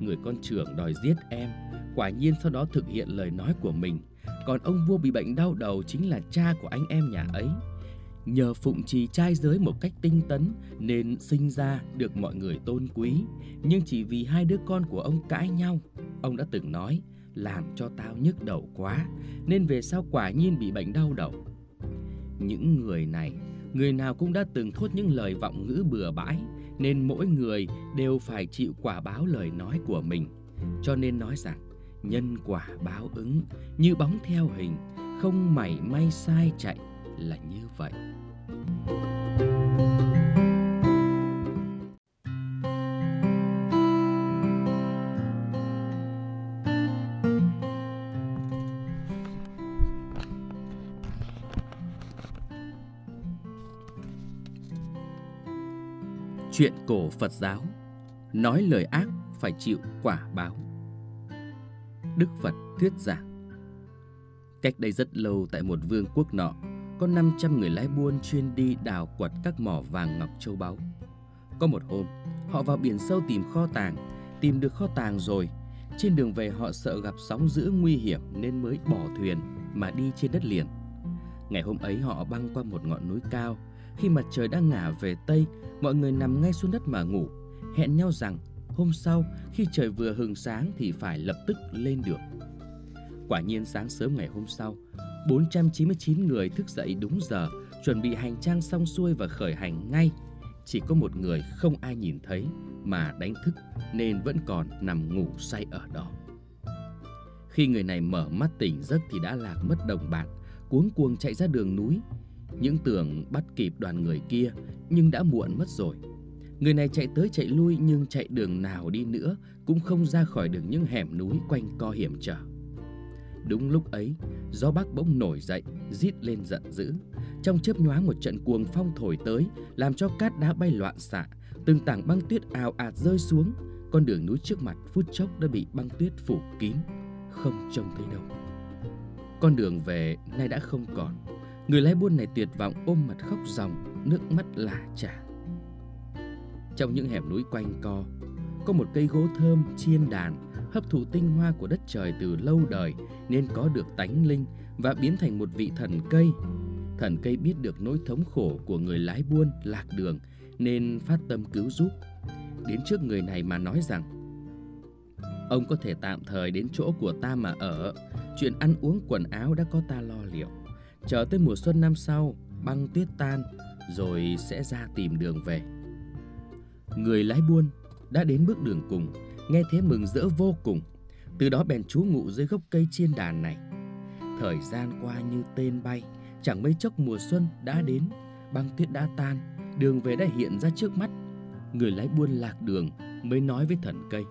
Người con trưởng đòi giết em, quả nhiên sau đó thực hiện lời nói của mình. Còn ông vua bị bệnh đau đầu chính là cha của anh em nhà ấy. Nhờ phụng trì trai giới một cách tinh tấn nên sinh ra được mọi người tôn quý. Nhưng chỉ vì hai đứa con của ông cãi nhau, ông đã từng nói làm cho tao nhức đầu quá nên về sau quả nhiên bị bệnh đau đầu. Những người này, người nào cũng đã từng thốt những lời vọng ngữ bừa bãi nên mỗi người đều phải chịu quả báo lời nói của mình. Cho nên nói rằng nhân quả báo ứng như bóng theo hình, không mảy may sai chạy là như vậy. Chuyện cổ Phật giáo. Nói lời ác phải chịu quả báo. Đức Phật thuyết giảng. Cách đây rất lâu tại một vương quốc nọ, Có 500 người lái buôn chuyên đi đào quật các mỏ vàng ngọc châu báu. Có một hôm, Họ vào biển sâu tìm kho tàng, Tìm được kho tàng rồi. Trên đường về họ sợ gặp sóng dữ nguy hiểm Nên mới bỏ thuyền mà đi trên đất liền. Ngày hôm ấy họ băng qua một ngọn núi cao khi mặt trời đang ngả về Tây, Mọi người nằm ngay xuống đất mà ngủ, Hẹn nhau rằng, hôm sau, khi trời vừa hừng sáng thì phải lập tức lên đường. Quả nhiên sáng sớm ngày hôm sau 499 người thức dậy đúng giờ, Chuẩn bị hành trang xong xuôi và khởi hành ngay. Chỉ có một người không ai nhìn thấy Mà đánh thức, nên vẫn còn nằm ngủ say ở đó. Khi người này mở mắt tỉnh giấc thì đã lạc mất đồng bạn, Cuống cuồng chạy ra đường núi những tưởng bắt kịp đoàn người kia nhưng đã muộn mất rồi. Người này chạy tới chạy lui nhưng chạy đường nào đi nữa cũng không ra khỏi được những hẻm núi quanh co hiểm trở. Đúng lúc ấy, gió bắc bỗng nổi dậy, rít lên giận dữ. Trong chớp nhoáng một trận cuồng phong thổi tới, làm cho cát đá bay loạn xạ, từng tảng băng tuyết ào ạt rơi xuống. Con đường núi trước mặt phút chốc đã bị băng tuyết phủ kín, không trông thấy đâu. Con đường về nay đã không còn, Người lái buôn này tuyệt vọng ôm mặt khóc ròng, nước mắt lả chả. Trong những hẻm núi quanh co, có một cây gỗ thơm chiên đàn, hấp thụ tinh hoa của đất trời từ lâu đời nên có được tánh linh và biến thành một vị thần cây. Thần cây biết được nỗi thống khổ của người lái buôn lạc đường nên phát tâm cứu giúp. Đến trước người này mà nói rằng Ông có thể tạm thời đến chỗ của ta mà ở Chuyện ăn uống quần áo đã có ta lo liệu Chờ tới mùa xuân năm sau, băng tuyết tan, rồi sẽ ra tìm đường về. Người lái buôn đã đến bước đường cùng, nghe thế mừng rỡ vô cùng. Từ đó bèn trú ngụ dưới gốc cây chiên đàn này. Thời gian qua như tên bay, chẳng mấy chốc mùa xuân đã đến, băng tuyết đã tan, đường về đã hiện ra trước mắt. Người lái buôn lạc đường mới nói với thần cây.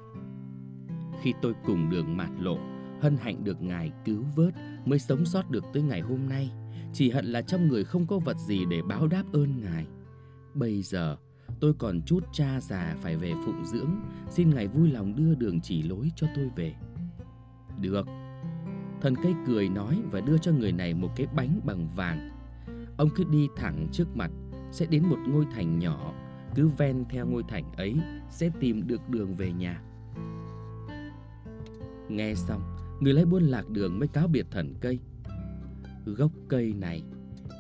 Khi tôi cùng đường mạt lộ, hân hạnh được ngài cứu vớt mới sống sót được tới ngày hôm nay. Chỉ hận là trong người không có vật gì để báo đáp ơn Ngài. Bây giờ, tôi còn chút cha già phải về phụng dưỡng. Xin Ngài vui lòng đưa đường chỉ lối cho tôi về. Được. Thần cây cười nói và đưa cho người này một cái bánh bằng vàng. Ông cứ đi thẳng trước mặt, Sẽ đến một ngôi thành nhỏ. Cứ ven theo ngôi thành ấy, Sẽ tìm được đường về nhà. Nghe xong, Người lái buôn lạc đường mới cáo biệt thần cây. Gốc cây này.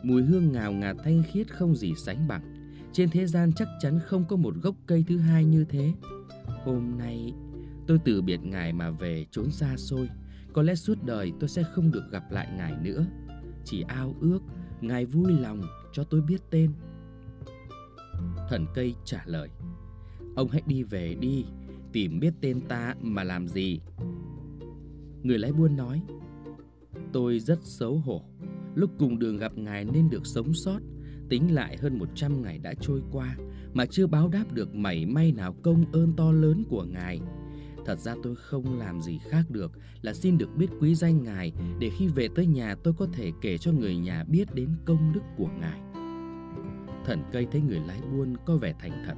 Mùi hương ngào ngạt thanh khiết không gì sánh bằng. Trên thế gian chắc chắn không có một gốc cây thứ hai như thế. Hôm nay, tôi từ biệt ngài mà về trốn xa xôi. Có lẽ suốt đời tôi sẽ không được gặp lại ngài nữa. Chỉ ao ước ngài vui lòng cho tôi biết tên. Thần cây trả lời, Ông hãy đi về đi, Tìm biết tên ta mà làm gì. Người lái buôn nói Tôi rất xấu hổ. Lúc cùng đường gặp ngài nên được sống sót, Tính lại hơn 100 ngày đã trôi qua Mà chưa báo đáp được mảy may nào công ơn to lớn của ngài. Thật ra tôi không làm gì khác được là xin được biết quý danh ngài Để khi về tới nhà tôi có thể kể cho người nhà biết đến công đức của ngài. Thần cây thấy người lái buôn có vẻ thành thật,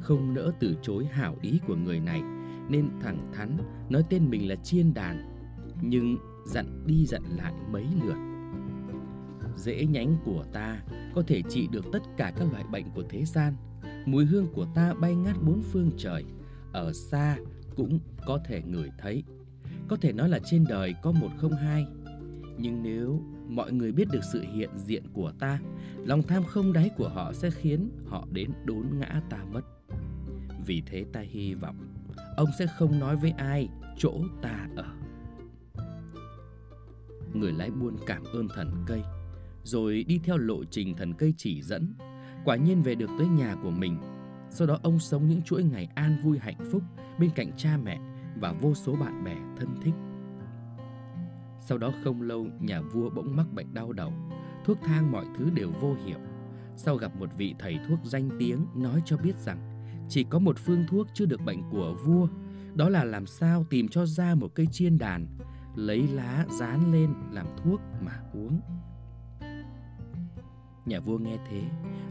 Không nỡ từ chối hảo ý của người này, Nên thẳng thắn nói tên mình là Chiên Đàn. Nhưng dặn đi dặn lại mấy lượt. Rễ nhánh của ta có thể trị được tất cả các loại bệnh của thế gian. Mùi hương của ta bay ngát bốn phương trời. Ở xa cũng có thể ngửi thấy. Có thể nói là trên đời có một không hai. Nhưng nếu mọi người biết được sự hiện diện của ta, Lòng tham không đáy của họ sẽ khiến họ đến đốn ngã ta mất. Vì thế ta hy vọng Ông sẽ không nói với ai chỗ ta ở. Người lái buôn cảm ơn thần cây, Rồi đi theo lộ trình thần cây chỉ dẫn. Quả nhiên về được tới nhà của mình, Sau đó ông sống những chuỗi ngày an vui hạnh phúc Bên cạnh cha mẹ và vô số bạn bè thân thích. Sau đó không lâu, nhà vua bỗng mắc bệnh đau đầu, Thuốc thang mọi thứ đều vô hiệu. Sau gặp một vị thầy thuốc danh tiếng nói cho biết rằng Chỉ có một phương thuốc chưa được bệnh của vua, Đó là làm sao tìm cho ra một cây chiên đàn lấy lá dán lên làm thuốc mà uống. Nhà vua nghe thế,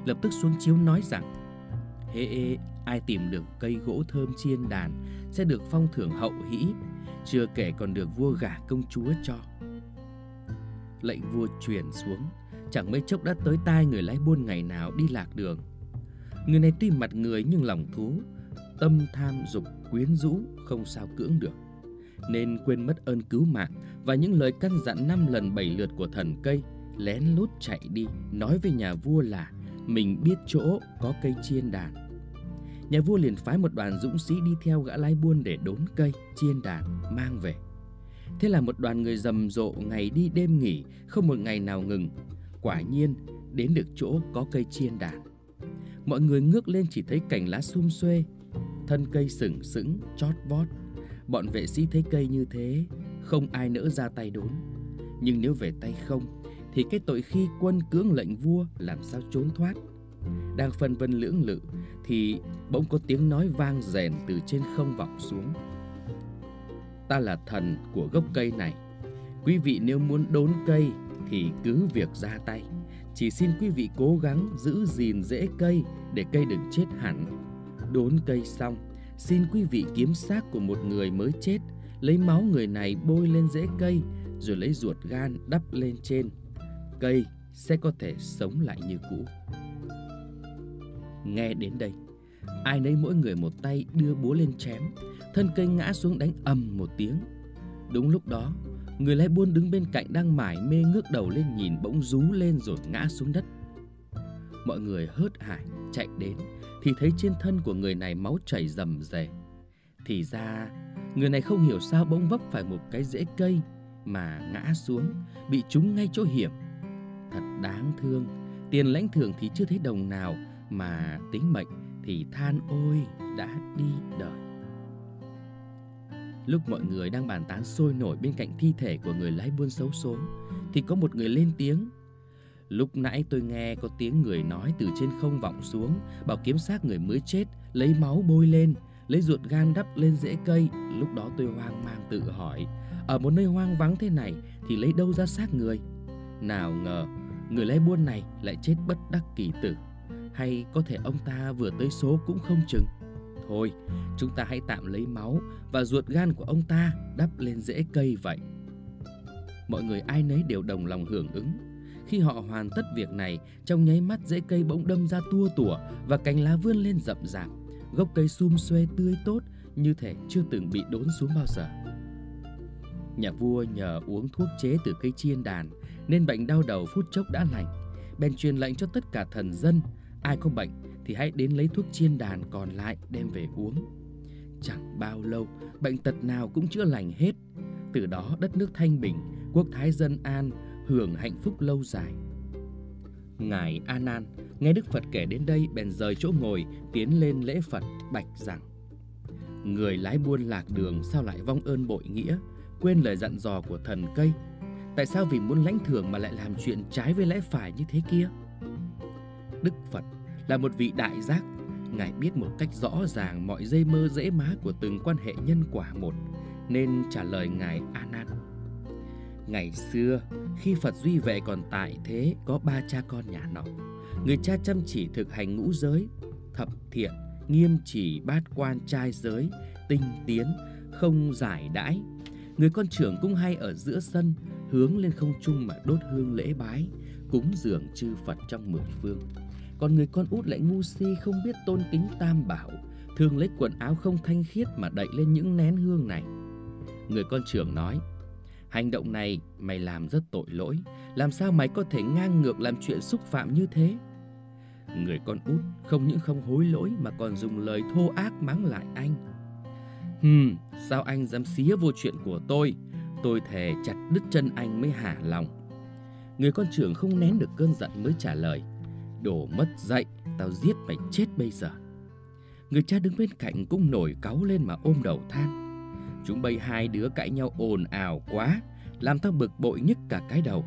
lập tức xuống chiếu nói rằng Hễ ê, ai tìm được cây gỗ thơm chiên đàn sẽ được phong thưởng hậu hĩ, chưa kể còn được vua gả công chúa cho. Lệnh vua truyền xuống, chẳng mấy chốc đã tới tai người lái buôn ngày nào đi lạc đường. Người này tuy mặt người nhưng lòng thú, tâm tham dục quyến rũ không sao cưỡng được nên quên mất ơn cứu mạng và những lời căn dặn năm lần bảy lượt của thần cây, lén lút chạy đi nói với nhà vua là mình biết chỗ có cây chiên đàn. Nhà vua liền phái một đoàn dũng sĩ đi theo gã lái buôn để đốn cây, chiên đàn, mang về. Thế là một đoàn người rầm rộ ngày đi đêm nghỉ, không một ngày nào ngừng. Quả nhiên, đến được chỗ có cây chiên đàn. Mọi người ngước lên chỉ thấy cảnh lá sum xuê, thân cây sừng sững, chót vót, Bọn vệ sĩ thấy cây như thế, Không ai nỡ ra tay đốn. Nhưng nếu về tay không, Thì cái tội khi quân cưỡng lệnh vua Làm sao trốn thoát? Đang phân vân lưỡng lự, Thì bỗng có tiếng nói vang rèn Từ trên không vọng xuống. Ta là thần của gốc cây này. Quý vị nếu muốn đốn cây Thì cứ việc ra tay. Chỉ xin quý vị cố gắng giữ gìn rễ cây Để cây đừng chết hẳn. Đốn cây xong Xin quý vị kiếm xác của một người mới chết, lấy máu người này bôi lên rễ cây, rồi lấy ruột gan đắp lên trên. Cây sẽ có thể sống lại như cũ. Nghe đến đây, ai nấy mỗi người một tay đưa búa lên chém, thân cây ngã xuống đánh ầm một tiếng. Đúng lúc đó, người lái buôn đứng bên cạnh đang mải mê ngước đầu lên nhìn bỗng rú lên rồi ngã xuống đất. Mọi người hớt hải chạy đến thì thấy trên thân của người này máu chảy rầm rề. Thì ra, người này không hiểu sao bỗng vấp phải một cái rễ cây mà ngã xuống, bị trúng ngay chỗ hiểm. Thật đáng thương, tiền lãnh thưởng thì chưa thấy đồng nào mà tính mệnh thì than ôi đã đi đời. Lúc mọi người đang bàn tán sôi nổi bên cạnh thi thể của người lái buôn xấu số thì có một người lên tiếng Lúc nãy tôi nghe có tiếng người nói từ trên không vọng xuống, bảo kiếm xác người mới chết, lấy máu bôi lên, lấy ruột gan đắp lên rễ cây. Lúc đó tôi hoang mang tự hỏi, ở một nơi hoang vắng thế này thì lấy đâu ra xác người? Nào ngờ, người lấy buôn này lại chết bất đắc kỳ tử. Hay có thể ông ta vừa tới số cũng không chừng. Thôi, chúng ta hãy tạm lấy máu và ruột gan của ông ta đắp lên rễ cây vậy. Mọi người ai nấy đều đồng lòng hưởng ứng khi họ hoàn tất việc này, trong nháy mắt rễ cây bỗng đâm ra tua tủa và cành lá vươn lên rậm rạp. Gốc cây sum xuê tươi tốt như thể chưa từng bị đốn xuống bao giờ. Nhà vua nhờ uống thuốc chế từ cây chiên đàn nên bệnh đau đầu phút chốc đã lành. Bèn truyền lệnh cho tất cả thần dân, ai có bệnh thì hãy đến lấy thuốc chiên đàn còn lại đem về uống. Chẳng bao lâu, bệnh tật nào cũng chữa lành hết. Từ đó đất nước thanh bình, quốc thái dân an, hưởng hạnh phúc lâu dài. Ngài A Nan nghe Đức Phật kể đến đây, bèn rời chỗ ngồi, tiến lên lễ Phật bạch rằng, Người lái buôn lạc đường sao lại vong ơn bội nghĩa, Quên lời dặn dò của thần cây? Tại sao vì muốn lãnh thưởng mà lại làm chuyện trái với lẽ phải như thế kia? Đức Phật là một vị đại giác, Ngài biết một cách rõ ràng mọi dây mơ dễ má của từng quan hệ nhân quả một, Nên trả lời Ngài A Nan Ngày xưa, khi Phật Duy Vệ còn tại thế có ba cha con nhà nọ. Người cha chăm chỉ thực hành ngũ giới, thập thiện, nghiêm chỉ bát quan trai giới, tinh tiến, không giải đãi. Người con trưởng cũng hay ở giữa sân, hướng lên không trung mà đốt hương lễ bái, cúng dường chư Phật trong mười phương. Còn người con út lại ngu si không biết tôn kính tam bảo, thường lấy quần áo không thanh khiết mà đậy lên những nén hương này. Người con trưởng nói, Hành động này mày làm rất tội lỗi. Làm sao mày có thể ngang ngược làm chuyện xúc phạm như thế? Người con út không những không hối lỗi Mà còn dùng lời thô ác mắng lại anh. Hừm, sao anh dám xía vô chuyện của tôi? Tôi thề chặt đứt chân anh mới hả lòng. Người con trưởng không nén được cơn giận mới trả lời Đồ mất dạy, tao giết mày chết bây giờ. Người cha đứng bên cạnh cũng nổi cáu lên mà ôm đầu than. Chúng bay hai đứa cãi nhau ồn ào quá, Làm tao bực bội nhất cả cái đầu.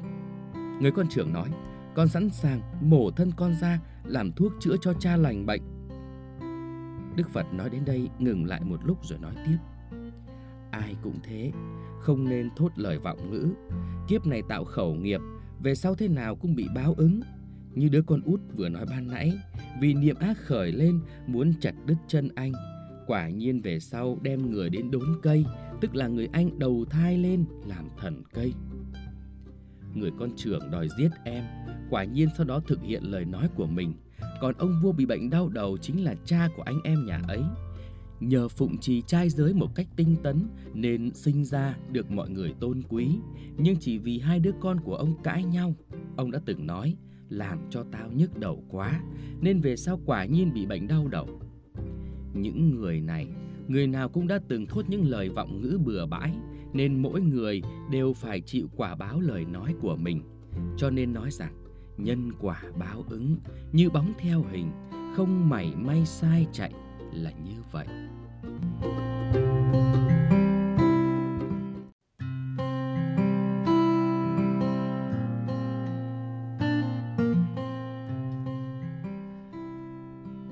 Người con trưởng nói, Con sẵn sàng mổ thân con ra, Làm thuốc chữa cho cha lành bệnh. Đức Phật nói đến đây ngừng lại một lúc rồi nói tiếp. Ai cũng thế, Không nên thốt lời vọng ngữ. Kiếp này tạo khẩu nghiệp, Về sau thế nào cũng bị báo ứng. Như đứa con út vừa nói ban nãy, Vì niệm ác khởi lên, Muốn chặt đứt chân anh Quả nhiên về sau đem người đến đốn cây, tức là người anh đầu thai lên làm thần cây. Người con trưởng đòi giết em, quả nhiên sau đó thực hiện lời nói của mình. Còn ông vua bị bệnh đau đầu chính là cha của anh em nhà ấy. Nhờ phụng trì trai giới một cách tinh tấn nên sinh ra được mọi người tôn quý. Nhưng chỉ vì hai đứa con của ông cãi nhau, ông đã từng nói làm cho tao nhức đầu quá nên về sau quả nhiên bị bệnh đau đầu. Những người này, người nào cũng đã từng thốt những lời vọng ngữ bừa bãi, nên mỗi người đều phải chịu quả báo lời nói của mình. Cho nên nói rằng, nhân quả báo ứng như bóng theo hình, không mảy may sai chạy là như vậy.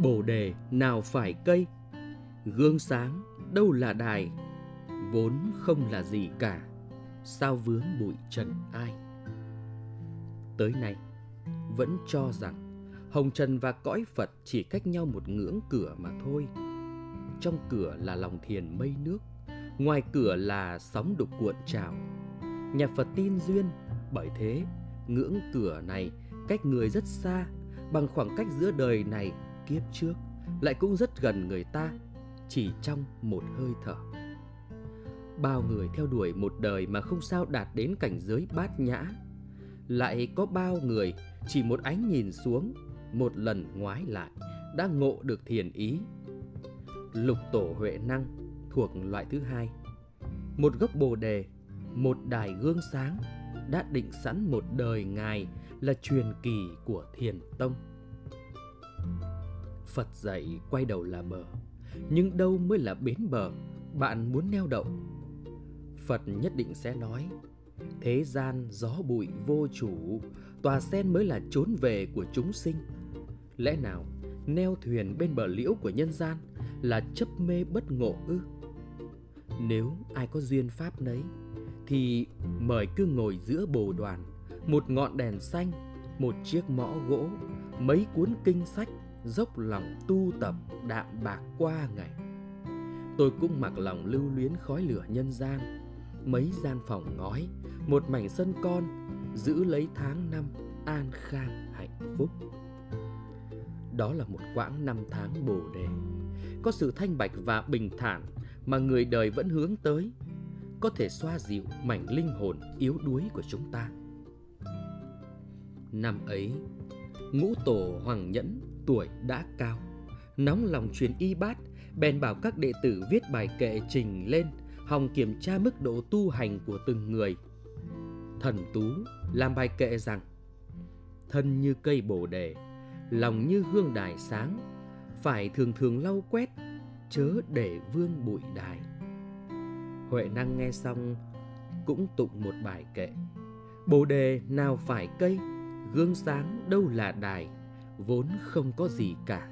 Bồ đề nào phải cây? Gương sáng đâu là đài? Vốn không là gì cả. Sao vướng bụi trần ai? Tới nay, vẫn cho rằng hồng trần và cõi phật chỉ cách nhau một ngưỡng cửa mà thôi. Trong cửa là lòng thiền mây nước, ngoài cửa là sóng đục cuộn trào. Nhà phật tin duyên, bởi thế ngưỡng cửa này cách người rất xa, bằng khoảng cách giữa đời này kiếp trước, lại cũng rất gần người ta, chỉ trong một hơi thở. Bao người theo đuổi một đời mà không sao đạt đến cảnh giới bát nhã, lại có bao người chỉ một ánh nhìn xuống, một lần ngoái lại, đã ngộ được thiền ý. Lục tổ huệ năng thuộc loại thứ hai. Một gốc bồ đề, một đài gương sáng đã định sẵn một đời ngài là truyền kỳ của thiền tông. Phật dạy quay đầu là bờ, Nhưng đâu mới là bến bờ Bạn muốn neo đậu? Phật nhất định sẽ nói, Thế gian gió bụi vô chủ, Tòa sen mới là trốn về của chúng sinh. Lẽ nào neo thuyền bên bờ liễu của nhân gian Là chấp mê bất ngộ ư? Nếu ai có duyên pháp nấy, Thì mời cứ ngồi giữa bồ đoàn, Một ngọn đèn xanh, Một chiếc mõ gỗ, Mấy cuốn kinh sách dốc lòng tu tập đạm bạc qua ngày tôi cũng mặc lòng lưu luyến khói lửa nhân gian mấy gian phòng ngói một mảnh sân con giữ lấy tháng năm an khang hạnh phúc. Đó là một quãng năm tháng bồ đề, có sự thanh bạch và bình thản mà người đời vẫn hướng tới, có thể xoa dịu mảnh linh hồn yếu đuối của chúng ta. Năm ấy, ngũ tổ Hoàng Nhẫn tuổi đã cao, nóng lòng truyền y bát, bèn bảo các đệ tử viết bài kệ trình lên, hòng kiểm tra mức độ tu hành của từng người. Thần Tú làm bài kệ rằng, thân như cây bồ đề, lòng như hương đài sáng, phải thường thường lau quét, chớ để vương bụi đài. Huệ năng nghe xong cũng tụng một bài kệ. Bồ đề nào phải cây, gương sáng đâu là đài, vốn không có gì cả,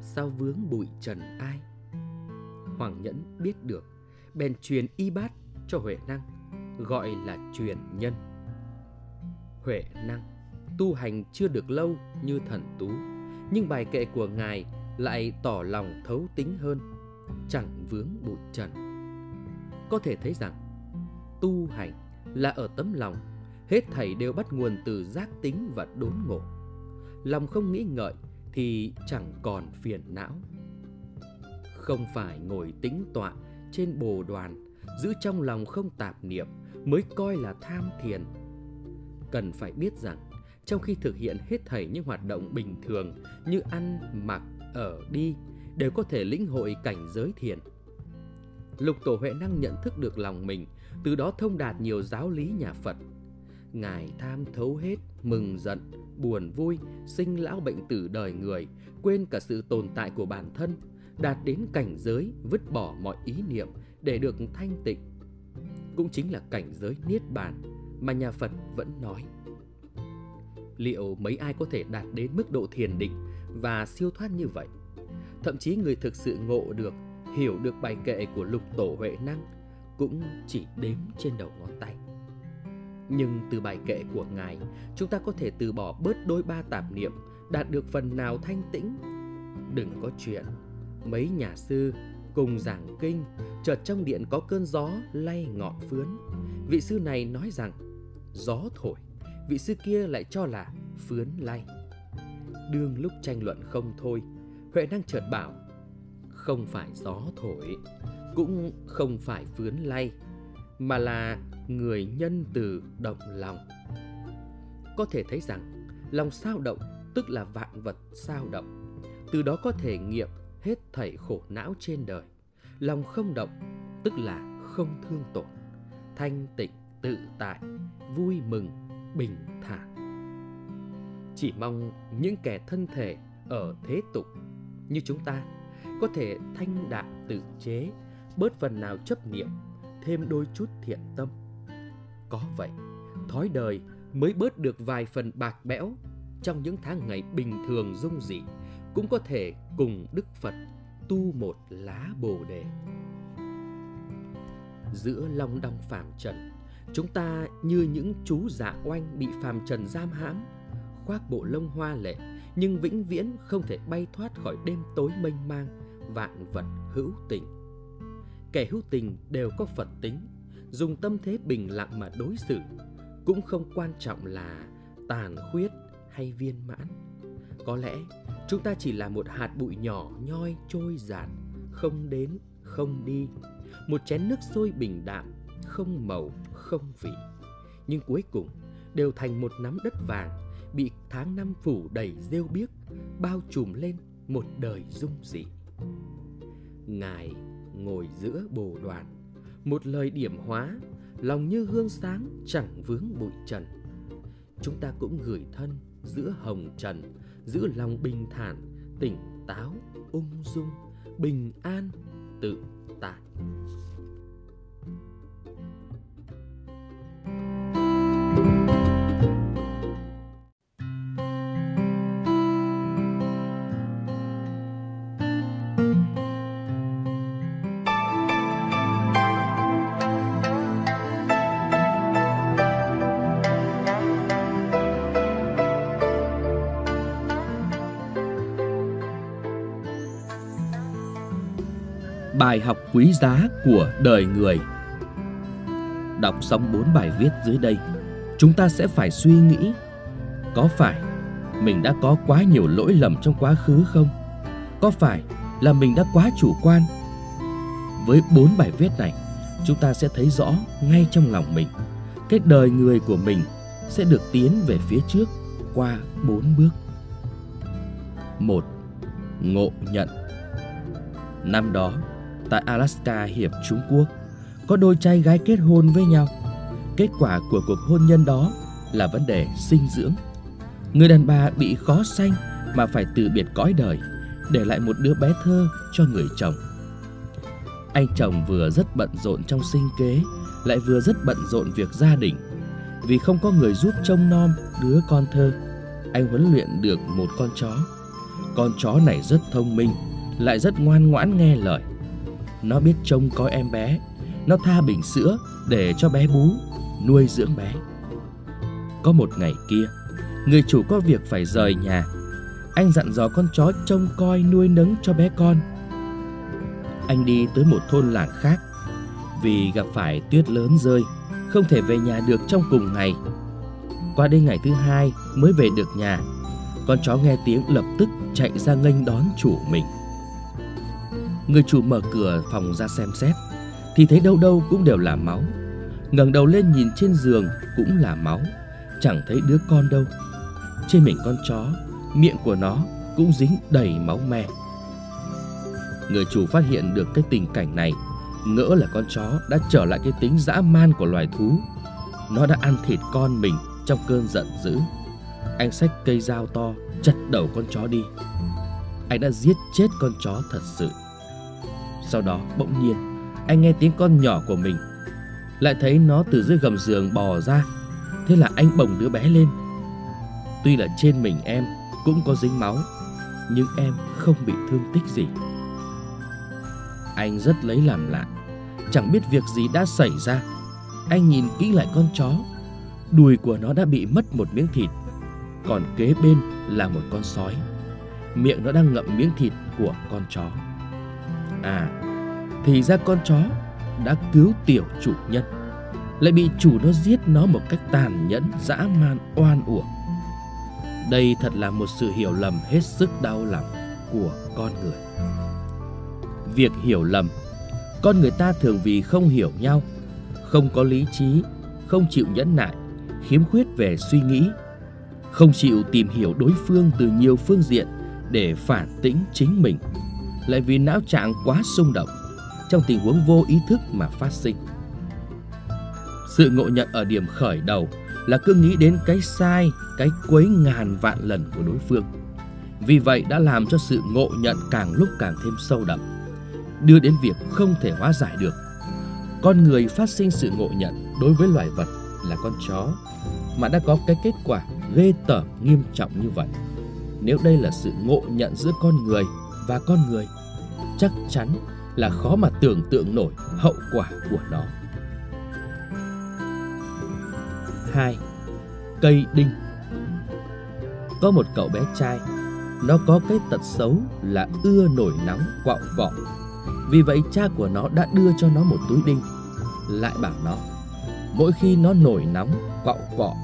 sao vướng bụi trần ai. Hoàng Nhẫn biết được, bèn truyền y bát cho Huệ năng, gọi là truyền nhân. Huệ năng tu hành chưa được lâu như thần tú, nhưng bài kệ của ngài lại tỏ lòng thấu tính hơn, chẳng vướng bụi trần. Có thể thấy rằng tu hành là ở tấm lòng, hết thảy đều bắt nguồn từ giác tính và đốn ngộ. Lòng không nghĩ ngợi thì chẳng còn phiền não. Không phải ngồi tĩnh tọa trên bồ đoàn, giữ trong lòng không tạp niệm mới coi là tham thiền. Cần phải biết rằng trong khi thực hiện hết thảy những hoạt động bình thường như ăn, mặc, ở, đi đều có thể lĩnh hội cảnh giới thiền. Lục Tổ Huệ năng nhận thức được lòng mình, từ đó thông đạt nhiều giáo lý nhà Phật. Ngài tham thấu hết, mừng giận, buồn vui, sinh lão bệnh tử đời người, quên cả sự tồn tại của bản thân, đạt đến cảnh giới vứt bỏ mọi ý niệm để được thanh tịnh. Cũng chính là cảnh giới niết bàn mà nhà Phật vẫn nói liệu mấy ai có thể đạt đến mức độ thiền định và siêu thoát như vậy? Thậm chí người thực sự ngộ được, hiểu được bài kệ của lục tổ Huệ Năng cũng chỉ đếm trên đầu ngón tay. Nhưng từ bài kệ của Ngài, chúng ta có thể từ bỏ bớt đôi ba tạp niệm, đạt được phần nào thanh tĩnh. Đừng có chuyện, mấy nhà sư cùng giảng kinh, chợt trong điện có cơn gió lay ngọn phướn. Vị sư này nói rằng, gió thổi vị sư kia lại cho là phướn lay. Đương lúc tranh luận không thôi, Huệ năng chợt bảo, không phải gió thổi, cũng không phải phướn lay, mà là người nhân từ động lòng. Có thể thấy rằng, lòng sao động tức là vạn vật sao động, từ đó có thể nghiệm hết thảy khổ não trên đời. Lòng không động tức là không thương tổn, thanh tịnh, tự tại, vui mừng, bình thản. Chỉ mong những kẻ thân thể ở thế tục như chúng ta có thể thanh đạm tự chế, bớt phần nào chấp niệm, thêm đôi chút thiện tâm. Có vậy, thói đời mới bớt được vài phần bạc bẽo trong những tháng ngày bình thường dung dị, cũng có thể cùng Đức Phật tu một lá bồ đề. Giữa long đong phàm trần, Chúng ta như những chú dạ oanh bị phàm trần giam hãm, khoác bộ lông hoa lệ nhưng vĩnh viễn không thể bay thoát khỏi đêm tối mênh mang, vạn vật hữu tình. Kẻ hữu tình đều có Phật tính, dùng tâm thế bình lặng mà đối xử, cũng không quan trọng là tàn khuyết hay viên mãn. Có lẽ chúng ta chỉ là một hạt bụi nhỏ nhoi trôi giạt, không đến, không đi, một chén nước sôi bình đạm, không màu, không vị. Nhưng cuối cùng đều thành một nắm đất vàng bị tháng năm phủ đầy rêu biếc bao trùm lên một đời dung dị. Ngài ngồi giữa bồ đoàn một lời điểm hóa, lòng như hương sáng chẳng vướng bụi trần. Chúng ta cũng gửi thân giữa hồng trần, giữ lòng bình thản, tỉnh táo, ung dung, bình an, tự tại. Bài học quý giá của đời người Đọc xong bốn bài viết dưới đây Chúng ta sẽ phải suy nghĩ Có phải mình đã có quá nhiều lỗi lầm trong quá khứ không? Có phải là mình đã quá chủ quan? Với bốn bài viết này, chúng ta sẽ thấy rõ ngay trong lòng mình cái đời người của mình sẽ được tiến về phía trước qua bốn bước. một Ngộ nhận Năm đó, tại Alaska hiệp Trung Quốc, có đôi trai gái kết hôn với nhau. Kết quả của cuộc hôn nhân đó là vấn đề sinh dưỡng. Người đàn bà bị khó sanh mà phải từ biệt cõi đời, để lại một đứa bé thơ cho người chồng. Anh chồng vừa rất bận rộn trong sinh kế, lại vừa rất bận rộn việc gia đình. Vì không có người giúp trông nom đứa con thơ, anh huấn luyện được một con chó. Con chó này rất thông minh, lại rất ngoan ngoãn nghe lời. Nó biết trông coi em bé, nó tha bình sữa để cho bé bú, nuôi dưỡng bé. Có một ngày kia, người chủ có việc phải rời nhà. Anh dặn dò con chó trông coi nuôi nấng cho bé con. Anh đi tới một thôn làng khác vì gặp phải tuyết lớn rơi, không thể về nhà được trong cùng ngày. Qua đến ngày thứ hai mới về được nhà, con chó nghe tiếng lập tức chạy ra nghênh đón chủ mình. Người chủ mở cửa phòng ra xem xét, thì thấy đâu đâu cũng đều là máu. ngẩng đầu lên nhìn trên giường cũng là máu, chẳng thấy đứa con đâu. Trên mình con chó, miệng của nó cũng dính đầy máu me. Người chủ phát hiện được cái tình cảnh này Ngỡ là con chó đã trở lại cái tính dã man của loài thú Nó đã ăn thịt con mình trong cơn giận dữ Anh xách cây dao to chặt đầu con chó đi Anh đã giết chết con chó thật sự sau đó bỗng nhiên, Anh nghe tiếng con nhỏ của mình. Lại thấy nó từ dưới gầm giường bò ra. Thế là anh bồng đứa bé lên. Tuy là trên mình em cũng có dính máu, Nhưng em không bị thương tích gì. Anh rất lấy làm lạ, Chẳng biết việc gì đã xảy ra. Anh nhìn kỹ lại con chó, Đùi của nó đã bị mất một miếng thịt, Còn kế bên là một con sói. Miệng nó đang ngậm miếng thịt của con chó. À Thì ra con chó đã cứu tiểu chủ nhân Lại bị chủ nó giết nó một cách tàn nhẫn dã man oan uổng. Đây thật là một sự hiểu lầm hết sức đau lòng của con người. Việc hiểu lầm con người ta thường vì không hiểu nhau, không có lý trí, không chịu nhẫn nại, khiếm khuyết về suy nghĩ, không chịu tìm hiểu đối phương từ nhiều phương diện để phản tĩnh chính mình, lại vì não trạng quá xung động trong tình huống vô ý thức mà phát sinh. Sự ngộ nhận ở điểm khởi đầu là cứ nghĩ đến cái sai, cái quấy ngàn vạn lần của đối phương. Vì vậy đã làm cho sự ngộ nhận càng lúc càng thêm sâu đậm đưa đến việc không thể hóa giải được. Con người phát sinh sự ngộ nhận đối với loài vật là con chó mà đã có cái kết quả ghê tởm nghiêm trọng như vậy. Nếu đây là sự ngộ nhận giữa con người và con người, chắc chắn là khó mà tưởng tượng nổi hậu quả của nó. 2. Cây đinh Có một cậu bé trai, nó có cái tật xấu là ưa nổi nóng quạo cọ vì vậy cha của nó đã đưa cho nó một túi đinh Lại bảo nó Mỗi khi nó nổi nóng, quạo quọ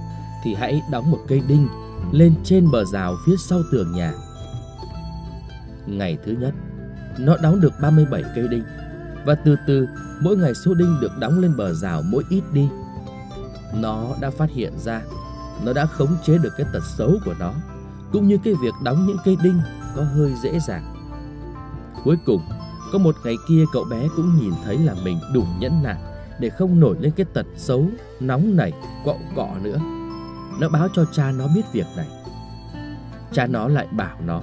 Thì hãy đóng một cây đinh Lên trên bờ rào phía sau tường nhà Ngày thứ nhất nó đóng được 37 cây đinh Và từ từ mỗi ngày số đinh được đóng lên bờ rào mỗi ít đi Nó đã phát hiện ra Nó đã khống chế được cái tật xấu của nó Cũng như cái việc đóng những cây đinh có hơi dễ dàng Cuối cùng có một ngày kia cậu bé cũng nhìn thấy là mình đủ nhẫn nại để không nổi lên cái tật xấu, nóng nảy, quạo cọ nữa. Nó báo cho cha nó biết việc này. Cha nó lại bảo nó,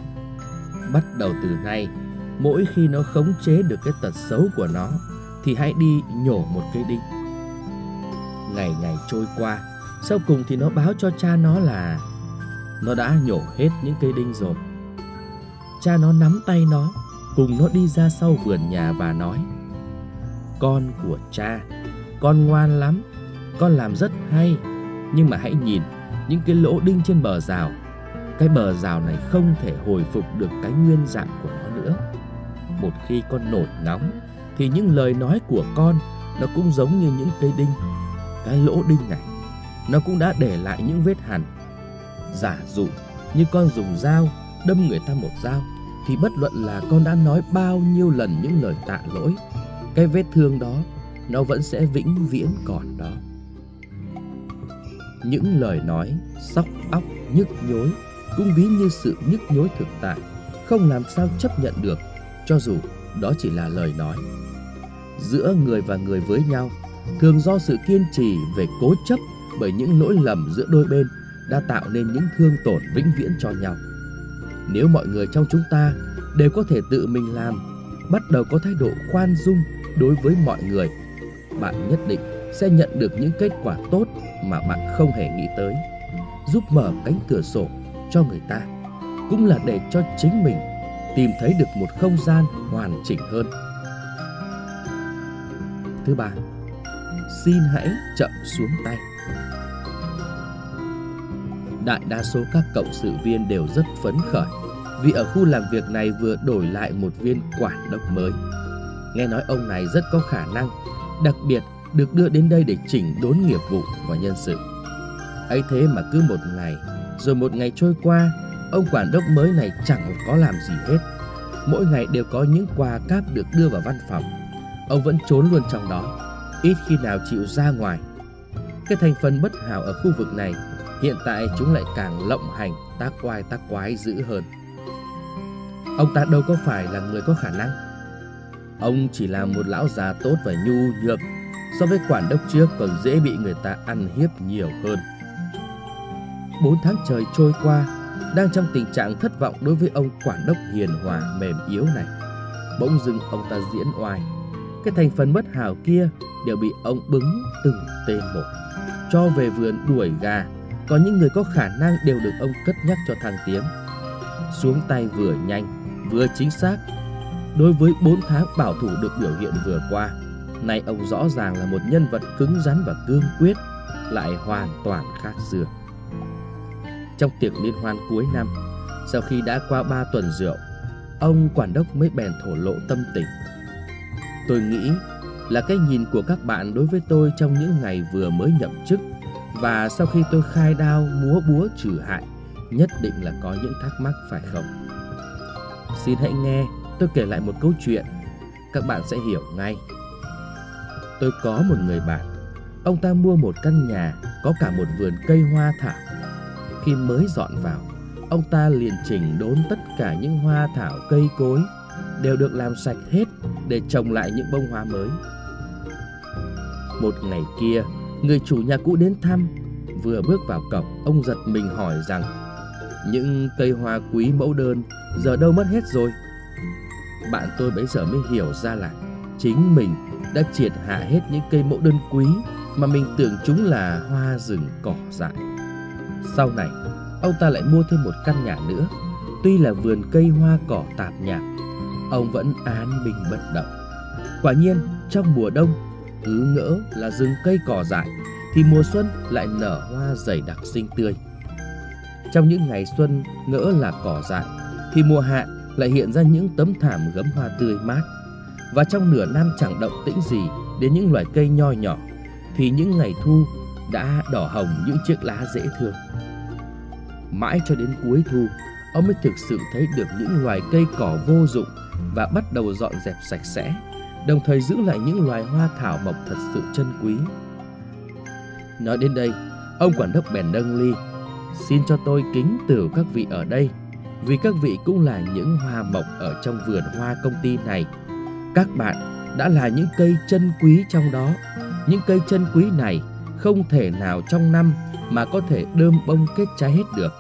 bắt đầu từ nay, mỗi khi nó khống chế được cái tật xấu của nó, thì hãy đi nhổ một cây đinh. Ngày ngày trôi qua, sau cùng thì nó báo cho cha nó là nó đã nhổ hết những cây đinh rồi. Cha nó nắm tay nó, cùng nó đi ra sau vườn nhà và nói Con của cha, con ngoan lắm, con làm rất hay Nhưng mà hãy nhìn những cái lỗ đinh trên bờ rào Cái bờ rào này không thể hồi phục được cái nguyên dạng của nó nữa một khi con nổi nóng Thì những lời nói của con nó cũng giống như những cây đinh. Cái lỗ đinh này Nó cũng đã để lại những vết hằn. Giả dụ như con dùng dao đâm người ta một dao thì bất luận là con đã nói bao nhiêu lần những lời tạ lỗi, cái vết thương đó nó vẫn sẽ vĩnh viễn còn đó. Những lời nói sóc óc nhức nhối cũng ví như sự nhức nhối thực tại, không làm sao chấp nhận được cho dù đó chỉ là lời nói. Giữa người và người với nhau thường do sự kiên trì về cố chấp bởi những lỗi lầm giữa đôi bên đã tạo nên những thương tổn vĩnh viễn cho nhau. Nếu mọi người trong chúng ta đều có thể tự mình làm, bắt đầu có thái độ khoan dung đối với mọi người, bạn nhất định sẽ nhận được những kết quả tốt mà bạn không hề nghĩ tới. Giúp mở cánh cửa sổ cho người ta cũng là để cho chính mình tìm thấy được một không gian hoàn chỉnh hơn. Thứ ba, xin hãy chậm xuống tay. Đại đa số các cộng sự viên đều rất phấn khởi vì ở khu làm việc này vừa đổi lại một viên quản đốc mới. Nghe nói ông này rất có khả năng, đặc biệt được đưa đến đây để chỉnh đốn nghiệp vụ và nhân sự. ấy thế mà cứ một ngày, rồi một ngày trôi qua, ông quản đốc mới này chẳng có làm gì hết. Mỗi ngày đều có những quà cáp được đưa vào văn phòng. Ông vẫn trốn luôn trong đó, ít khi nào chịu ra ngoài. Cái thành phần bất hảo ở khu vực này, hiện tại chúng lại càng lộng hành, tác oai tác quái dữ hơn. Ông ta đâu có phải là người có khả năng. Ông chỉ là một lão già tốt và nhu nhược, so với quản đốc trước còn dễ bị người ta ăn hiếp nhiều hơn. Bốn tháng trời trôi qua, đang trong tình trạng thất vọng đối với ông quản đốc hiền hòa mềm yếu này. Bỗng dưng ông ta diễn oai. Cái thành phần bất hảo kia đều bị ông bứng từng tên một. Cho về vườn đuổi gà, có những người có khả năng đều được ông cất nhắc cho thăng tiến. Xuống tay vừa nhanh, vừa chính xác. Đối với 4 tháng bảo thủ được biểu hiện vừa qua, nay ông rõ ràng là một nhân vật cứng rắn và cương quyết, lại hoàn toàn khác xưa. Trong tiệc liên hoan cuối năm, sau khi đã qua 3 tuần rượu, ông quản đốc mới bèn thổ lộ tâm tình. Tôi nghĩ là cái nhìn của các bạn đối với tôi trong những ngày vừa mới nhậm chức và sau khi tôi khai đao múa búa trừ hại nhất định là có những thắc mắc phải không? Xin hãy nghe tôi kể lại một câu chuyện. Các bạn sẽ hiểu ngay. Tôi có một người bạn. Ông ta mua một căn nhà Có cả một vườn cây hoa thảo khi mới dọn vào, Ông ta liền chỉnh đốn tất cả những hoa thảo, cây cối Đều được làm sạch hết Để trồng lại những bông hoa mới. Một ngày kia, Người chủ nhà cũ đến thăm, Vừa bước vào cổng, Ông giật mình hỏi rằng, Những cây hoa quý mẫu đơn giờ đâu mất hết rồi? Bạn tôi bấy giờ mới hiểu ra là chính mình đã triệt hạ hết những cây mẫu đơn quý mà mình tưởng chúng là hoa rừng cỏ dại sau này ông ta lại mua thêm một căn nhà nữa tuy là vườn cây hoa cỏ tạp nhạp ông vẫn an bình bất động quả nhiên trong mùa đông cứ ngỡ là rừng cây cỏ dại thì mùa xuân lại nở hoa dày đặc xinh tươi trong những ngày xuân ngỡ là cỏ dại thì mùa hạ lại hiện ra những tấm thảm gấm hoa tươi mát. Và trong nửa năm chẳng động tĩnh gì đến những loài cây nho nhỏ, thì những ngày thu đã đỏ hồng những chiếc lá dễ thương. Mãi cho đến cuối thu, ông mới thực sự thấy được những loài cây cỏ vô dụng và bắt đầu dọn dẹp sạch sẽ, đồng thời giữ lại những loài hoa thảo mộc thật sự chân quý. Nói đến đây, ông quản đốc bèn nâng ly, xin cho tôi kính từ các vị ở đây vì các vị cũng là những hoa mộc ở trong vườn hoa công ty này. Các bạn đã là những cây chân quý trong đó. Những cây chân quý này không thể nào trong năm mà có thể đơm bông kết trái hết được.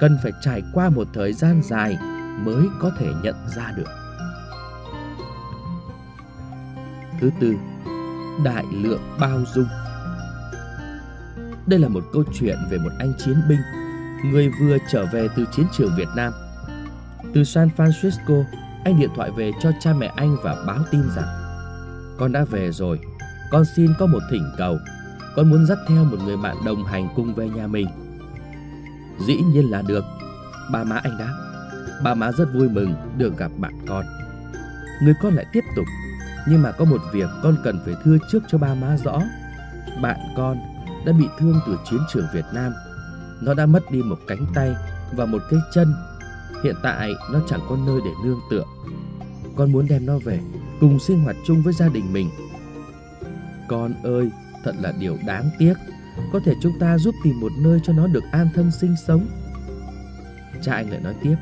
Cần phải trải qua một thời gian dài mới có thể nhận ra được. Thứ tư, đại lượng bao dung. Đây là một câu chuyện về một anh chiến binh người vừa trở về từ chiến trường Việt Nam. Từ San Francisco, anh điện thoại về cho cha mẹ anh và báo tin rằng Con đã về rồi, con xin có một thỉnh cầu. Con muốn dắt theo một người bạn đồng hành cùng về nhà mình. Dĩ nhiên là được, ba má anh đáp. Ba má rất vui mừng được gặp bạn con. Người con lại tiếp tục, nhưng mà có một việc con cần phải thưa trước cho ba má rõ. Bạn con đã bị thương từ chiến trường Việt Nam Nó đã mất đi một cánh tay và một cái chân. Hiện tại nó chẳng có nơi để nương tựa. Con muốn đem nó về cùng sinh hoạt chung với gia đình mình. Con ơi, thật là điều đáng tiếc. Có thể chúng ta giúp tìm một nơi cho nó được an thân sinh sống. Cha anh lại nói tiếp.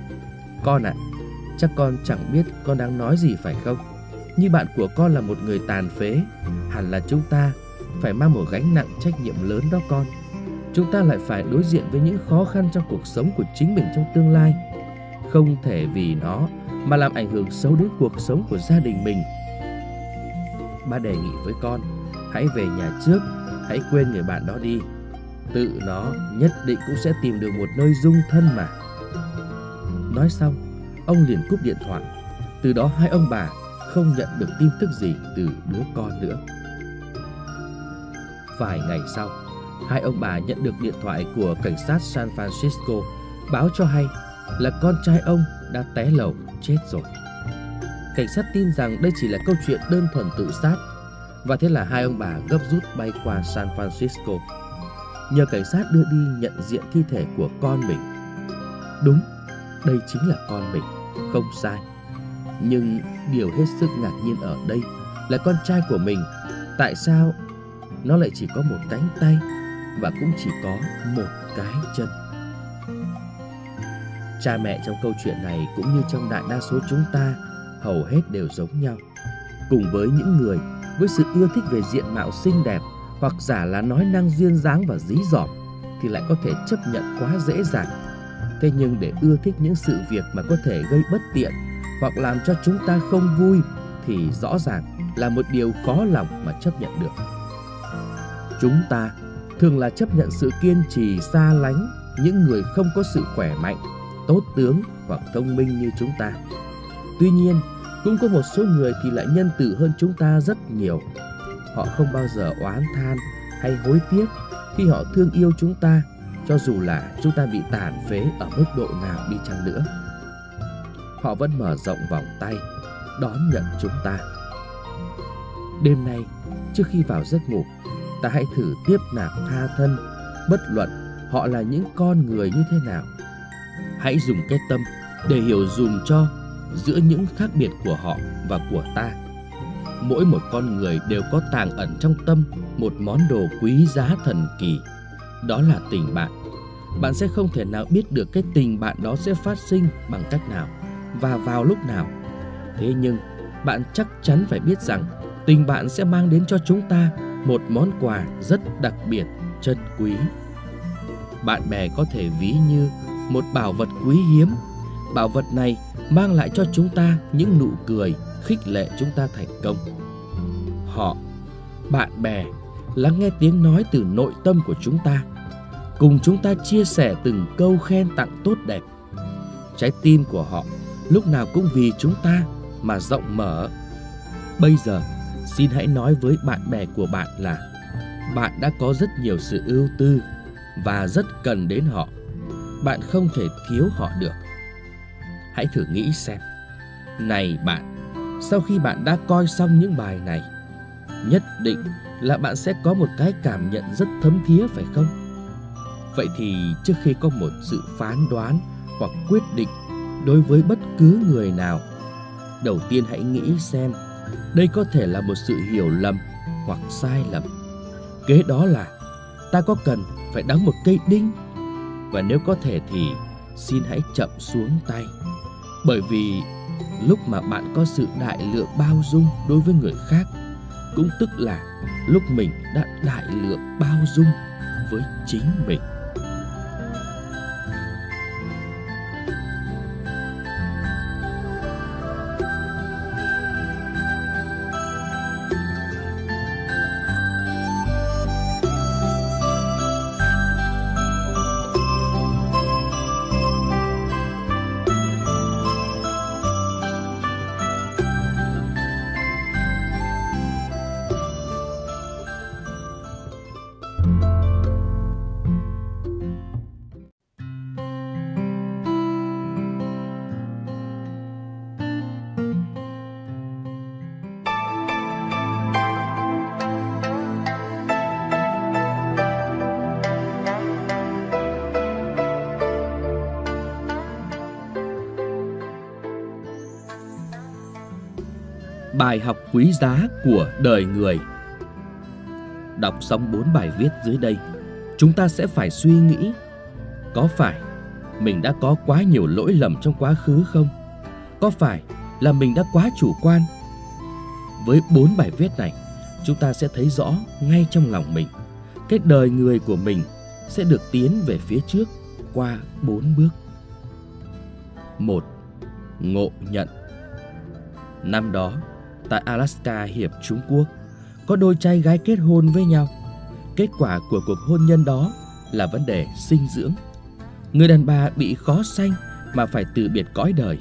Con ạ, à, chắc con chẳng biết con đang nói gì phải không? Như bạn của con là một người tàn phế, hẳn là chúng ta phải mang một gánh nặng trách nhiệm lớn đó con. Chúng ta lại phải đối diện với những khó khăn trong cuộc sống của chính mình trong tương lai. Không thể vì nó mà làm ảnh hưởng xấu đến cuộc sống của gia đình mình. Ba đề nghị với con, hãy về nhà trước, hãy quên người bạn đó đi. Tự nó nhất định cũng sẽ tìm được một nơi dung thân mà. Nói xong, ông liền cúp điện thoại. Từ đó hai ông bà không nhận được tin tức gì từ đứa con nữa. Vài ngày sau, hai ông bà nhận được điện thoại của cảnh sát San Francisco báo cho hay là con trai ông đã té lầu chết rồi. Cảnh sát tin rằng đây chỉ là câu chuyện đơn thuần tự sát và thế là hai ông bà gấp rút bay qua San Francisco. Nhờ cảnh sát đưa đi nhận diện thi thể của con mình. Đúng, đây chính là con mình, không sai. Nhưng điều hết sức ngạc nhiên ở đây là con trai của mình tại sao nó lại chỉ có một cánh tay và cũng chỉ có một cái chân. Cha mẹ trong câu chuyện này cũng như trong đại đa số chúng ta hầu hết đều giống nhau. Cùng với những người với sự ưa thích về diện mạo xinh đẹp hoặc giả là nói năng duyên dáng và dí dỏm thì lại có thể chấp nhận quá dễ dàng. Thế nhưng để ưa thích những sự việc mà có thể gây bất tiện hoặc làm cho chúng ta không vui thì rõ ràng là một điều khó lòng mà chấp nhận được. Chúng ta thường là chấp nhận sự kiên trì xa lánh những người không có sự khỏe mạnh, tốt tướng hoặc thông minh như chúng ta. Tuy nhiên, cũng có một số người thì lại nhân từ hơn chúng ta rất nhiều. Họ không bao giờ oán than hay hối tiếc khi họ thương yêu chúng ta, cho dù là chúng ta bị tàn phế ở mức độ nào đi chăng nữa. Họ vẫn mở rộng vòng tay, đón nhận chúng ta. Đêm nay, trước khi vào giấc ngủ, ta hãy thử tiếp nạp tha thân, bất luận họ là những con người như thế nào. Hãy dùng cái tâm để hiểu dùm cho giữa những khác biệt của họ và của ta. Mỗi một con người đều có tàng ẩn trong tâm một món đồ quý giá thần kỳ. Đó là tình bạn. Bạn sẽ không thể nào biết được cái tình bạn đó sẽ phát sinh bằng cách nào và vào lúc nào. Thế nhưng, bạn chắc chắn phải biết rằng tình bạn sẽ mang đến cho chúng ta một món quà rất đặc biệt, chân quý. Bạn bè có thể ví như một bảo vật quý hiếm. Bảo vật này mang lại cho chúng ta những nụ cười khích lệ chúng ta thành công. Họ, bạn bè, lắng nghe tiếng nói từ nội tâm của chúng ta, cùng chúng ta chia sẻ từng câu khen tặng tốt đẹp. Trái tim của họ lúc nào cũng vì chúng ta mà rộng mở. Bây giờ, xin hãy nói với bạn bè của bạn là bạn đã có rất nhiều sự ưu tư và rất cần đến họ. Bạn không thể thiếu họ được. Hãy thử nghĩ xem. Này bạn, sau khi bạn đã coi xong những bài này, nhất định là bạn sẽ có một cái cảm nhận rất thấm thía phải không? Vậy thì trước khi có một sự phán đoán hoặc quyết định đối với bất cứ người nào, đầu tiên hãy nghĩ xem đây có thể là một sự hiểu lầm hoặc sai lầm. Kế đó là ta có cần phải đóng một cây đinh và nếu có thể thì xin hãy chậm xuống tay. Bởi vì lúc mà bạn có sự đại lượng bao dung đối với người khác, cũng tức là lúc mình đã đại lượng bao dung với chính mình. Bài học quý giá của đời người Đọc xong bốn bài viết dưới đây Chúng ta sẽ phải suy nghĩ Có phải mình đã có quá nhiều lỗi lầm trong quá khứ không? Có phải là mình đã quá chủ quan? Với bốn bài viết này Chúng ta sẽ thấy rõ ngay trong lòng mình Cái đời người của mình sẽ được tiến về phía trước qua bốn bước một Ngộ nhận Năm đó, tại Alaska Hiệp Trung Quốc, có đôi trai gái kết hôn với nhau. Kết quả của cuộc hôn nhân đó là vấn đề sinh dưỡng. Người đàn bà bị khó sanh mà phải từ biệt cõi đời,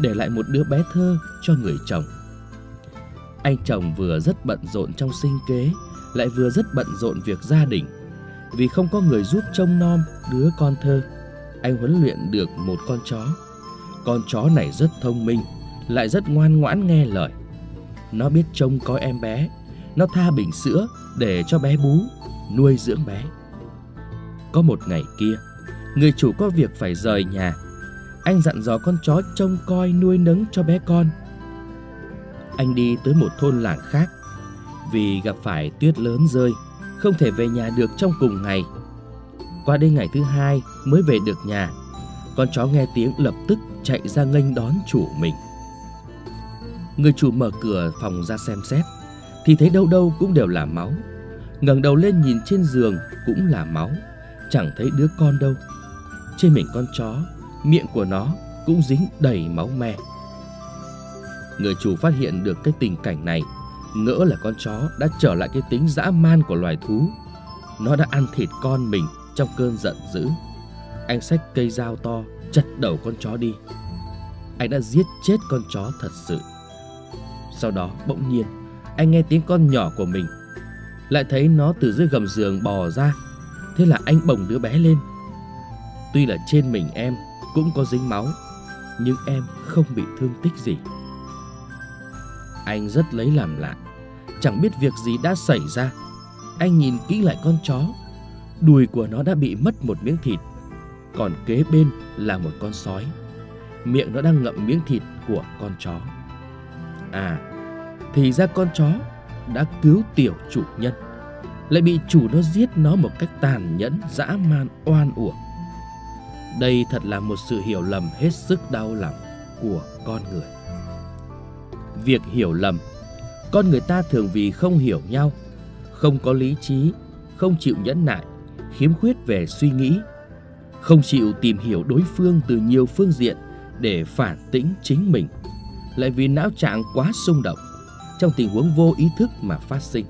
để lại một đứa bé thơ cho người chồng. Anh chồng vừa rất bận rộn trong sinh kế, lại vừa rất bận rộn việc gia đình. Vì không có người giúp trông nom đứa con thơ, anh huấn luyện được một con chó. Con chó này rất thông minh, lại rất ngoan ngoãn nghe lời. Nó biết trông coi em bé, nó tha bình sữa để cho bé bú, nuôi dưỡng bé. Có một ngày kia, người chủ có việc phải rời nhà. Anh dặn dò con chó trông coi nuôi nấng cho bé con. Anh đi tới một thôn làng khác vì gặp phải tuyết lớn rơi, không thể về nhà được trong cùng ngày. Qua đây ngày thứ hai mới về được nhà, con chó nghe tiếng lập tức chạy ra nghênh đón chủ mình. Người chủ mở cửa phòng ra xem xét, Thì thấy đâu đâu cũng đều là máu. Ngẩng đầu lên nhìn trên giường cũng là máu, Chẳng thấy đứa con đâu. Trên mình con chó, Miệng của nó cũng dính đầy máu me. Người chủ phát hiện được cái tình cảnh này, Ngỡ là con chó đã trở lại cái tính dã man của loài thú. Nó đã ăn thịt con mình trong cơn giận dữ. Anh xách cây dao to chặt đầu con chó đi. Anh đã giết chết con chó thật sự sau đó bỗng nhiên, Anh nghe tiếng con nhỏ của mình. Lại thấy nó từ dưới gầm giường bò ra. Thế là anh bồng đứa bé lên. Tuy là trên mình em Cũng có dính máu, Nhưng em không bị thương tích gì. Anh rất lấy làm lạ, Chẳng biết việc gì đã xảy ra. Anh nhìn kỹ lại con chó, Đùi của nó đã bị mất một miếng thịt, Còn kế bên là một con sói. Miệng nó đang ngậm miếng thịt của con chó. À, thì ra con chó đã cứu tiểu chủ nhân, lại bị chủ nó giết nó một cách tàn nhẫn, dã man, oan uổng. Đây thật là một sự hiểu lầm hết sức đau lòng của con người. Việc hiểu lầm, con người ta thường vì không hiểu nhau, không có lý trí, không chịu nhẫn nại, khiếm khuyết về suy nghĩ, không chịu tìm hiểu đối phương từ nhiều phương diện để phản tĩnh chính mình lại vì não trạng quá xung động trong tình huống vô ý thức mà phát sinh.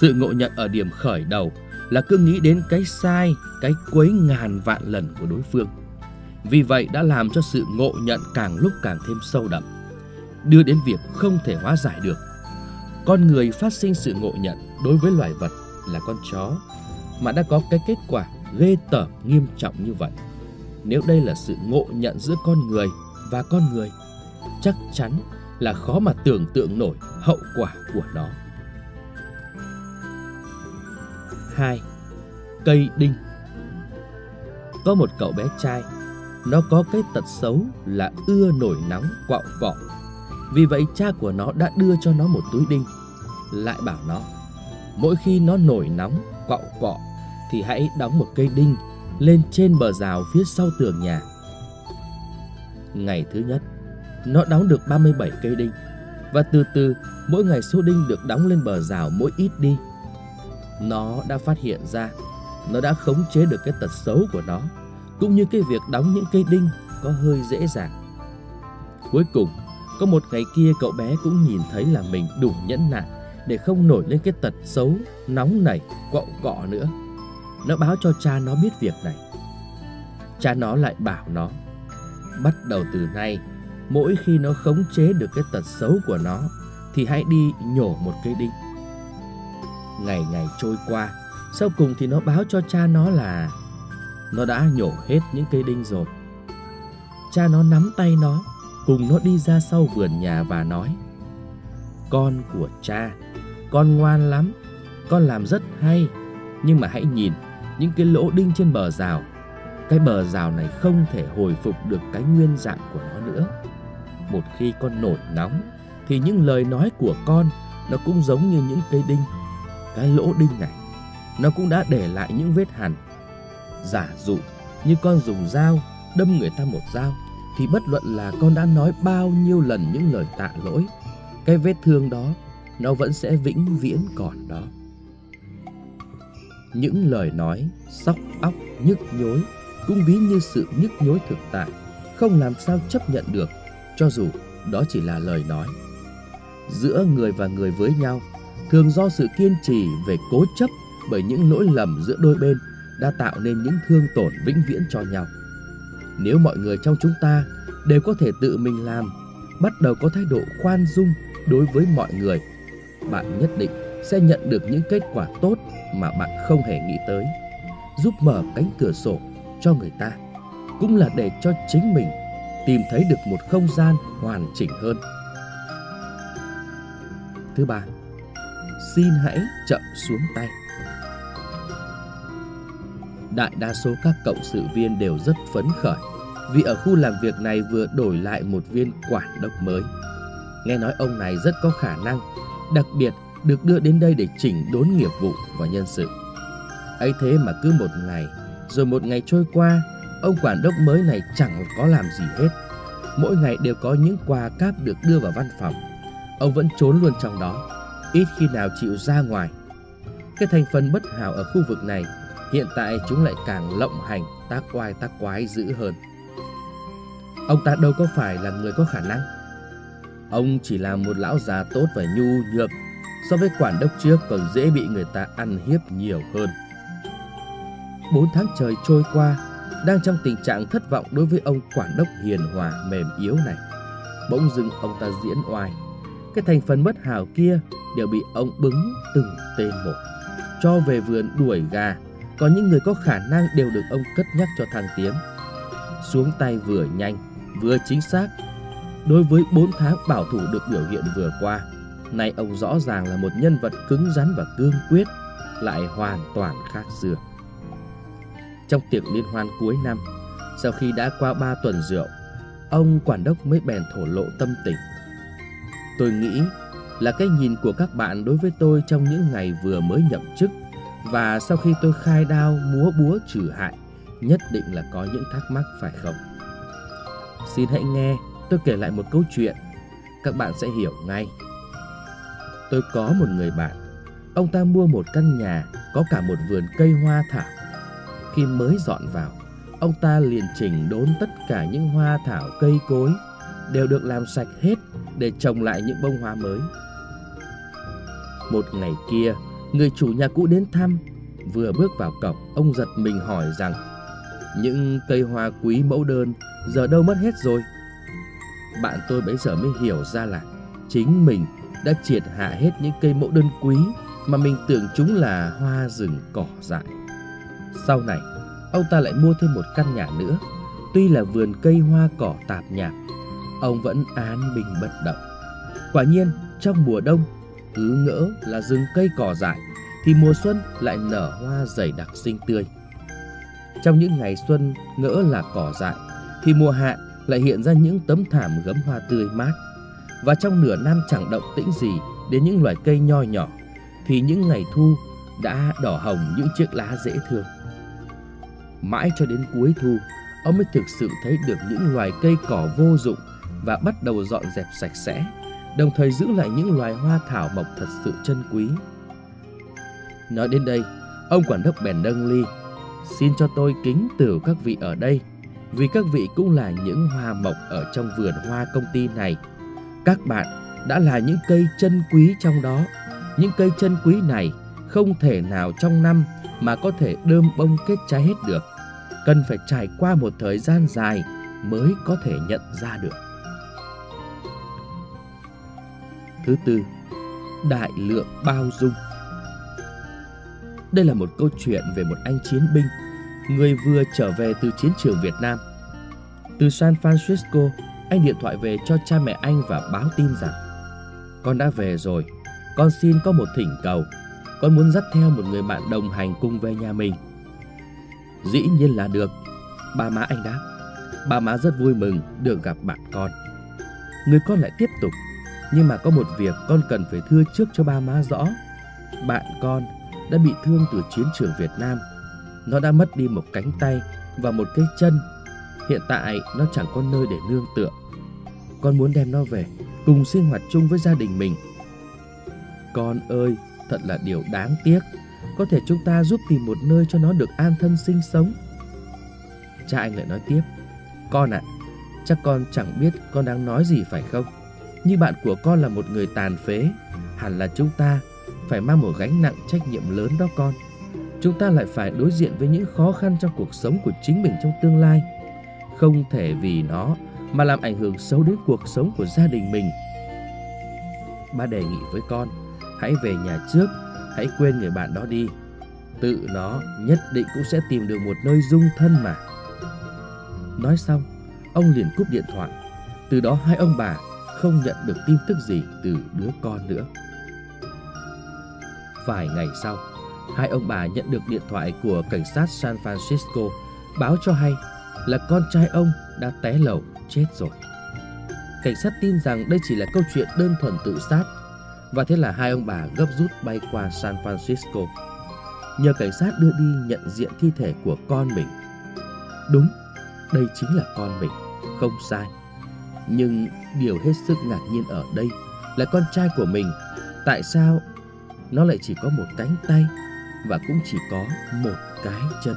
Sự ngộ nhận ở điểm khởi đầu là cứ nghĩ đến cái sai, cái quấy ngàn vạn lần của đối phương. Vì vậy đã làm cho sự ngộ nhận càng lúc càng thêm sâu đậm, đưa đến việc không thể hóa giải được. Con người phát sinh sự ngộ nhận đối với loài vật là con chó mà đã có cái kết quả ghê tởm nghiêm trọng như vậy. Nếu đây là sự ngộ nhận giữa con người và con người chắc chắn là khó mà tưởng tượng nổi hậu quả của nó. 2. Cây đinh Có một cậu bé trai, nó có cái tật xấu là ưa nổi nóng quạo cọ. Vì vậy cha của nó đã đưa cho nó một túi đinh, lại bảo nó, mỗi khi nó nổi nóng quạo cọ thì hãy đóng một cây đinh lên trên bờ rào phía sau tường nhà. Ngày thứ nhất, nó đóng được 37 cây đinh và từ từ mỗi ngày số đinh được đóng lên bờ rào mỗi ít đi. Nó đã phát hiện ra nó đã khống chế được cái tật xấu của nó cũng như cái việc đóng những cây đinh có hơi dễ dàng. Cuối cùng, có một ngày kia cậu bé cũng nhìn thấy là mình đủ nhẫn nại để không nổi lên cái tật xấu nóng nảy quậu cọ nữa. Nó báo cho cha nó biết việc này. Cha nó lại bảo nó Bắt đầu từ nay mỗi khi nó khống chế được cái tật xấu của nó thì hãy đi nhổ một cây đinh. Ngày ngày trôi qua, sau cùng thì nó báo cho cha nó là nó đã nhổ hết những cây đinh rồi. Cha nó nắm tay nó, cùng nó đi ra sau vườn nhà và nói Con của cha, con ngoan lắm, con làm rất hay, nhưng mà hãy nhìn những cái lỗ đinh trên bờ rào. Cái bờ rào này không thể hồi phục được cái nguyên dạng của nó nữa một khi con nổi nóng thì những lời nói của con nó cũng giống như những cây đinh. Cái lỗ đinh này nó cũng đã để lại những vết hằn. Giả dụ như con dùng dao đâm người ta một dao thì bất luận là con đã nói bao nhiêu lần những lời tạ lỗi, cái vết thương đó nó vẫn sẽ vĩnh viễn còn đó. Những lời nói sóc óc nhức nhối cũng ví như sự nhức nhối thực tại, không làm sao chấp nhận được, cho dù đó chỉ là lời nói. Giữa người và người với nhau, thường do sự kiên trì về cố chấp bởi những lỗi lầm giữa đôi bên đã tạo nên những thương tổn vĩnh viễn cho nhau. Nếu mọi người trong chúng ta đều có thể tự mình làm, bắt đầu có thái độ khoan dung đối với mọi người, bạn nhất định sẽ nhận được những kết quả tốt mà bạn không hề nghĩ tới. Giúp mở cánh cửa sổ cho người ta cũng là để cho chính mình tìm thấy được một không gian hoàn chỉnh hơn. Thứ ba, xin hãy chậm xuống tay. Đại đa số các cộng sự viên đều rất phấn khởi vì ở khu làm việc này vừa đổi lại một viên quản đốc mới. Nghe nói ông này rất có khả năng, đặc biệt được đưa đến đây để chỉnh đốn nghiệp vụ và nhân sự. ấy thế mà cứ một ngày, rồi một ngày trôi qua, ông quản đốc mới này chẳng có làm gì hết. Mỗi ngày đều có những quà cáp được đưa vào văn phòng. Ông vẫn trốn luôn trong đó, ít khi nào chịu ra ngoài. Cái thành phần bất hảo ở khu vực này, hiện tại chúng lại càng lộng hành, tác quái tác quái dữ hơn. Ông ta đâu có phải là người có khả năng. Ông chỉ là một lão già tốt và nhu nhược, so với quản đốc trước còn dễ bị người ta ăn hiếp nhiều hơn. Bốn tháng trời trôi qua, đang trong tình trạng thất vọng đối với ông quản đốc hiền hòa mềm yếu này. Bỗng dưng ông ta diễn oai. Cái thành phần bất hảo kia đều bị ông bứng từng tên một. Cho về vườn đuổi gà, còn những người có khả năng đều được ông cất nhắc cho thăng tiến. Xuống tay vừa nhanh, vừa chính xác. Đối với 4 tháng bảo thủ được biểu hiện vừa qua, nay ông rõ ràng là một nhân vật cứng rắn và cương quyết, lại hoàn toàn khác xưa. Trong tiệc liên hoan cuối năm, sau khi đã qua 3 tuần rượu, ông quản đốc mới bèn thổ lộ tâm tình. Tôi nghĩ là cái nhìn của các bạn đối với tôi trong những ngày vừa mới nhậm chức và sau khi tôi khai đao múa búa trừ hại, nhất định là có những thắc mắc phải không? Xin hãy nghe tôi kể lại một câu chuyện, các bạn sẽ hiểu ngay. Tôi có một người bạn, ông ta mua một căn nhà có cả một vườn cây hoa thảo. Khi mới dọn vào, ông ta liền chỉnh đốn tất cả những hoa thảo cây cối đều được làm sạch hết để trồng lại những bông hoa mới. Một ngày kia, người chủ nhà cũ đến thăm, vừa bước vào cổng, ông giật mình hỏi rằng những cây hoa quý mẫu đơn giờ đâu mất hết rồi? Bạn tôi bấy giờ mới hiểu ra là chính mình đã triệt hạ hết những cây mẫu đơn quý mà mình tưởng chúng là hoa rừng cỏ dại. Sau này, ông ta lại mua thêm một căn nhà nữa. Tuy là vườn cây hoa cỏ tạp nhạp, ông vẫn án bình bất động. Quả nhiên, trong mùa đông, cứ ngỡ là rừng cây cỏ dại, thì mùa xuân lại nở hoa dày đặc xinh tươi. Trong những ngày xuân ngỡ là cỏ dại, thì mùa hạ lại hiện ra những tấm thảm gấm hoa tươi mát. Và trong nửa năm chẳng động tĩnh gì đến những loài cây nho nhỏ, thì những ngày thu đã đỏ hồng những chiếc lá dễ thương. Mãi cho đến cuối thu, ông mới thực sự thấy được những loài cây cỏ vô dụng và bắt đầu dọn dẹp sạch sẽ, đồng thời giữ lại những loài hoa thảo mộc thật sự chân quý. Nói đến đây, ông quản đốc bèn nâng ly, xin cho tôi kính từ các vị ở đây vì các vị cũng là những hoa mộc ở trong vườn hoa công ty này. Các bạn đã là những cây chân quý trong đó. Những cây chân quý này không thể nào trong năm mà có thể đơm bông kết trái hết được. Cần phải trải qua một thời gian dài mới có thể nhận ra được. Thứ tư, đại lượng bao dung. Đây là một câu chuyện về một anh chiến binh người vừa trở về từ chiến trường Việt Nam. Từ San Francisco, anh điện thoại về cho cha mẹ anh và báo tin rằng Con đã về rồi, con xin có một thỉnh cầu. Con muốn dắt theo một người bạn đồng hành cùng về nhà mình. Dĩ nhiên là được, ba má anh đáp. Ba má rất vui mừng được gặp bạn con. Người con lại tiếp tục. Nhưng mà có một việc con cần phải thưa trước cho ba má rõ. Bạn con đã bị thương từ chiến trường Việt Nam. Nó đã mất đi một cánh tay và một cái chân. Hiện tại nó chẳng có nơi để nương tựa. Con muốn đem nó về cùng sinh hoạt chung với gia đình mình. Con ơi, thật là điều đáng tiếc. Có thể chúng ta giúp tìm một nơi cho nó được an thân sinh sống. Cha anh lại nói tiếp. Con ạ, à, chắc con chẳng biết con đang nói gì phải không? Như bạn của con là một người tàn phế, hẳn là chúng ta phải mang một gánh nặng trách nhiệm lớn đó con. Chúng ta lại phải đối diện với những khó khăn trong cuộc sống của chính mình trong tương lai. Không thể vì nó mà làm ảnh hưởng xấu đến cuộc sống của gia đình mình. Ba đề nghị với con, hãy về nhà trước, hãy quên người bạn đó đi. Tự nó nhất định cũng sẽ tìm được một nơi dung thân mà. Nói xong, ông liền cúp điện thoại. Từ đó hai ông bà không nhận được tin tức gì từ đứa con nữa. Vài ngày sau, hai ông bà nhận được điện thoại của cảnh sát San Francisco báo cho hay là con trai ông đã té lầu chết rồi. Cảnh sát tin rằng đây chỉ là câu chuyện đơn thuần tự sát và thế là hai ông bà gấp rút bay qua San Francisco. Nhờ cảnh sát đưa đi nhận diện thi thể của con mình. Đúng, đây chính là con mình, không sai. Nhưng điều hết sức ngạc nhiên ở đây là con trai của mình tại sao nó lại chỉ có một cánh tay và cũng chỉ có một cái chân.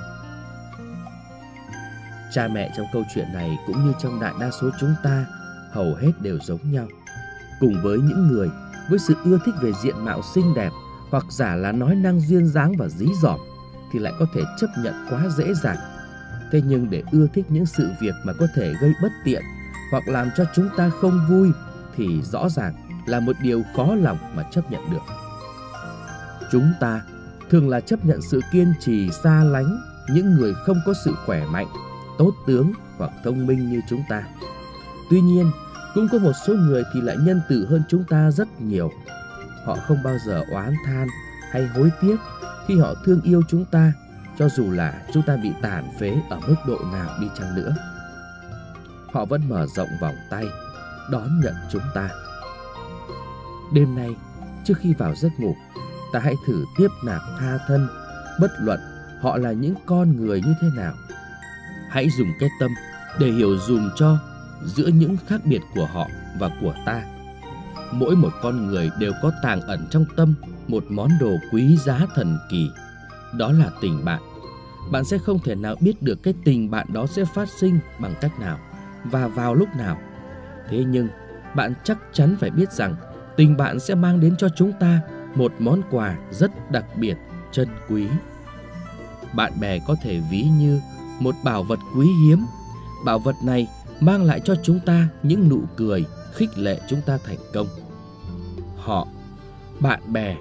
Cha mẹ trong câu chuyện này cũng như trong đại đa số chúng ta hầu hết đều giống nhau. Cùng với những người với sự ưa thích về diện mạo xinh đẹp hoặc giả là nói năng duyên dáng và dí dỏm thì lại có thể chấp nhận quá dễ dàng. Thế nhưng để ưa thích những sự việc mà có thể gây bất tiện hoặc làm cho chúng ta không vui thì rõ ràng là một điều khó lòng mà chấp nhận được. Chúng ta thường là chấp nhận sự kiên trì xa lánh những người không có sự khỏe mạnh, tốt tướng hoặc thông minh như chúng ta. Tuy nhiên, cũng có một số người thì lại nhân từ hơn chúng ta rất nhiều. Họ không bao giờ oán than hay hối tiếc khi họ thương yêu chúng ta, cho dù là chúng ta bị tàn phế ở mức độ nào đi chăng nữa. Họ vẫn mở rộng vòng tay, đón nhận chúng ta. Đêm nay, trước khi vào giấc ngủ, ta hãy thử tiếp nạp tha thân, bất luận họ là những con người như thế nào. Hãy dùng cái tâm để hiểu dùm cho giữa những khác biệt của họ và của ta. Mỗi một con người đều có tàng ẩn trong tâm một món đồ quý giá thần kỳ. Đó là tình bạn. Bạn sẽ không thể nào biết được cái tình bạn đó sẽ phát sinh bằng cách nào và vào lúc nào. Thế nhưng, bạn chắc chắn phải biết rằng tình bạn sẽ mang đến cho chúng ta một món quà rất đặc biệt, chân quý. Bạn bè có thể ví như một bảo vật quý hiếm. Bảo vật này mang lại cho chúng ta những nụ cười khích lệ chúng ta thành công. Họ, bạn bè,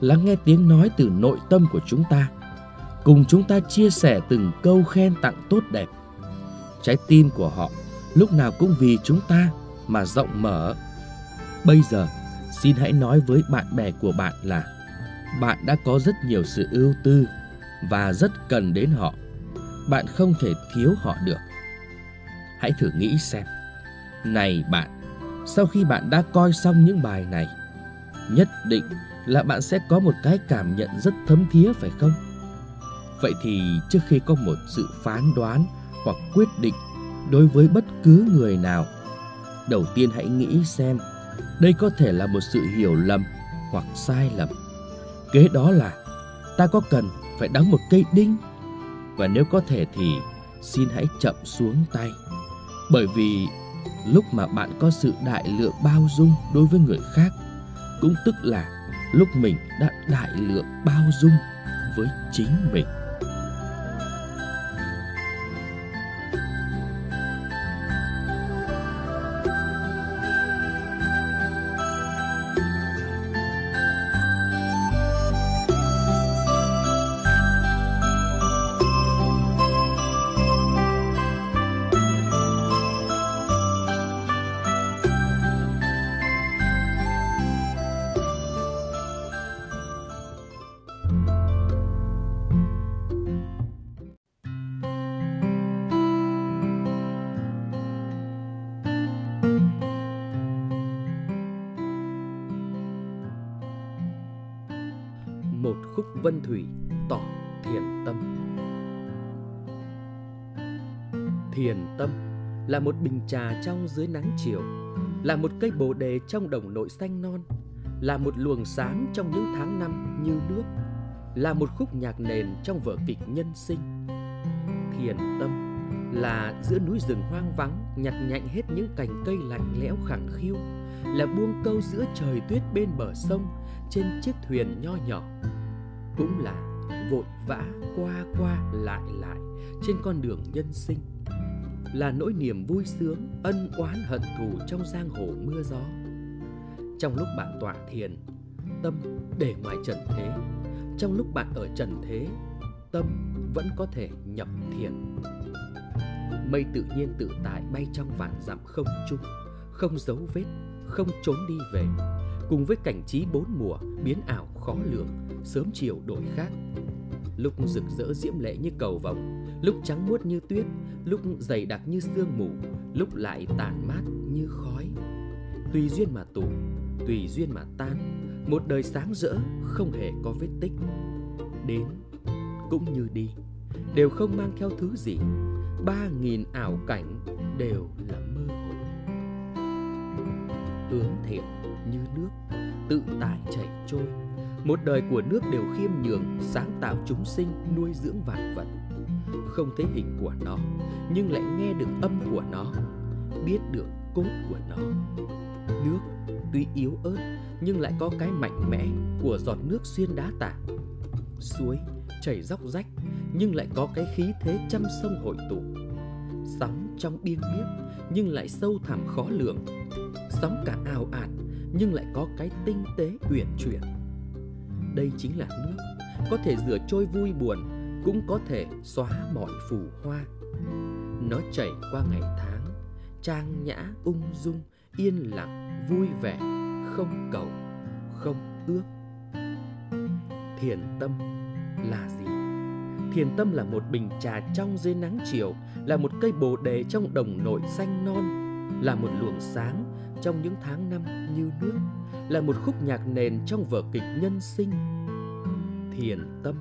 lắng nghe tiếng nói từ nội tâm của chúng ta, cùng chúng ta chia sẻ từng câu khen tặng tốt đẹp. Trái tim của họ lúc nào cũng vì chúng ta mà rộng mở. Bây giờ, xin hãy nói với bạn bè của bạn là bạn đã có rất nhiều sự ưu tư và rất cần đến họ. Bạn không thể thiếu họ được. Hãy thử nghĩ xem. Này bạn, sau khi bạn đã coi xong những bài này, nhất định là bạn sẽ có một cái cảm nhận rất thấm thía phải không? Vậy thì trước khi có một sự phán đoán hoặc quyết định đối với bất cứ người nào, đầu tiên hãy nghĩ xem đây có thể là một sự hiểu lầm hoặc sai lầm. Kế đó là ta có cần phải đóng một cây đinh và nếu có thể thì xin hãy chậm xuống tay. Bởi vì lúc mà bạn có sự đại lượng bao dung đối với người khác, cũng tức là lúc mình đã đại lượng bao dung với chính mình. Là một bình trà trong dưới nắng chiều, là một cây bồ đề trong đồng nội xanh non, là một luồng sáng trong những tháng năm như nước, là một khúc nhạc nền trong vở kịch nhân sinh. Thiền tâm là giữa núi rừng hoang vắng nhặt nhạnh hết những cành cây lạnh lẽo khẳng khiu, là buông câu giữa trời tuyết bên bờ sông trên chiếc thuyền nho nhỏ, cũng là vội vã qua qua lại lại trên con đường nhân sinh là nỗi niềm vui sướng, ân oán hận thù trong giang hồ mưa gió. Trong lúc bạn tọa thiền, tâm để ngoài trần thế. Trong lúc bạn ở trần thế, tâm vẫn có thể nhập thiền. Mây tự nhiên tự tại bay trong vạn dặm không trung, không dấu vết, không trốn đi về. Cùng với cảnh trí bốn mùa, biến ảo khó lường, sớm chiều đổi khác lúc rực rỡ diễm lệ như cầu vồng, lúc trắng muốt như tuyết, lúc dày đặc như sương mù, lúc lại tàn mát như khói. Tùy duyên mà tụ, tùy duyên mà tan, một đời sáng rỡ không hề có vết tích. Đến, cũng như đi, đều không mang theo thứ gì, ba nghìn ảo cảnh đều là mơ hồ. Hướng thiện như nước, tự tại chảy trôi một đời của nước đều khiêm nhường, sáng tạo chúng sinh, nuôi dưỡng vạn vật. Không thấy hình của nó, nhưng lại nghe được âm của nó, biết được cốt của nó. Nước tuy yếu ớt, nhưng lại có cái mạnh mẽ của giọt nước xuyên đá tảng suối chảy dốc rách, nhưng lại có cái khí thế trăm sông hội tụ. Sóng trong biên biếc, nhưng lại sâu thẳm khó lường. Sóng cả ào ạt, nhưng lại có cái tinh tế uyển chuyển đây chính là nước, có thể rửa trôi vui buồn, cũng có thể xóa mọi phù hoa. Nó chảy qua ngày tháng, trang nhã ung dung, yên lặng, vui vẻ, không cầu, không ước. Thiền tâm là gì? Thiền tâm là một bình trà trong dưới nắng chiều, là một cây bồ đề trong đồng nội xanh non, là một luồng sáng trong những tháng năm như nước là một khúc nhạc nền trong vở kịch nhân sinh. Thiền tâm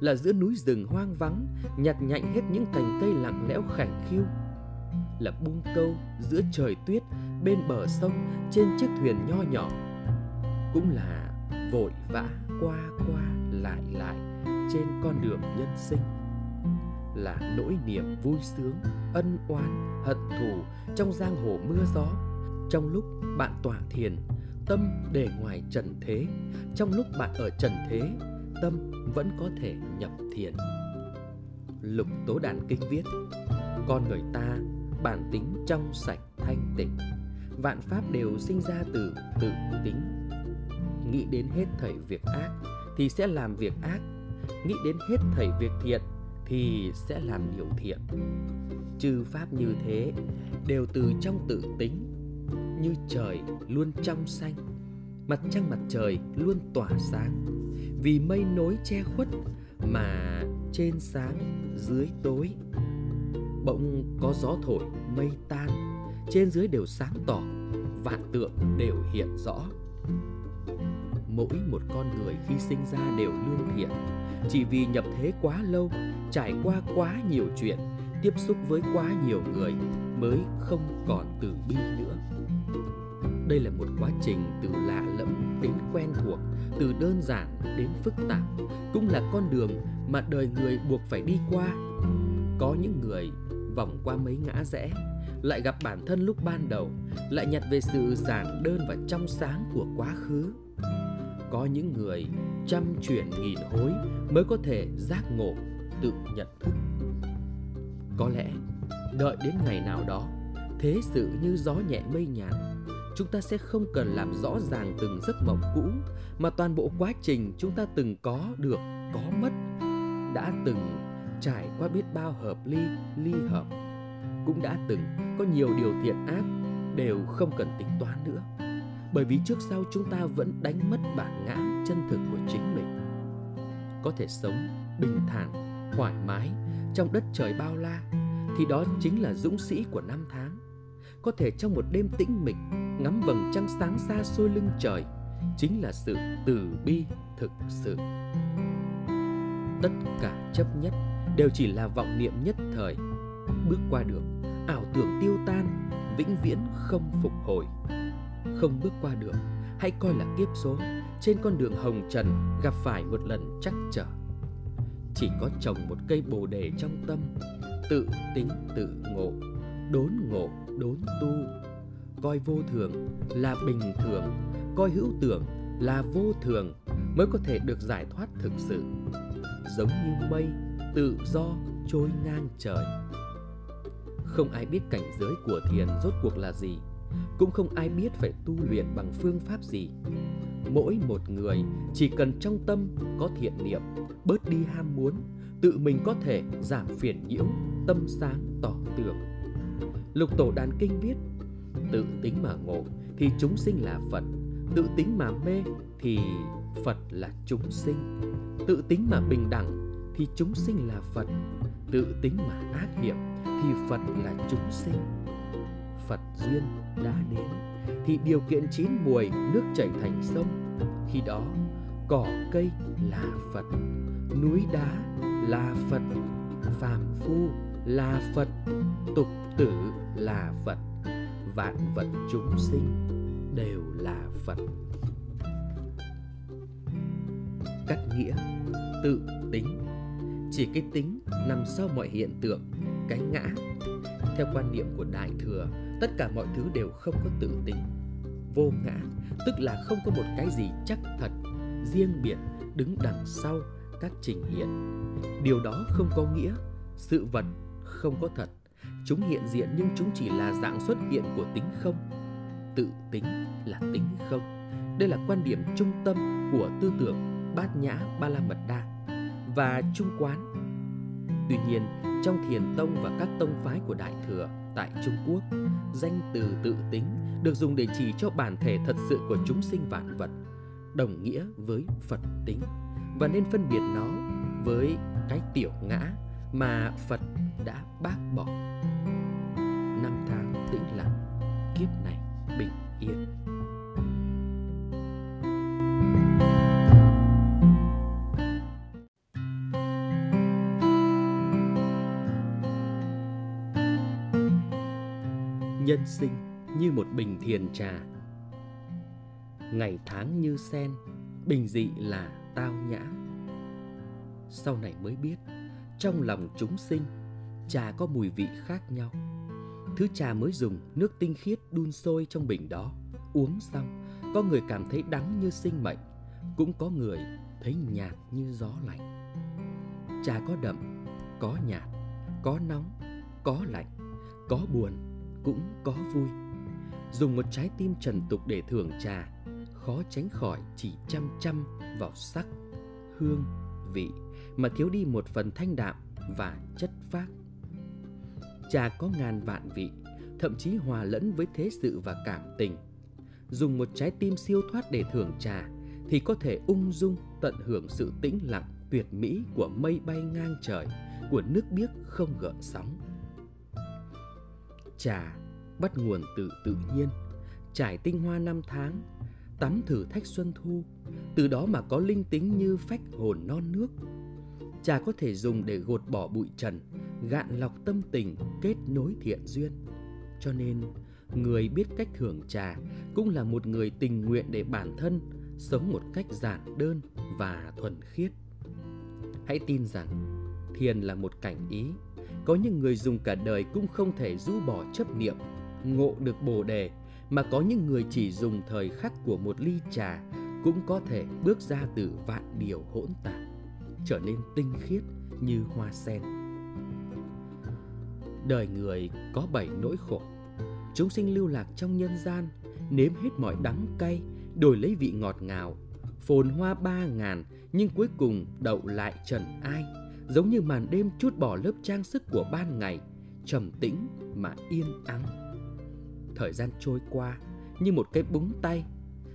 là giữa núi rừng hoang vắng nhặt nhạnh hết những cành cây lặng lẽo khảnh khiu. Là buông câu giữa trời tuyết bên bờ sông trên chiếc thuyền nho nhỏ. Cũng là vội vã qua qua lại lại trên con đường nhân sinh. Là nỗi niềm vui sướng, ân oán, hận thù trong giang hồ mưa gió. Trong lúc bạn tọa thiền tâm để ngoài trần thế. Trong lúc bạn ở trần thế, tâm vẫn có thể nhập thiền. Lục tố đàn kinh viết, con người ta, bản tính trong sạch thanh tịnh, vạn pháp đều sinh ra từ tự tính. Nghĩ đến hết thảy việc ác thì sẽ làm việc ác, nghĩ đến hết thảy việc thiện thì sẽ làm điều thiện. Chư pháp như thế đều từ trong tự tính như trời luôn trong xanh, mặt trăng mặt trời luôn tỏa sáng. Vì mây nối che khuất mà trên sáng dưới tối, bỗng có gió thổi mây tan. Trên dưới đều sáng tỏ, vạn tượng đều hiện rõ. Mỗi một con người khi sinh ra đều lương thiện chỉ vì nhập thế quá lâu, trải qua quá nhiều chuyện, tiếp xúc với quá nhiều người mới không còn từ bi nữa đây là một quá trình từ lạ lẫm đến quen thuộc, từ đơn giản đến phức tạp, cũng là con đường mà đời người buộc phải đi qua. Có những người vòng qua mấy ngã rẽ, lại gặp bản thân lúc ban đầu, lại nhặt về sự giản đơn và trong sáng của quá khứ. Có những người trăm chuyển nghìn hối mới có thể giác ngộ, tự nhận thức. Có lẽ đợi đến ngày nào đó, thế sự như gió nhẹ mây nhạt chúng ta sẽ không cần làm rõ ràng từng giấc mộng cũ, mà toàn bộ quá trình chúng ta từng có được, có mất, đã từng trải qua biết bao hợp ly ly hợp, cũng đã từng có nhiều điều thiện ác đều không cần tính toán nữa. Bởi vì trước sau chúng ta vẫn đánh mất bản ngã chân thực của chính mình. Có thể sống bình thản, thoải mái trong đất trời bao la, thì đó chính là dũng sĩ của năm tháng có thể trong một đêm tĩnh mịch, ngắm vầng trăng sáng xa xôi lưng trời, chính là sự từ bi thực sự. Tất cả chấp nhất đều chỉ là vọng niệm nhất thời. Bước qua được, ảo tưởng tiêu tan, vĩnh viễn không phục hồi. Không bước qua được, hãy coi là kiếp số, trên con đường hồng trần gặp phải một lần chắc trở. Chỉ có trồng một cây bồ đề trong tâm, tự tính tự ngộ đốn ngộ, đốn tu. Coi vô thường là bình thường, coi hữu tưởng là vô thường mới có thể được giải thoát thực sự. Giống như mây tự do trôi ngang trời. Không ai biết cảnh giới của thiền rốt cuộc là gì, cũng không ai biết phải tu luyện bằng phương pháp gì. Mỗi một người chỉ cần trong tâm có thiện niệm, bớt đi ham muốn, tự mình có thể giảm phiền nhiễu, tâm sáng tỏ tường lục tổ đàn kinh viết, tự tính mà ngộ thì chúng sinh là phật, tự tính mà mê thì phật là chúng sinh, tự tính mà bình đẳng thì chúng sinh là phật, tự tính mà ác hiểm thì phật là chúng sinh. Phật duyên đã đến thì điều kiện chín muồi nước chảy thành sông. Khi đó, cỏ cây là phật, núi đá là phật, phàm phu là phật, tục tử là phật, vạn vật chúng sinh đều là phật. Cách nghĩa, tự tính. Chỉ cái tính nằm sau mọi hiện tượng, cái ngã. Theo quan niệm của đại thừa, tất cả mọi thứ đều không có tự tính. Vô ngã, tức là không có một cái gì chắc thật. Riêng biệt, đứng đằng sau các trình hiện. Điều đó không có nghĩa sự vật không có thật. Chúng hiện diện nhưng chúng chỉ là dạng xuất hiện của tính không. Tự tính là tính không. Đây là quan điểm trung tâm của tư tưởng bát nhã ba la mật đa và trung quán. Tuy nhiên, trong thiền tông và các tông phái của đại thừa tại trung quốc, danh từ tự tính được dùng để chỉ cho bản thể thật sự của chúng sinh vạn vật, đồng nghĩa với phật tính, và nên phân biệt nó với cái tiểu ngã mà phật đã bác bỏ. Năm tháng tĩnh lặng, kiếp này bình yên. Nhân sinh như một bình thiền trà. Ngày tháng như sen, bình dị là tao nhã. Sau này mới biết, trong lòng chúng sinh trà có mùi vị khác nhau. Thứ trà mới dùng, nước tinh khiết đun sôi trong bình đó. Uống xong, có người cảm thấy đắng như sinh mệnh. Cũng có người thấy nhạt như gió lạnh. Trà có đậm, có nhạt, có nóng, có lạnh, có buồn, cũng có vui. Dùng một trái tim trần tục để thưởng trà, khó tránh khỏi chỉ chăm chăm vào sắc, hương, vị mà thiếu đi một phần thanh đạm và chất phác trà có ngàn vạn vị, thậm chí hòa lẫn với thế sự và cảm tình. Dùng một trái tim siêu thoát để thưởng trà, thì có thể ung dung tận hưởng sự tĩnh lặng, tuyệt mỹ của mây bay ngang trời, của nước biếc không gợn sóng. Trà bắt nguồn từ tự nhiên, trải tinh hoa năm tháng, tắm thử thách xuân thu, từ đó mà có linh tính như phách hồn non nước trà có thể dùng để gột bỏ bụi trần, gạn lọc tâm tình, kết nối thiện duyên. Cho nên, người biết cách thưởng trà cũng là một người tình nguyện để bản thân sống một cách giản đơn và thuần khiết. Hãy tin rằng, thiền là một cảnh ý. Có những người dùng cả đời cũng không thể rũ bỏ chấp niệm, ngộ được bồ đề, mà có những người chỉ dùng thời khắc của một ly trà cũng có thể bước ra từ vạn điều hỗn tạp trở nên tinh khiết như hoa sen. Đời người có bảy nỗi khổ. Chúng sinh lưu lạc trong nhân gian, nếm hết mọi đắng cay, đổi lấy vị ngọt ngào, phồn hoa ba ngàn, nhưng cuối cùng đậu lại trần ai, giống như màn đêm chút bỏ lớp trang sức của ban ngày, trầm tĩnh mà yên ắng. Thời gian trôi qua như một cái búng tay,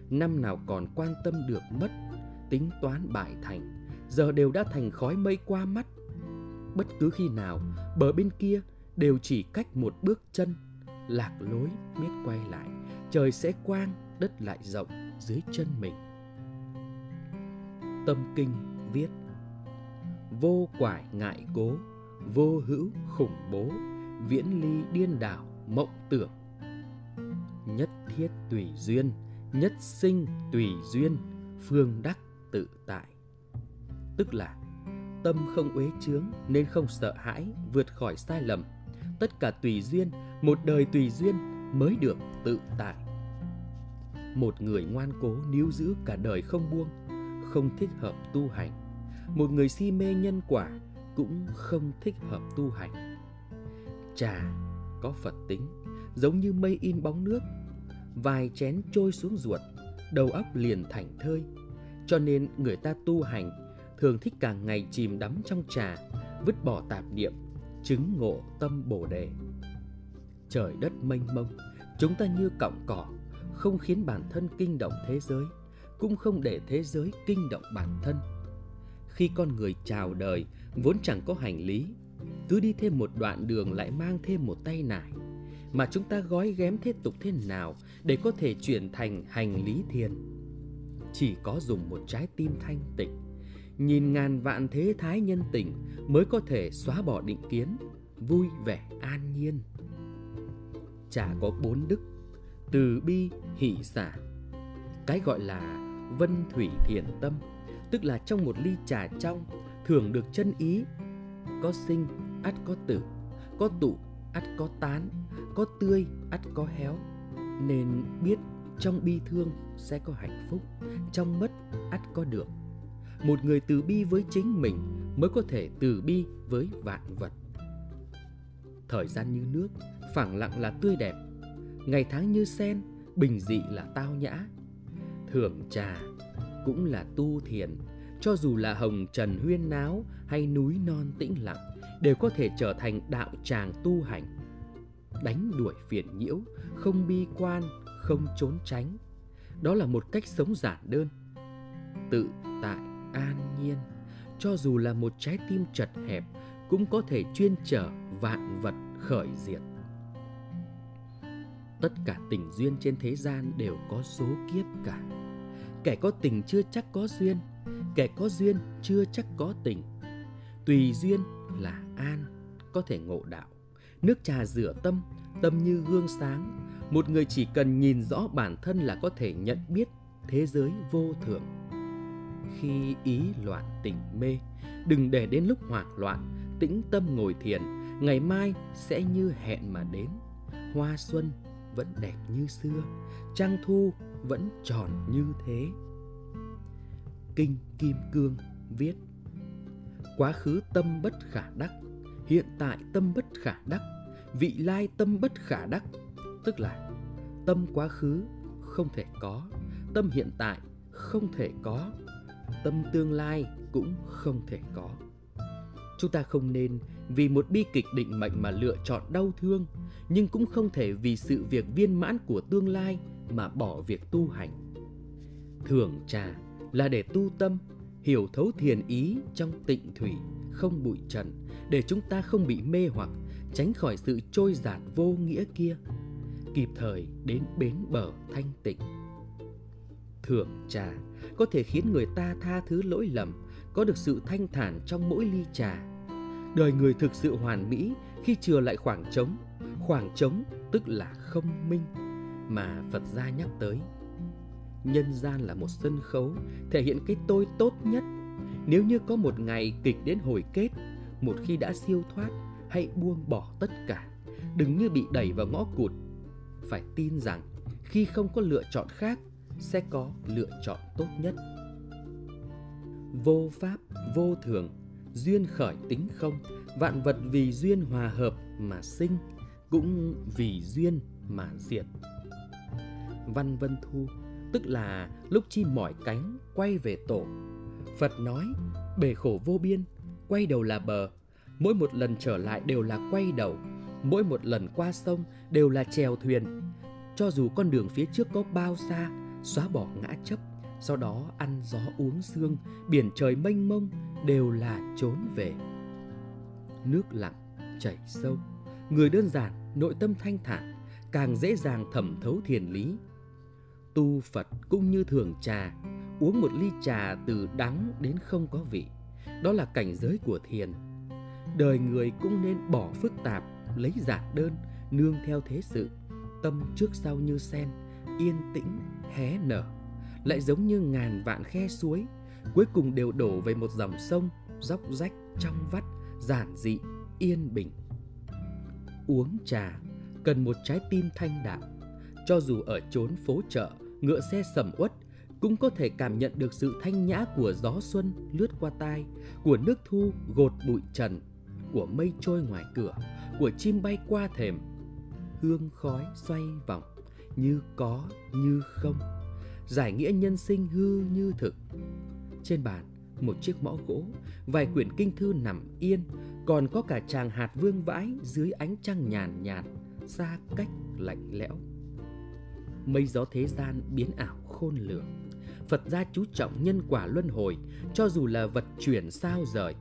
năm nào còn quan tâm được mất, tính toán bại thành giờ đều đã thành khói mây qua mắt bất cứ khi nào bờ bên kia đều chỉ cách một bước chân lạc lối biết quay lại trời sẽ quang đất lại rộng dưới chân mình tâm kinh viết vô quải ngại cố, vô hữu khủng bố, viễn ly điên đảo, mộng tưởng. Nhất thiết tùy duyên, nhất sinh tùy duyên, phương đắc tự tại. Tức là tâm không uế chướng nên không sợ hãi vượt khỏi sai lầm. Tất cả tùy duyên, một đời tùy duyên mới được tự tại. Một người ngoan cố níu giữ cả đời không buông, không thích hợp tu hành. Một người si mê nhân quả cũng không thích hợp tu hành. Trà có Phật tính, giống như mây in bóng nước, vài chén trôi xuống ruột, đầu óc liền thảnh thơi. Cho nên người ta tu hành thường thích cả ngày chìm đắm trong trà, vứt bỏ tạp niệm, chứng ngộ tâm bồ đề. Trời đất mênh mông, chúng ta như cọng cỏ, không khiến bản thân kinh động thế giới, cũng không để thế giới kinh động bản thân. Khi con người chào đời, vốn chẳng có hành lý, cứ đi thêm một đoạn đường lại mang thêm một tay nải, mà chúng ta gói ghém thế tục thế nào để có thể chuyển thành hành lý thiền. Chỉ có dùng một trái tim thanh tịnh, nhìn ngàn vạn thế thái nhân tình mới có thể xóa bỏ định kiến, vui vẻ an nhiên. Chả có bốn đức, từ bi, hỷ xả. Cái gọi là vân thủy thiền tâm, tức là trong một ly trà trong thường được chân ý, có sinh, ắt có tử, có tụ, ắt có tán, có tươi, ắt có héo. Nên biết trong bi thương sẽ có hạnh phúc, trong mất ắt có được một người từ bi với chính mình mới có thể từ bi với vạn vật. Thời gian như nước, phẳng lặng là tươi đẹp. Ngày tháng như sen, bình dị là tao nhã. Thưởng trà cũng là tu thiền. Cho dù là hồng trần huyên náo hay núi non tĩnh lặng, đều có thể trở thành đạo tràng tu hành. Đánh đuổi phiền nhiễu, không bi quan, không trốn tránh. Đó là một cách sống giản đơn, tự tại an nhiên. Cho dù là một trái tim chật hẹp, cũng có thể chuyên trở vạn vật khởi diệt. Tất cả tình duyên trên thế gian đều có số kiếp cả. Kẻ có tình chưa chắc có duyên, kẻ có duyên chưa chắc có tình. Tùy duyên là an, có thể ngộ đạo. Nước trà rửa tâm tâm như gương sáng. Một người chỉ cần nhìn rõ bản thân là có thể nhận biết thế giới vô thượng khi ý loạn tỉnh mê. Đừng để đến lúc hoảng loạn, tĩnh tâm ngồi thiền, ngày mai sẽ như hẹn mà đến. Hoa xuân vẫn đẹp như xưa, trăng thu vẫn tròn như thế. Kinh kim cương viết, quá khứ tâm bất khả đắc, hiện tại tâm bất khả đắc, vị lai tâm bất khả đắc. Tức là, tâm quá khứ không thể có, tâm hiện tại không thể có tâm tương lai cũng không thể có. Chúng ta không nên vì một bi kịch định mệnh mà lựa chọn đau thương, nhưng cũng không thể vì sự việc viên mãn của tương lai mà bỏ việc tu hành. Thường trà là để tu tâm, hiểu thấu thiền ý trong tịnh thủy, không bụi trần, để chúng ta không bị mê hoặc, tránh khỏi sự trôi giạt vô nghĩa kia, kịp thời đến bến bờ thanh tịnh. Thưởng trà có thể khiến người ta tha thứ lỗi lầm, có được sự thanh thản trong mỗi ly trà. Đời người thực sự hoàn mỹ khi chừa lại khoảng trống, khoảng trống tức là không minh mà Phật gia nhắc tới. Nhân gian là một sân khấu thể hiện cái tôi tốt nhất. Nếu như có một ngày kịch đến hồi kết, một khi đã siêu thoát, hãy buông bỏ tất cả, đừng như bị đẩy vào ngõ cụt. Phải tin rằng khi không có lựa chọn khác sẽ có lựa chọn tốt nhất. Vô pháp, vô thường, duyên khởi tính không, vạn vật vì duyên hòa hợp mà sinh, cũng vì duyên mà diệt. Văn Vân Thu, tức là lúc chim mỏi cánh quay về tổ. Phật nói, bể khổ vô biên, quay đầu là bờ, mỗi một lần trở lại đều là quay đầu, mỗi một lần qua sông đều là chèo thuyền. Cho dù con đường phía trước có bao xa, xóa bỏ ngã chấp, sau đó ăn gió uống sương, biển trời mênh mông đều là trốn về. Nước lặng, chảy sâu, người đơn giản, nội tâm thanh thản, càng dễ dàng thẩm thấu thiền lý. Tu Phật cũng như thường trà, uống một ly trà từ đắng đến không có vị, đó là cảnh giới của thiền. Đời người cũng nên bỏ phức tạp, lấy giản đơn, nương theo thế sự, tâm trước sau như sen, yên tĩnh, hé nở, lại giống như ngàn vạn khe suối, cuối cùng đều đổ về một dòng sông, dốc rách, trong vắt, giản dị, yên bình. Uống trà cần một trái tim thanh đạm, cho dù ở chốn phố chợ, ngựa xe sầm uất cũng có thể cảm nhận được sự thanh nhã của gió xuân lướt qua tai, của nước thu gột bụi trần, của mây trôi ngoài cửa, của chim bay qua thềm. Hương khói xoay vòng, như có như không. Giải nghĩa nhân sinh hư như thực. Trên bàn, một chiếc mõ gỗ, vài quyển kinh thư nằm yên, còn có cả chàng hạt vương vãi dưới ánh trăng nhàn nhạt, xa cách lạnh lẽo. Mây gió thế gian biến ảo khôn lường Phật gia chú trọng nhân quả luân hồi, cho dù là vật chuyển sao rời.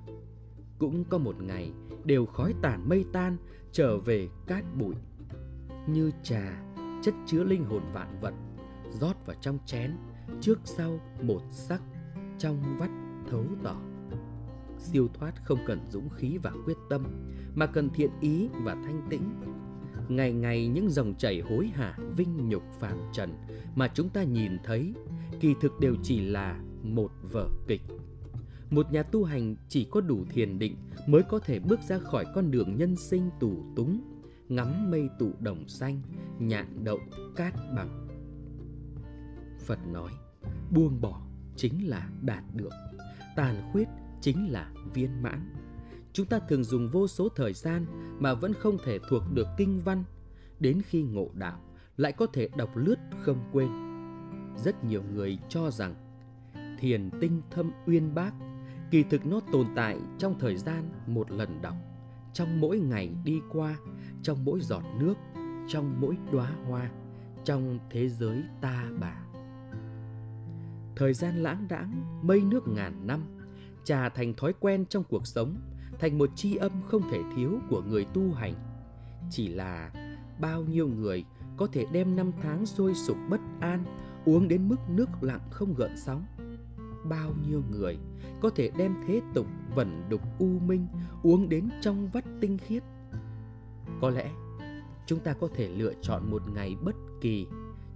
Cũng có một ngày đều khói tàn mây tan, trở về cát bụi. Như trà, chất chứa linh hồn vạn vật, rót vào trong chén, trước sau một sắc, trong vắt thấu tỏ. Siêu thoát không cần dũng khí và quyết tâm, mà cần thiện ý và thanh tĩnh. Ngày ngày những dòng chảy hối hả vinh nhục phàm trần mà chúng ta nhìn thấy kỳ thực đều chỉ là một vở kịch. Một nhà tu hành chỉ có đủ thiền định mới có thể bước ra khỏi con đường nhân sinh tù túng, ngắm mây tụ đồng xanh, nhạn đậu cát bằng. Phật nói, buông bỏ chính là đạt được, tàn khuyết chính là viên mãn. Chúng ta thường dùng vô số thời gian mà vẫn không thể thuộc được kinh văn, đến khi ngộ đạo lại có thể đọc lướt không quên rất nhiều người cho rằng thiền tinh thâm uyên bác kỳ thực nó tồn tại trong thời gian một lần đọc trong mỗi ngày đi qua, trong mỗi giọt nước, trong mỗi đóa hoa, trong thế giới ta bà. Thời gian lãng đãng, mây nước ngàn năm, trà thành thói quen trong cuộc sống, thành một tri âm không thể thiếu của người tu hành. Chỉ là bao nhiêu người có thể đem năm tháng sôi sục bất an, uống đến mức nước lặng không gợn sóng bao nhiêu người có thể đem thế tục vẩn đục u minh uống đến trong vắt tinh khiết? Có lẽ chúng ta có thể lựa chọn một ngày bất kỳ,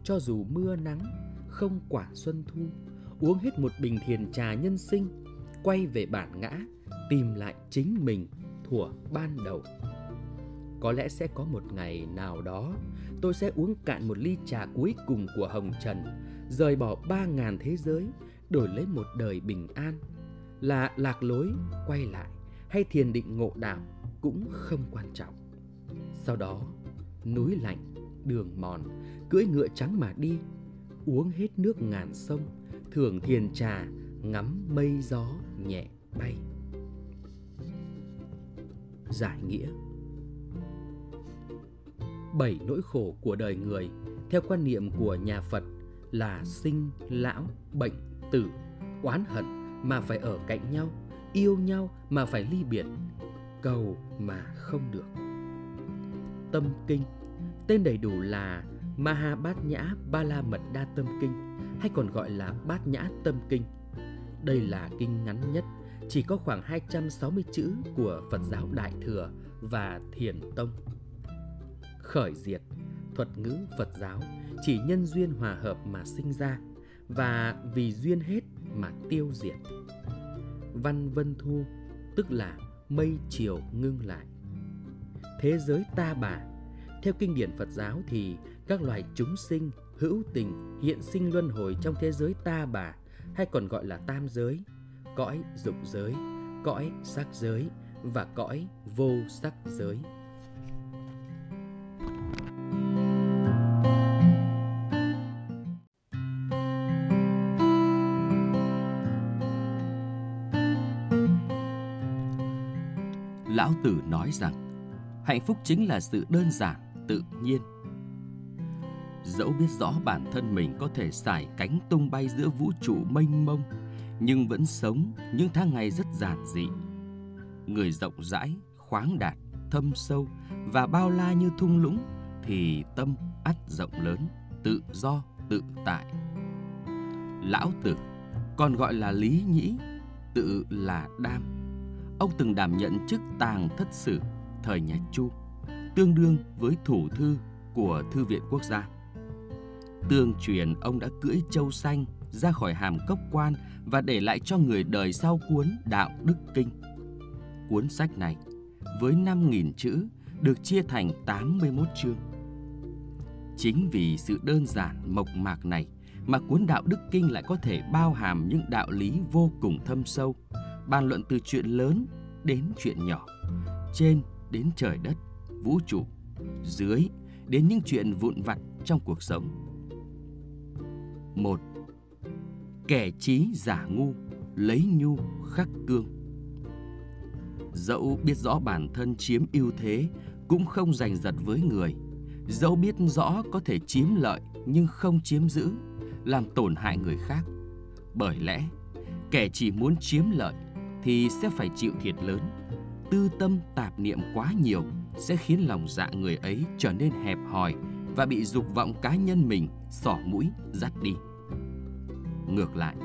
cho dù mưa nắng, không quản xuân thu, uống hết một bình thiền trà nhân sinh, quay về bản ngã, tìm lại chính mình thuở ban đầu. Có lẽ sẽ có một ngày nào đó, tôi sẽ uống cạn một ly trà cuối cùng của hồng trần, rời bỏ ba ngàn thế giới đổi lấy một đời bình an là lạc lối quay lại hay thiền định ngộ đạo cũng không quan trọng. Sau đó núi lạnh đường mòn cưỡi ngựa trắng mà đi uống hết nước ngàn sông thưởng thiền trà ngắm mây gió nhẹ bay. Giải nghĩa. Bảy nỗi khổ của đời người theo quan niệm của nhà Phật là sinh, lão, bệnh, tử, oán hận mà phải ở cạnh nhau, yêu nhau mà phải ly biệt, cầu mà không được. Tâm kinh, tên đầy đủ là Maha Bát Nhã Ba La Mật Đa Tâm Kinh hay còn gọi là Bát Nhã Tâm Kinh. Đây là kinh ngắn nhất, chỉ có khoảng 260 chữ của Phật giáo Đại Thừa và Thiền Tông khởi diệt thuật ngữ phật giáo chỉ nhân duyên hòa hợp mà sinh ra và vì duyên hết mà tiêu diệt. Văn vân thu, tức là mây chiều ngưng lại. Thế giới ta bà, theo kinh điển phật giáo thì các loài chúng sinh hữu tình hiện sinh luân hồi trong thế giới ta bà, hay còn gọi là tam giới, cõi dục giới, cõi sắc giới và cõi vô sắc giới. Lão Tử nói rằng hạnh phúc chính là sự đơn giản, tự nhiên. Dẫu biết rõ bản thân mình có thể xải cánh tung bay giữa vũ trụ mênh mông, nhưng vẫn sống những tháng ngày rất giản dị. Người rộng rãi, khoáng đạt, thâm sâu và bao la như thung lũng thì tâm ắt rộng lớn, tự do, tự tại. Lão Tử còn gọi là Lý Nhĩ, tự là Đam. Ông từng đảm nhận chức tàng thất sử thời nhà Chu, tương đương với thủ thư của Thư viện Quốc gia. Tương truyền ông đã cưỡi châu xanh ra khỏi hàm cốc quan và để lại cho người đời sau cuốn Đạo Đức Kinh. Cuốn sách này với 5.000 chữ được chia thành 81 chương. Chính vì sự đơn giản mộc mạc này mà cuốn Đạo Đức Kinh lại có thể bao hàm những đạo lý vô cùng thâm sâu, bàn luận từ chuyện lớn đến chuyện nhỏ, trên đến trời đất, vũ trụ, dưới đến những chuyện vụn vặt trong cuộc sống. Một, Kẻ trí giả ngu, lấy nhu khắc cương. Dẫu biết rõ bản thân chiếm ưu thế, cũng không giành giật với người. Dẫu biết rõ có thể chiếm lợi nhưng không chiếm giữ, làm tổn hại người khác. Bởi lẽ, kẻ chỉ muốn chiếm lợi thì sẽ phải chịu thiệt lớn. Tư tâm tạp niệm quá nhiều sẽ khiến lòng dạ người ấy trở nên hẹp hòi và bị dục vọng cá nhân mình xỏ mũi dắt đi. Ngược lại,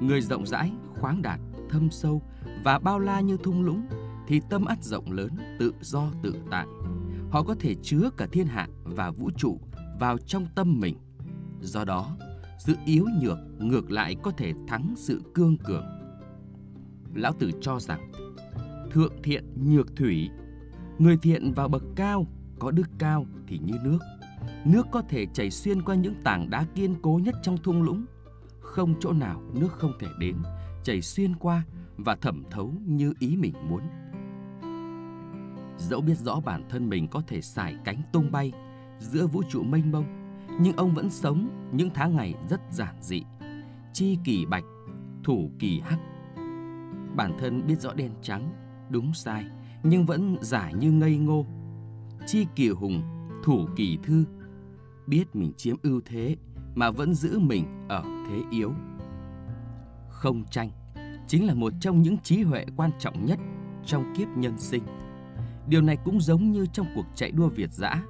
người rộng rãi, khoáng đạt, thâm sâu và bao la như thung lũng thì tâm ắt rộng lớn, tự do tự tại. Họ có thể chứa cả thiên hạ và vũ trụ vào trong tâm mình. Do đó, sự yếu nhược ngược lại có thể thắng sự cương cường. Lão Tử cho rằng, thượng thiện nhược thủy, người thiện vào bậc cao, có đức cao thì như nước. Nước có thể chảy xuyên qua những tảng đá kiên cố nhất trong thung lũng. Không chỗ nào nước không thể đến, chảy xuyên qua và thẩm thấu như ý mình muốn. Dẫu biết rõ bản thân mình có thể xải cánh tung bay giữa vũ trụ mênh mông, nhưng ông vẫn sống những tháng ngày rất giản dị. Chi kỳ bạch, thủ kỳ hắc. Bản thân biết rõ đen trắng, đúng sai, nhưng vẫn giả như ngây ngô. Chi kỳ hùng, thủ kỳ thư. Biết mình chiếm ưu thế mà vẫn giữ mình ở thế yếu. Không tranh chính là một trong những trí huệ quan trọng nhất trong kiếp nhân sinh. Điều này cũng giống như trong cuộc chạy đua Việt dã.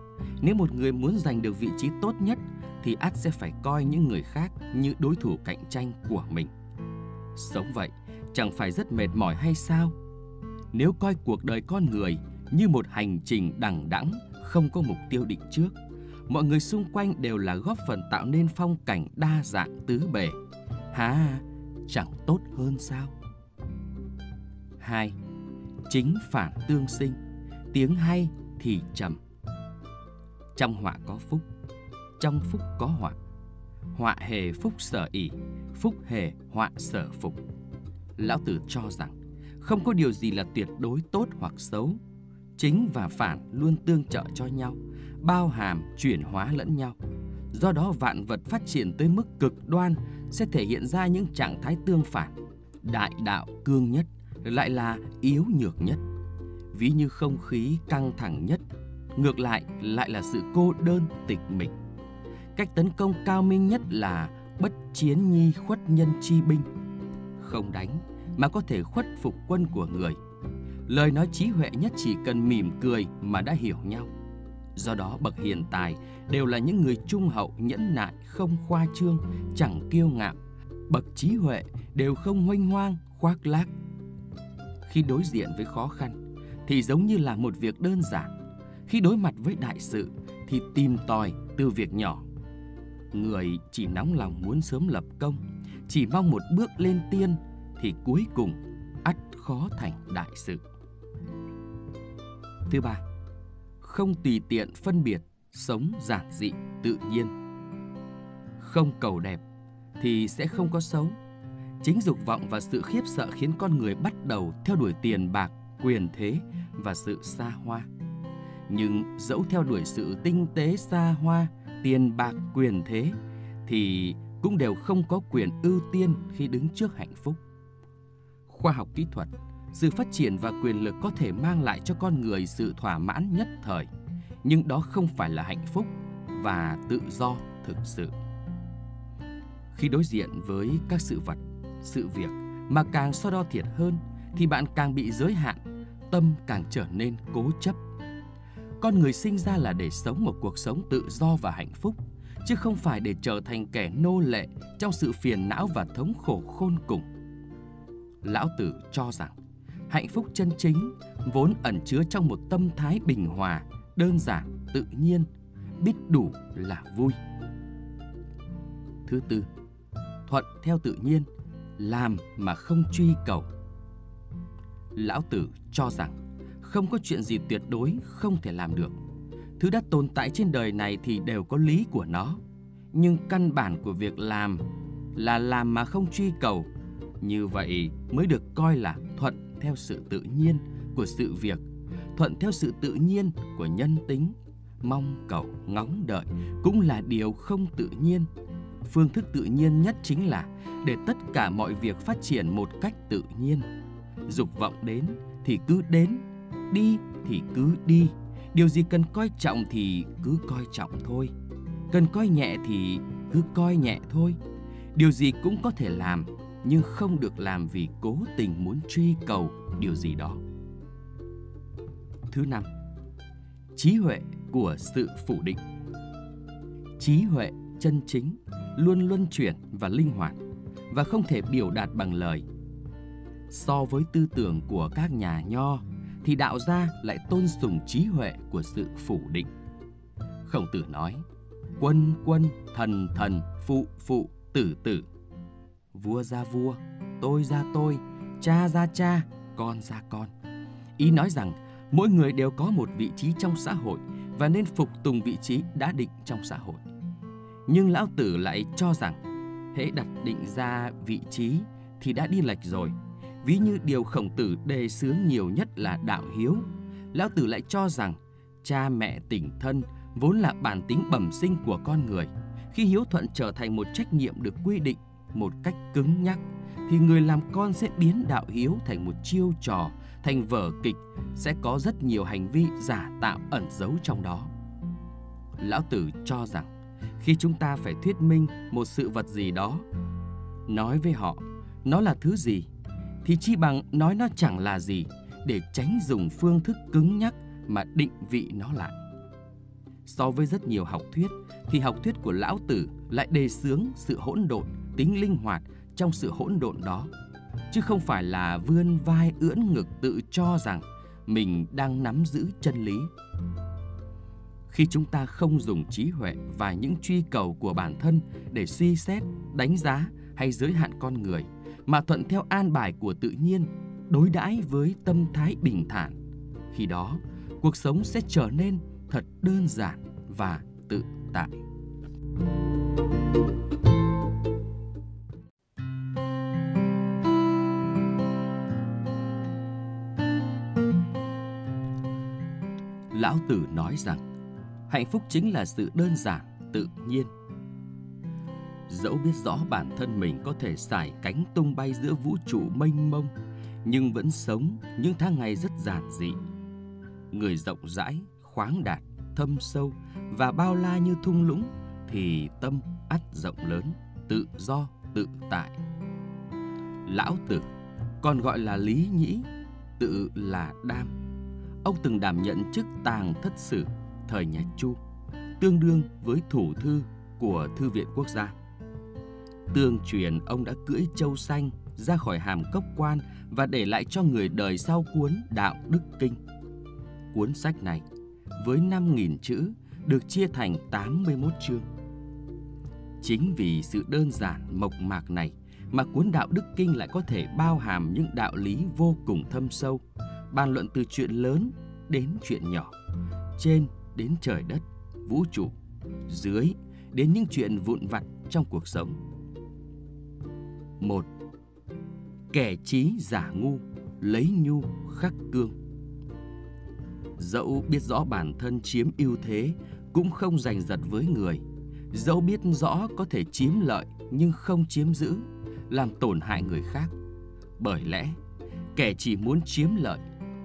Nếu một người muốn giành được vị trí tốt nhất thì ắt sẽ phải coi những người khác như đối thủ cạnh tranh của mình. Sống vậy chẳng phải rất mệt mỏi hay sao? Nếu coi cuộc đời con người như một hành trình đằng đẵng không có mục tiêu định trước, mọi người xung quanh đều là góp phần tạo nên phong cảnh đa dạng tứ bề. Hả, chẳng tốt hơn sao? 2. Chính phản tương sinh, tiếng hay thì trầm. Trong họa có phúc, trong phúc có họa. Họa hề phúc sở ỉ, phúc hề họa sở phục. Lão Tử cho rằng không có điều gì là tuyệt đối tốt hoặc xấu. Chính và phản luôn tương trợ cho nhau, bao hàm, chuyển hóa lẫn nhau. Do đó vạn vật phát triển tới mức cực đoan sẽ thể hiện ra những trạng thái tương phản. Đại đạo cương nhất lại là yếu nhược nhất. Ví như không khí căng thẳng nhất, ngược lại lại là sự cô đơn tịch mịch. Cách tấn công cao minh nhất là bất chiến nhi khuất nhân chi binh. Không đánh mà có thể khuất phục quân của người. Lời nói trí huệ nhất chỉ cần mỉm cười mà đã hiểu nhau. Do đó bậc hiền tài đều là những người trung hậu nhẫn nại không khoa trương, chẳng kiêu ngạo. Bậc trí huệ đều không hoanh hoang, khoác lác. Khi đối diện với khó khăn thì giống như là một việc đơn giản. Khi đối mặt với đại sự thì tìm tòi từ việc nhỏ. Người chỉ nóng lòng muốn sớm lập công, chỉ mong một bước lên tiên thì cuối cùng ắt khó thành đại sự. Thứ ba, không tùy tiện phân biệt, sống giản dị, tự nhiên. Không cầu đẹp thì sẽ không có xấu. Chính dục vọng và sự khiếp sợ khiến con người bắt đầu theo đuổi tiền bạc, quyền thế và sự xa hoa. Nhưng dẫu theo đuổi sự tinh tế xa hoa, tiền bạc, quyền thế thì cũng đều không có quyền ưu tiên khi đứng trước hạnh phúc. Khoa học kỹ thuật, sự phát triển và quyền lực có thể mang lại cho con người sự thỏa mãn nhất thời. Nhưng đó không phải là hạnh phúc và tự do thực sự. Khi đối diện với các sự vật, sự việc mà càng so đo thiệt hơn, thì bạn càng bị giới hạn, tâm càng trở nên cố chấp. Con người sinh ra là để sống một cuộc sống tự do và hạnh phúc, chứ không phải để trở thành kẻ nô lệ trong sự phiền não và thống khổ khôn cùng lão tử cho rằng hạnh phúc chân chính vốn ẩn chứa trong một tâm thái bình hòa, đơn giản, tự nhiên, biết đủ là vui. Thứ tư, thuận theo tự nhiên, làm mà không truy cầu. Lão Tử cho rằng không có chuyện gì tuyệt đối không thể làm được. Thứ đã tồn tại trên đời này thì đều có lý của nó. Nhưng căn bản của việc làm là làm mà không truy cầu. Như vậy mới được coi là thuận theo sự tự nhiên của sự việc, thuận theo sự tự nhiên của nhân tính. Mong cầu ngóng đợi cũng là điều không tự nhiên. Phương thức tự nhiên nhất chính là để tất cả mọi việc phát triển một cách tự nhiên. Dục vọng đến thì cứ đến, đi thì cứ đi. Điều gì cần coi trọng thì cứ coi trọng thôi. Cần coi nhẹ thì cứ coi nhẹ thôi. Điều gì cũng có thể làm, nhưng không được làm vì cố tình muốn truy cầu điều gì đó. Thứ năm, trí huệ của sự phủ định. Trí huệ chân chính luôn luân chuyển và linh hoạt và không thể biểu đạt bằng lời. So với tư tưởng của các nhà nho thì đạo gia lại tôn sùng trí huệ của sự phủ định. Khổng tử nói: Quân quân, thần thần, phụ phụ, tử tử. Vua ra vua, tôi ra tôi, cha ra cha, con ra con. Ý nói rằng mỗi người đều có một vị trí trong xã hội và nên phục tùng vị trí đã định trong xã hội. Nhưng lão tử lại cho rằng hễ đặt định ra vị trí thì đã đi lệch rồi. Ví như điều khổng tử đề xướng nhiều nhất là đạo hiếu. Lão tử lại cho rằng cha mẹ tình thân vốn là bản tính bẩm sinh của con người. Khi hiếu thuận trở thành một trách nhiệm được quy định một cách cứng nhắc, thì người làm con sẽ biến đạo hiếu thành một chiêu trò, thành vở kịch, sẽ có rất nhiều hành vi giả tạo ẩn giấu trong đó. Lão Tử cho rằng, khi chúng ta phải thuyết minh một sự vật gì đó, nói với họ nó là thứ gì, thì chi bằng nói nó chẳng là gì để tránh dùng phương thức cứng nhắc mà định vị nó lại. So với rất nhiều học thuyết, thì học thuyết của Lão Tử lại đề xướng sự hỗn độn, tính linh hoạt trong sự hỗn độn đó, chứ không phải là vươn vai ưỡn ngực tự cho rằng mình đang nắm giữ chân lý. Khi chúng ta không dùng trí huệ và những truy cầu của bản thân để suy xét, đánh giá hay giới hạn con người, mà thuận theo an bài của tự nhiên, đối đãi với tâm thái bình thản, khi đó cuộc sống sẽ trở nên thật đơn giản và tự tại. Lão Tử nói rằng hạnh phúc chính là sự đơn giản, tự nhiên. Dẫu biết rõ bản thân mình có thể xải cánh tung bay giữa vũ trụ mênh mông, nhưng vẫn sống những tháng ngày rất giản dị. Người rộng rãi, khoáng đạt, thâm sâu và bao la như thung lũng thì tâm ắt rộng lớn, tự do, tự tại. Lão Tử còn gọi là Lý Nhĩ, tự là Đam. Ông từng đảm nhận chức tàng thất sử thời nhà Chu, tương đương với thủ thư của Thư viện Quốc gia. Tương truyền ông đã cưỡi châu xanh ra khỏi hàm cốc quan và để lại cho người đời sau cuốn Đạo Đức Kinh. Cuốn sách này với 5.000 chữ được chia thành 81 chương. Chính vì sự đơn giản mộc mạc này mà cuốn Đạo Đức Kinh lại có thể bao hàm những đạo lý vô cùng thâm sâu, bàn luận từ chuyện lớn đến chuyện nhỏ, trên đến trời đất, vũ trụ, dưới đến những chuyện vụn vặt trong cuộc sống. Một, Kẻ trí giả ngu, lấy nhu khắc cương. Dẫu biết rõ bản thân chiếm ưu thế cũng không giành giật với người. Dẫu biết rõ có thể chiếm lợi nhưng không chiếm giữ, làm tổn hại người khác. Bởi lẽ, kẻ chỉ muốn chiếm lợi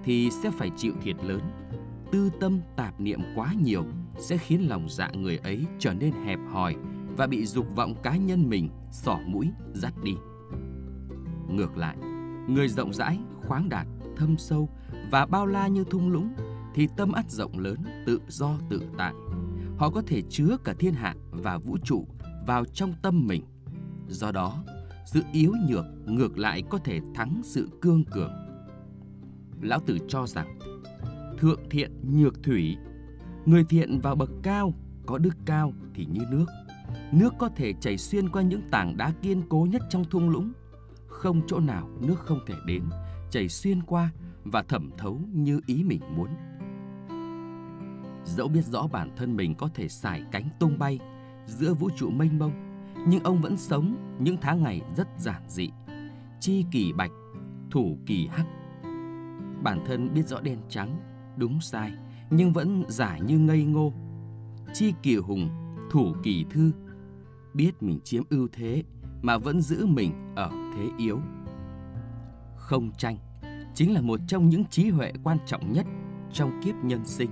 thì sẽ phải chịu thiệt lớn. Tư tâm tạp niệm quá nhiều sẽ khiến lòng dạ người ấy trở nên hẹp hòi và bị dục vọng cá nhân mình sỏ mũi dắt đi. Ngược lại, người rộng rãi, khoáng đạt, thâm sâu và bao la như thung lũng thì tâm ắt rộng lớn, tự do tự tại. Họ có thể chứa cả thiên hạ và vũ trụ vào trong tâm mình. Do đó, Sự yếu nhược ngược lại có thể thắng sự cương cường. Lão Tử cho rằng thượng thiện nhược thủy, người thiện vào bậc cao, có đức cao thì như nước. Nước có thể chảy xuyên qua những tảng đá kiên cố nhất trong thung lũng, không chỗ nào nước không thể đến, chảy xuyên qua và thẩm thấu như ý mình muốn. Dẫu biết rõ bản thân mình có thể xải cánh tung bay giữa vũ trụ mênh mông, nhưng ông vẫn sống những tháng ngày rất giản dị. Chi kỳ bạch, thủ kỳ hắc. Bản thân biết rõ đen trắng, đúng sai, nhưng vẫn giả như ngây ngô. Chi kỳ hùng, thủ kỳ thư. Biết mình chiếm ưu thế mà vẫn giữ mình ở thế yếu. Không tranh chính là một trong những trí huệ quan trọng nhất trong kiếp nhân sinh.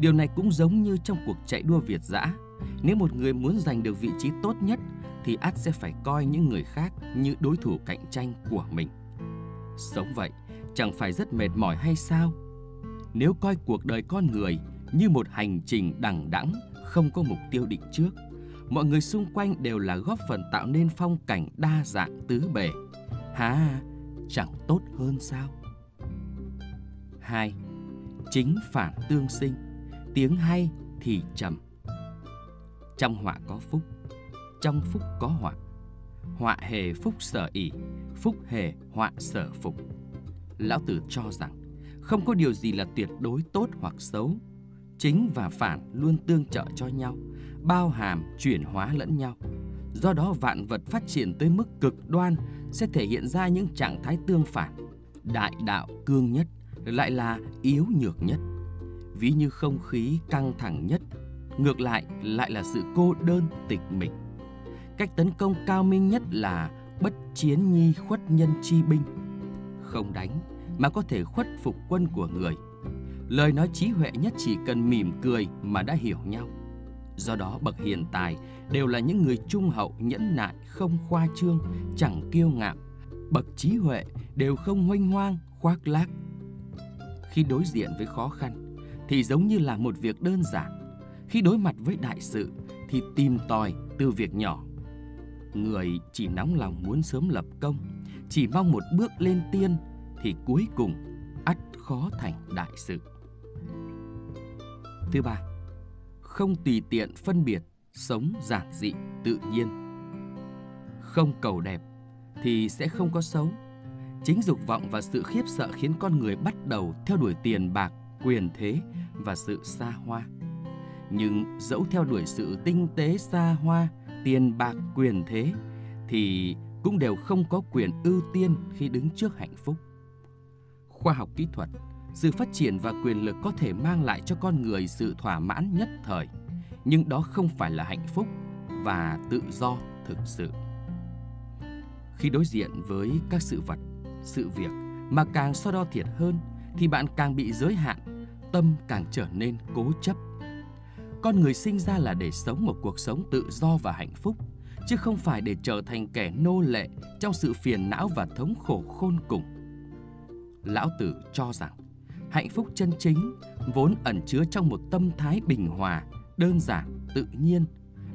Điều này cũng giống như trong cuộc chạy đua Việt dã. Nếu một người muốn giành được vị trí tốt nhất thì ắt sẽ phải coi những người khác như đối thủ cạnh tranh của mình. Sống vậy chẳng phải rất mệt mỏi hay sao? Nếu coi cuộc đời con người như một hành trình đằng đẵng không có mục tiêu định trước, mọi người xung quanh đều là góp phần tạo nên phong cảnh đa dạng tứ bề. Hả, chẳng tốt hơn sao? 2. Chính phản tương sinh, tiếng hay thì trầm. Trong họa có phúc, trong phúc có họa. Họa hề phúc sở ỉ, phúc hề họa sở phục. Lão Tử cho rằng không có điều gì là tuyệt đối tốt hoặc xấu. Chính và phản luôn tương trợ cho nhau, bao hàm, chuyển hóa lẫn nhau. Do đó vạn vật phát triển tới mức cực đoan sẽ thể hiện ra những trạng thái tương phản. Đại đạo cương nhất lại là yếu nhược nhất. Ví như không khí căng thẳng nhất, ngược lại lại là sự cô đơn tịch mịch. Cách tấn công cao minh nhất là bất chiến nhi khuất nhân chi binh. Không đánh mà có thể khuất phục quân của người. Lời nói trí huệ nhất chỉ cần mỉm cười mà đã hiểu nhau. Do đó bậc hiền tài đều là những người trung hậu nhẫn nại không khoa trương, chẳng kiêu ngạo. Bậc trí huệ đều không hoanh hoang, khoác lác. Khi đối diện với khó khăn thì giống như là một việc đơn giản. Khi đối mặt với đại sự thì tìm tòi từ việc nhỏ. Người chỉ nóng lòng muốn sớm lập công, chỉ mong một bước lên tiên thì cuối cùng ắt khó thành đại sự. Thứ ba, không tùy tiện phân biệt, sống giản dị, tự nhiên. Không cầu đẹp thì sẽ không có xấu. Chính dục vọng và sự khiếp sợ khiến con người bắt đầu theo đuổi tiền bạc, quyền thế và sự xa hoa. Nhưng dẫu theo đuổi sự tinh tế xa hoa, tiền bạc, quyền thế thì cũng đều không có quyền ưu tiên khi đứng trước hạnh phúc. Khoa học kỹ thuật sự phát triển và quyền lực có thể mang lại cho con người sự thỏa mãn nhất thời nhưng đó không phải là hạnh phúc và tự do thực sự khi đối diện với các sự vật sự việc mà càng so đo thiệt hơn thì bạn càng bị giới hạn tâm càng trở nên cố chấp con người sinh ra là để sống một cuộc sống tự do và hạnh phúc chứ không phải để trở thành kẻ nô lệ trong sự phiền não và thống khổ khôn cùng lão tử cho rằng hạnh phúc chân chính vốn ẩn chứa trong một tâm thái bình hòa, đơn giản, tự nhiên,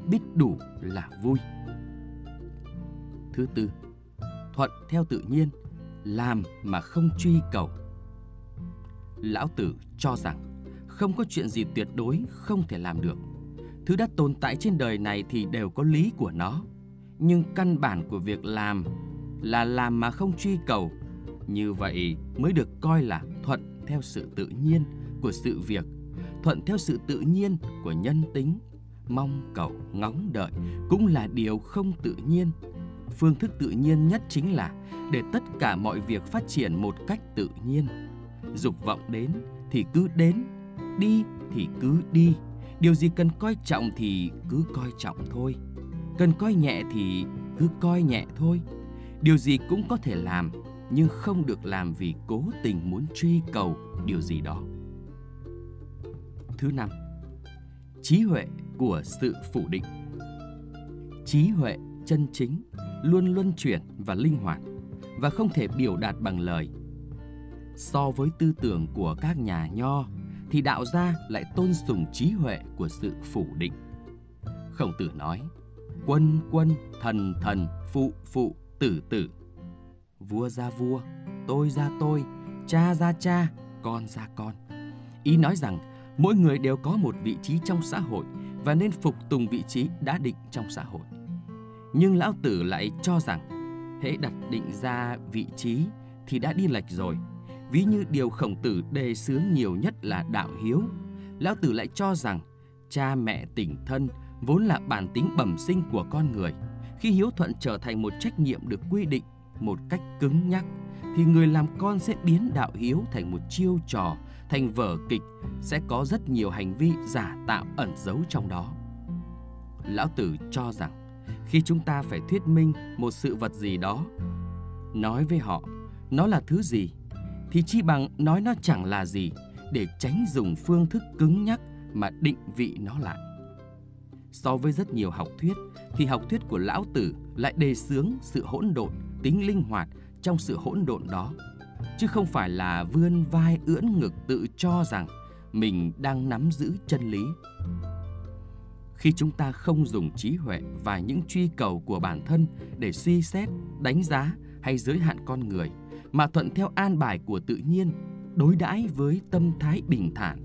biết đủ là vui. Thứ tư, thuận theo tự nhiên, làm mà không truy cầu. Lão Tử cho rằng không có chuyện gì tuyệt đối không thể làm được. Thứ đã tồn tại trên đời này thì đều có lý của nó. Nhưng căn bản của việc làm là làm mà không truy cầu. Như vậy mới được coi là thuận theo sự tự nhiên của sự việc, thuận theo sự tự nhiên của nhân tính, mong cầu ngóng đợi cũng là điều không tự nhiên. Phương thức tự nhiên nhất chính là để tất cả mọi việc phát triển một cách tự nhiên. Dục vọng đến thì cứ đến, đi thì cứ đi. Điều gì cần coi trọng thì cứ coi trọng thôi. Cần coi nhẹ thì cứ coi nhẹ thôi. Điều gì cũng có thể làm nhưng không được làm vì cố tình muốn truy cầu điều gì đó. Thứ năm, trí huệ của sự phủ định. Trí huệ chân chính luôn luân chuyển và linh hoạt và không thể biểu đạt bằng lời. So với tư tưởng của các nhà nho thì đạo gia lại tôn sùng trí huệ của sự phủ định. Khổng tử nói: Quân quân thần thần phụ phụ tử tử. Vua ra vua, tôi ra tôi, cha ra cha, con ra con. Ý nói rằng mỗi người đều có một vị trí trong xã hội và nên phục tùng vị trí đã định trong xã hội. Nhưng lão tử lại cho rằng hễ đặt định ra vị trí thì đã đi lệch rồi. Ví như điều khổng tử đề xướng nhiều nhất là đạo hiếu. Lão tử lại cho rằng cha mẹ tình thân vốn là bản tính bẩm sinh của con người. Khi hiếu thuận trở thành một trách nhiệm được quy định một cách cứng nhắc, thì người làm con sẽ biến đạo hiếu thành một chiêu trò, thành vở kịch, sẽ có rất nhiều hành vi giả tạo ẩn giấu trong đó. Lão Tử cho rằng, khi chúng ta phải thuyết minh một sự vật gì đó, nói với họ nó là thứ gì, thì chi bằng nói nó chẳng là gì để tránh dùng phương thức cứng nhắc mà định vị nó lại. So với rất nhiều học thuyết, thì học thuyết của Lão Tử lại đề xướng sự hỗn độn, tính linh hoạt trong sự hỗn độn đó, chứ không phải là vươn vai ưỡn ngực tự cho rằng mình đang nắm giữ chân lý. Khi chúng ta không dùng trí huệ và những truy cầu của bản thân để suy xét, đánh giá hay giới hạn con người, mà thuận theo an bài của tự nhiên, đối đãi với tâm thái bình thản,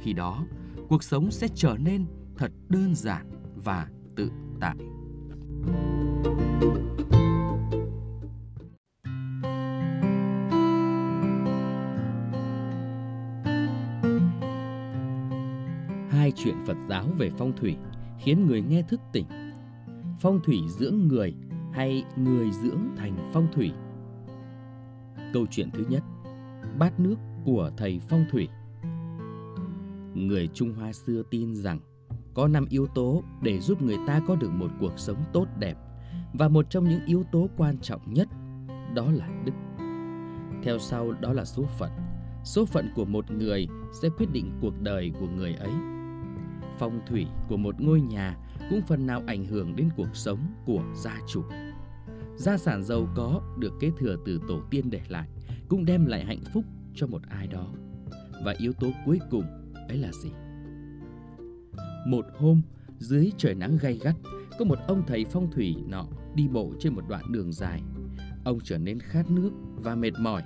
khi đó cuộc sống sẽ trở nên thật đơn giản và tự tại. Hai chuyện Phật giáo về phong thủy khiến người nghe thức tỉnh. Phong thủy dưỡng người hay người dưỡng thành phong thủy? Câu chuyện thứ nhất, bát nước của thầy phong thủy. Người Trung Hoa xưa tin rằng có năm yếu tố để giúp người ta có được một cuộc sống tốt đẹp và một trong những yếu tố quan trọng nhất đó là đức. Theo sau đó là số phận. Số phận của một người sẽ quyết định cuộc đời của người ấy. Phong thủy của một ngôi nhà cũng phần nào ảnh hưởng đến cuộc sống của gia chủ. Gia sản giàu có được kế thừa từ tổ tiên để lại cũng đem lại hạnh phúc cho một ai đó. Và yếu tố cuối cùng ấy là gì? Một hôm, dưới trời nắng gay gắt, có một ông thầy phong thủy nọ đi bộ trên một đoạn đường dài. Ông trở nên khát nước và mệt mỏi.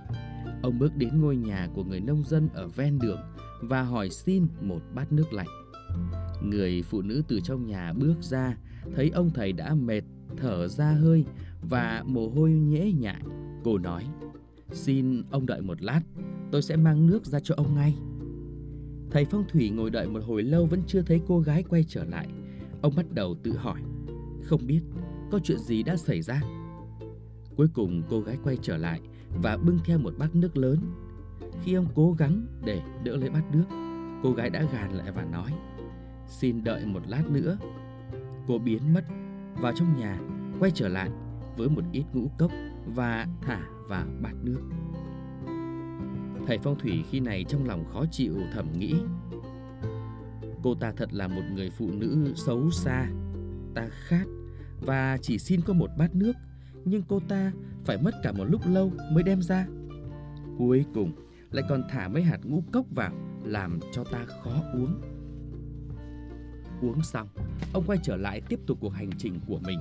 Ông bước đến ngôi nhà của người nông dân ở ven đường và hỏi xin một bát nước lạnh. Người phụ nữ từ trong nhà bước ra, thấy ông thầy đã mệt, thở ra hơi và mồ hôi nhễ nhại. Cô nói, xin ông đợi một lát, tôi sẽ mang nước ra cho ông ngay. Thầy phong thủy ngồi đợi một hồi lâu vẫn chưa thấy cô gái quay trở lại. Ông bắt đầu tự hỏi, không biết có chuyện gì đã xảy ra. Cuối cùng cô gái quay trở lại và bưng theo một bát nước lớn. Khi ông cố gắng để đỡ lấy bát nước, cô gái đã gàn lại và nói, xin đợi một lát nữa. Cô biến mất vào trong nhà, quay trở lại với một ít ngũ cốc và thả vào bát nước. Thầy phong thủy khi này trong lòng khó chịu thầm nghĩ, Cô ta thật là một người phụ nữ xấu xa, Ta khát và chỉ xin có một bát nước, Nhưng cô ta phải mất cả một lúc lâu mới đem ra. Cuối cùng lại còn thả mấy hạt ngũ cốc vào Làm cho ta khó uống. Uống xong, Ông quay trở lại tiếp tục cuộc hành trình của mình.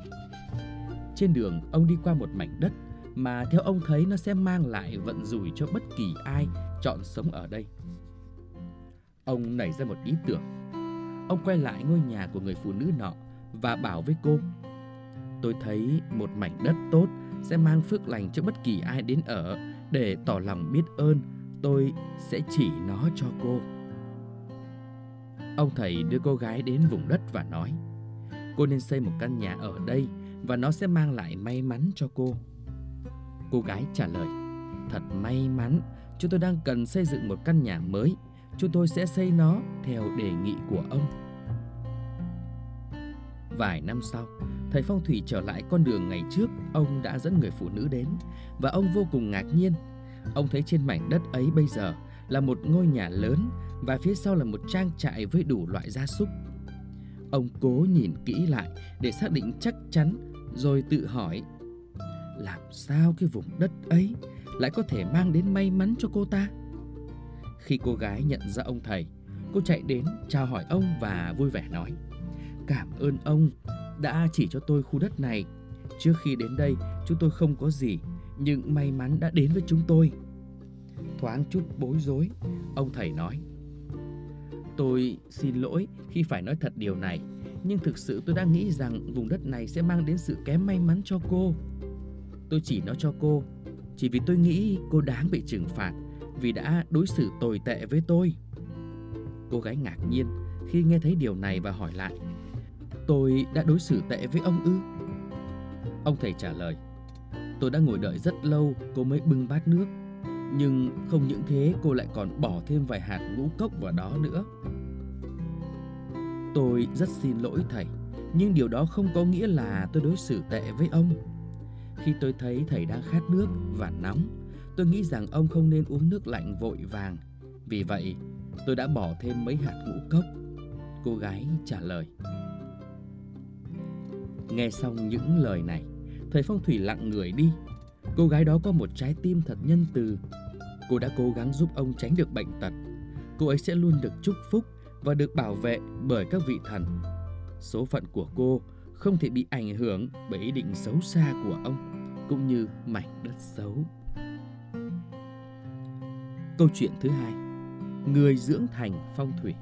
Trên đường ông đi qua một mảnh đất mà theo ông thấy nó sẽ mang lại vận rủi cho bất kỳ ai chọn sống ở đây. Ông nảy ra một ý tưởng. Ông quay lại ngôi nhà của người phụ nữ nọ và bảo với cô: "Tôi thấy một mảnh đất tốt sẽ mang phước lành cho bất kỳ ai đến ở, để tỏ lòng biết ơn, tôi sẽ chỉ nó cho cô." Ông thầy đưa cô gái đến vùng đất và nói: "Cô nên xây một căn nhà ở đây và nó sẽ mang lại may mắn cho cô." Cô gái trả lời, Thật may mắn, Chúng tôi đang cần xây dựng một căn nhà mới. Chúng tôi sẽ xây nó theo đề nghị của ông. Vài năm sau, Thầy phong thủy trở lại con đường ngày trước, Ông đã dẫn người phụ nữ đến Và ông vô cùng ngạc nhiên. Ông thấy trên mảnh đất ấy bây giờ Là một ngôi nhà lớn Và phía sau là một trang trại với đủ loại gia súc. Ông cố nhìn kỹ lại Để xác định chắc chắn rồi tự hỏi làm sao cái vùng đất ấy lại có thể mang đến may mắn cho cô ta? Khi cô gái nhận ra ông thầy, cô chạy đến chào hỏi ông và vui vẻ nói: "Cảm ơn ông đã chỉ cho tôi khu đất này. Trước khi đến đây, chúng tôi không có gì, nhưng may mắn đã đến với chúng tôi. Thoáng chút bối rối, ông thầy nói. Tôi xin lỗi khi phải nói thật điều này, nhưng thực sự tôi đã nghĩ rằng vùng đất này sẽ mang đến sự kém may mắn cho cô. Tôi chỉ nó cho cô, chỉ vì tôi nghĩ cô đáng bị trừng phạt vì đã đối xử tồi tệ với tôi. Cô gái ngạc nhiên khi nghe thấy điều này và hỏi lại, tôi đã đối xử tệ với ông ư? Ông thầy trả lời, tôi đã ngồi đợi rất lâu cô mới bưng bát nước nhưng không những thế cô lại còn bỏ thêm vài hạt ngũ cốc vào đó nữa. Tôi rất xin lỗi thầy, nhưng điều đó không có nghĩa là tôi đối xử tệ với ông. Khi tôi thấy thầy đang khát nước và nóng, tôi nghĩ rằng ông không nên uống nước lạnh vội vàng. Vì vậy, tôi đã bỏ thêm mấy hạt ngũ cốc. Cô gái trả lời. Nghe xong những lời này, thầy phong thủy lặng người đi Cô gái đó có một trái tim thật nhân từ. Cô đã cố gắng giúp ông tránh được bệnh tật. Cô ấy sẽ luôn được chúc phúc và được bảo vệ bởi các vị thần. Số phận của cô không thể bị ảnh hưởng bởi ý định xấu xa của ông, cũng như mảnh đất xấu. Câu chuyện thứ hai Người dưỡng thành phong thủy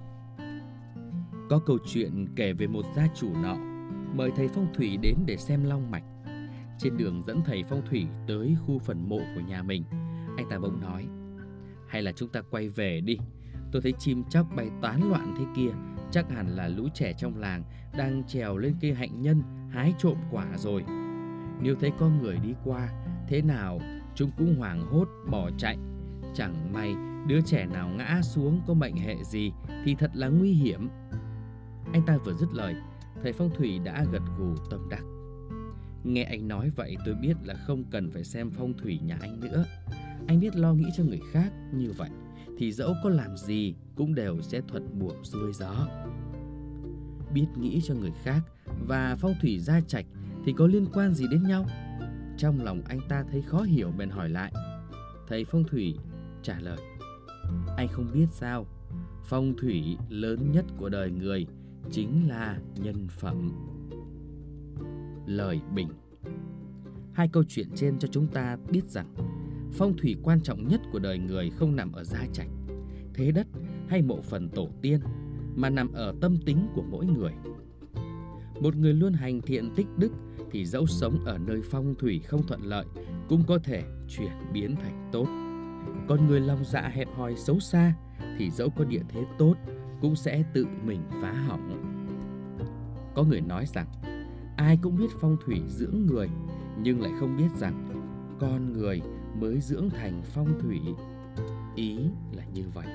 Có câu chuyện kể về một gia chủ nọ Mời thầy phong thủy đến để xem long mạch trên đường dẫn thầy phong thủy tới khu phần mộ của nhà mình, anh ta bỗng nói: "Hay là chúng ta quay về đi. Tôi thấy chim chóc bay tán loạn thế kia, chắc hẳn là lũ trẻ trong làng đang trèo lên cây hạnh nhân hái trộm quả rồi. Nếu thấy có người đi qua, thế nào chúng cũng hoảng hốt bỏ chạy. Chẳng may đứa trẻ nào ngã xuống có mệnh hệ gì thì thật là nguy hiểm." Anh ta vừa dứt lời, thầy phong thủy đã gật gù tâm đắc. Nghe anh nói vậy tôi biết là không cần phải xem phong thủy nhà anh nữa. Anh biết lo nghĩ cho người khác như vậy thì dẫu có làm gì cũng đều sẽ thuận buồm xuôi gió. Biết nghĩ cho người khác và phong thủy gia trạch thì có liên quan gì đến nhau? Trong lòng anh ta thấy khó hiểu bèn hỏi lại. Thầy phong thủy trả lời. Anh không biết sao, phong thủy lớn nhất của đời người chính là nhân phẩm lời bình. Hai câu chuyện trên cho chúng ta biết rằng phong thủy quan trọng nhất của đời người không nằm ở gia trạch, thế đất hay mộ phần tổ tiên mà nằm ở tâm tính của mỗi người. Một người luôn hành thiện tích đức thì dẫu sống ở nơi phong thủy không thuận lợi cũng có thể chuyển biến thành tốt. Còn người lòng dạ hẹp hòi xấu xa thì dẫu có địa thế tốt cũng sẽ tự mình phá hỏng. Có người nói rằng ai cũng biết phong thủy dưỡng người nhưng lại không biết rằng con người mới dưỡng thành phong thủy. Ý là như vậy.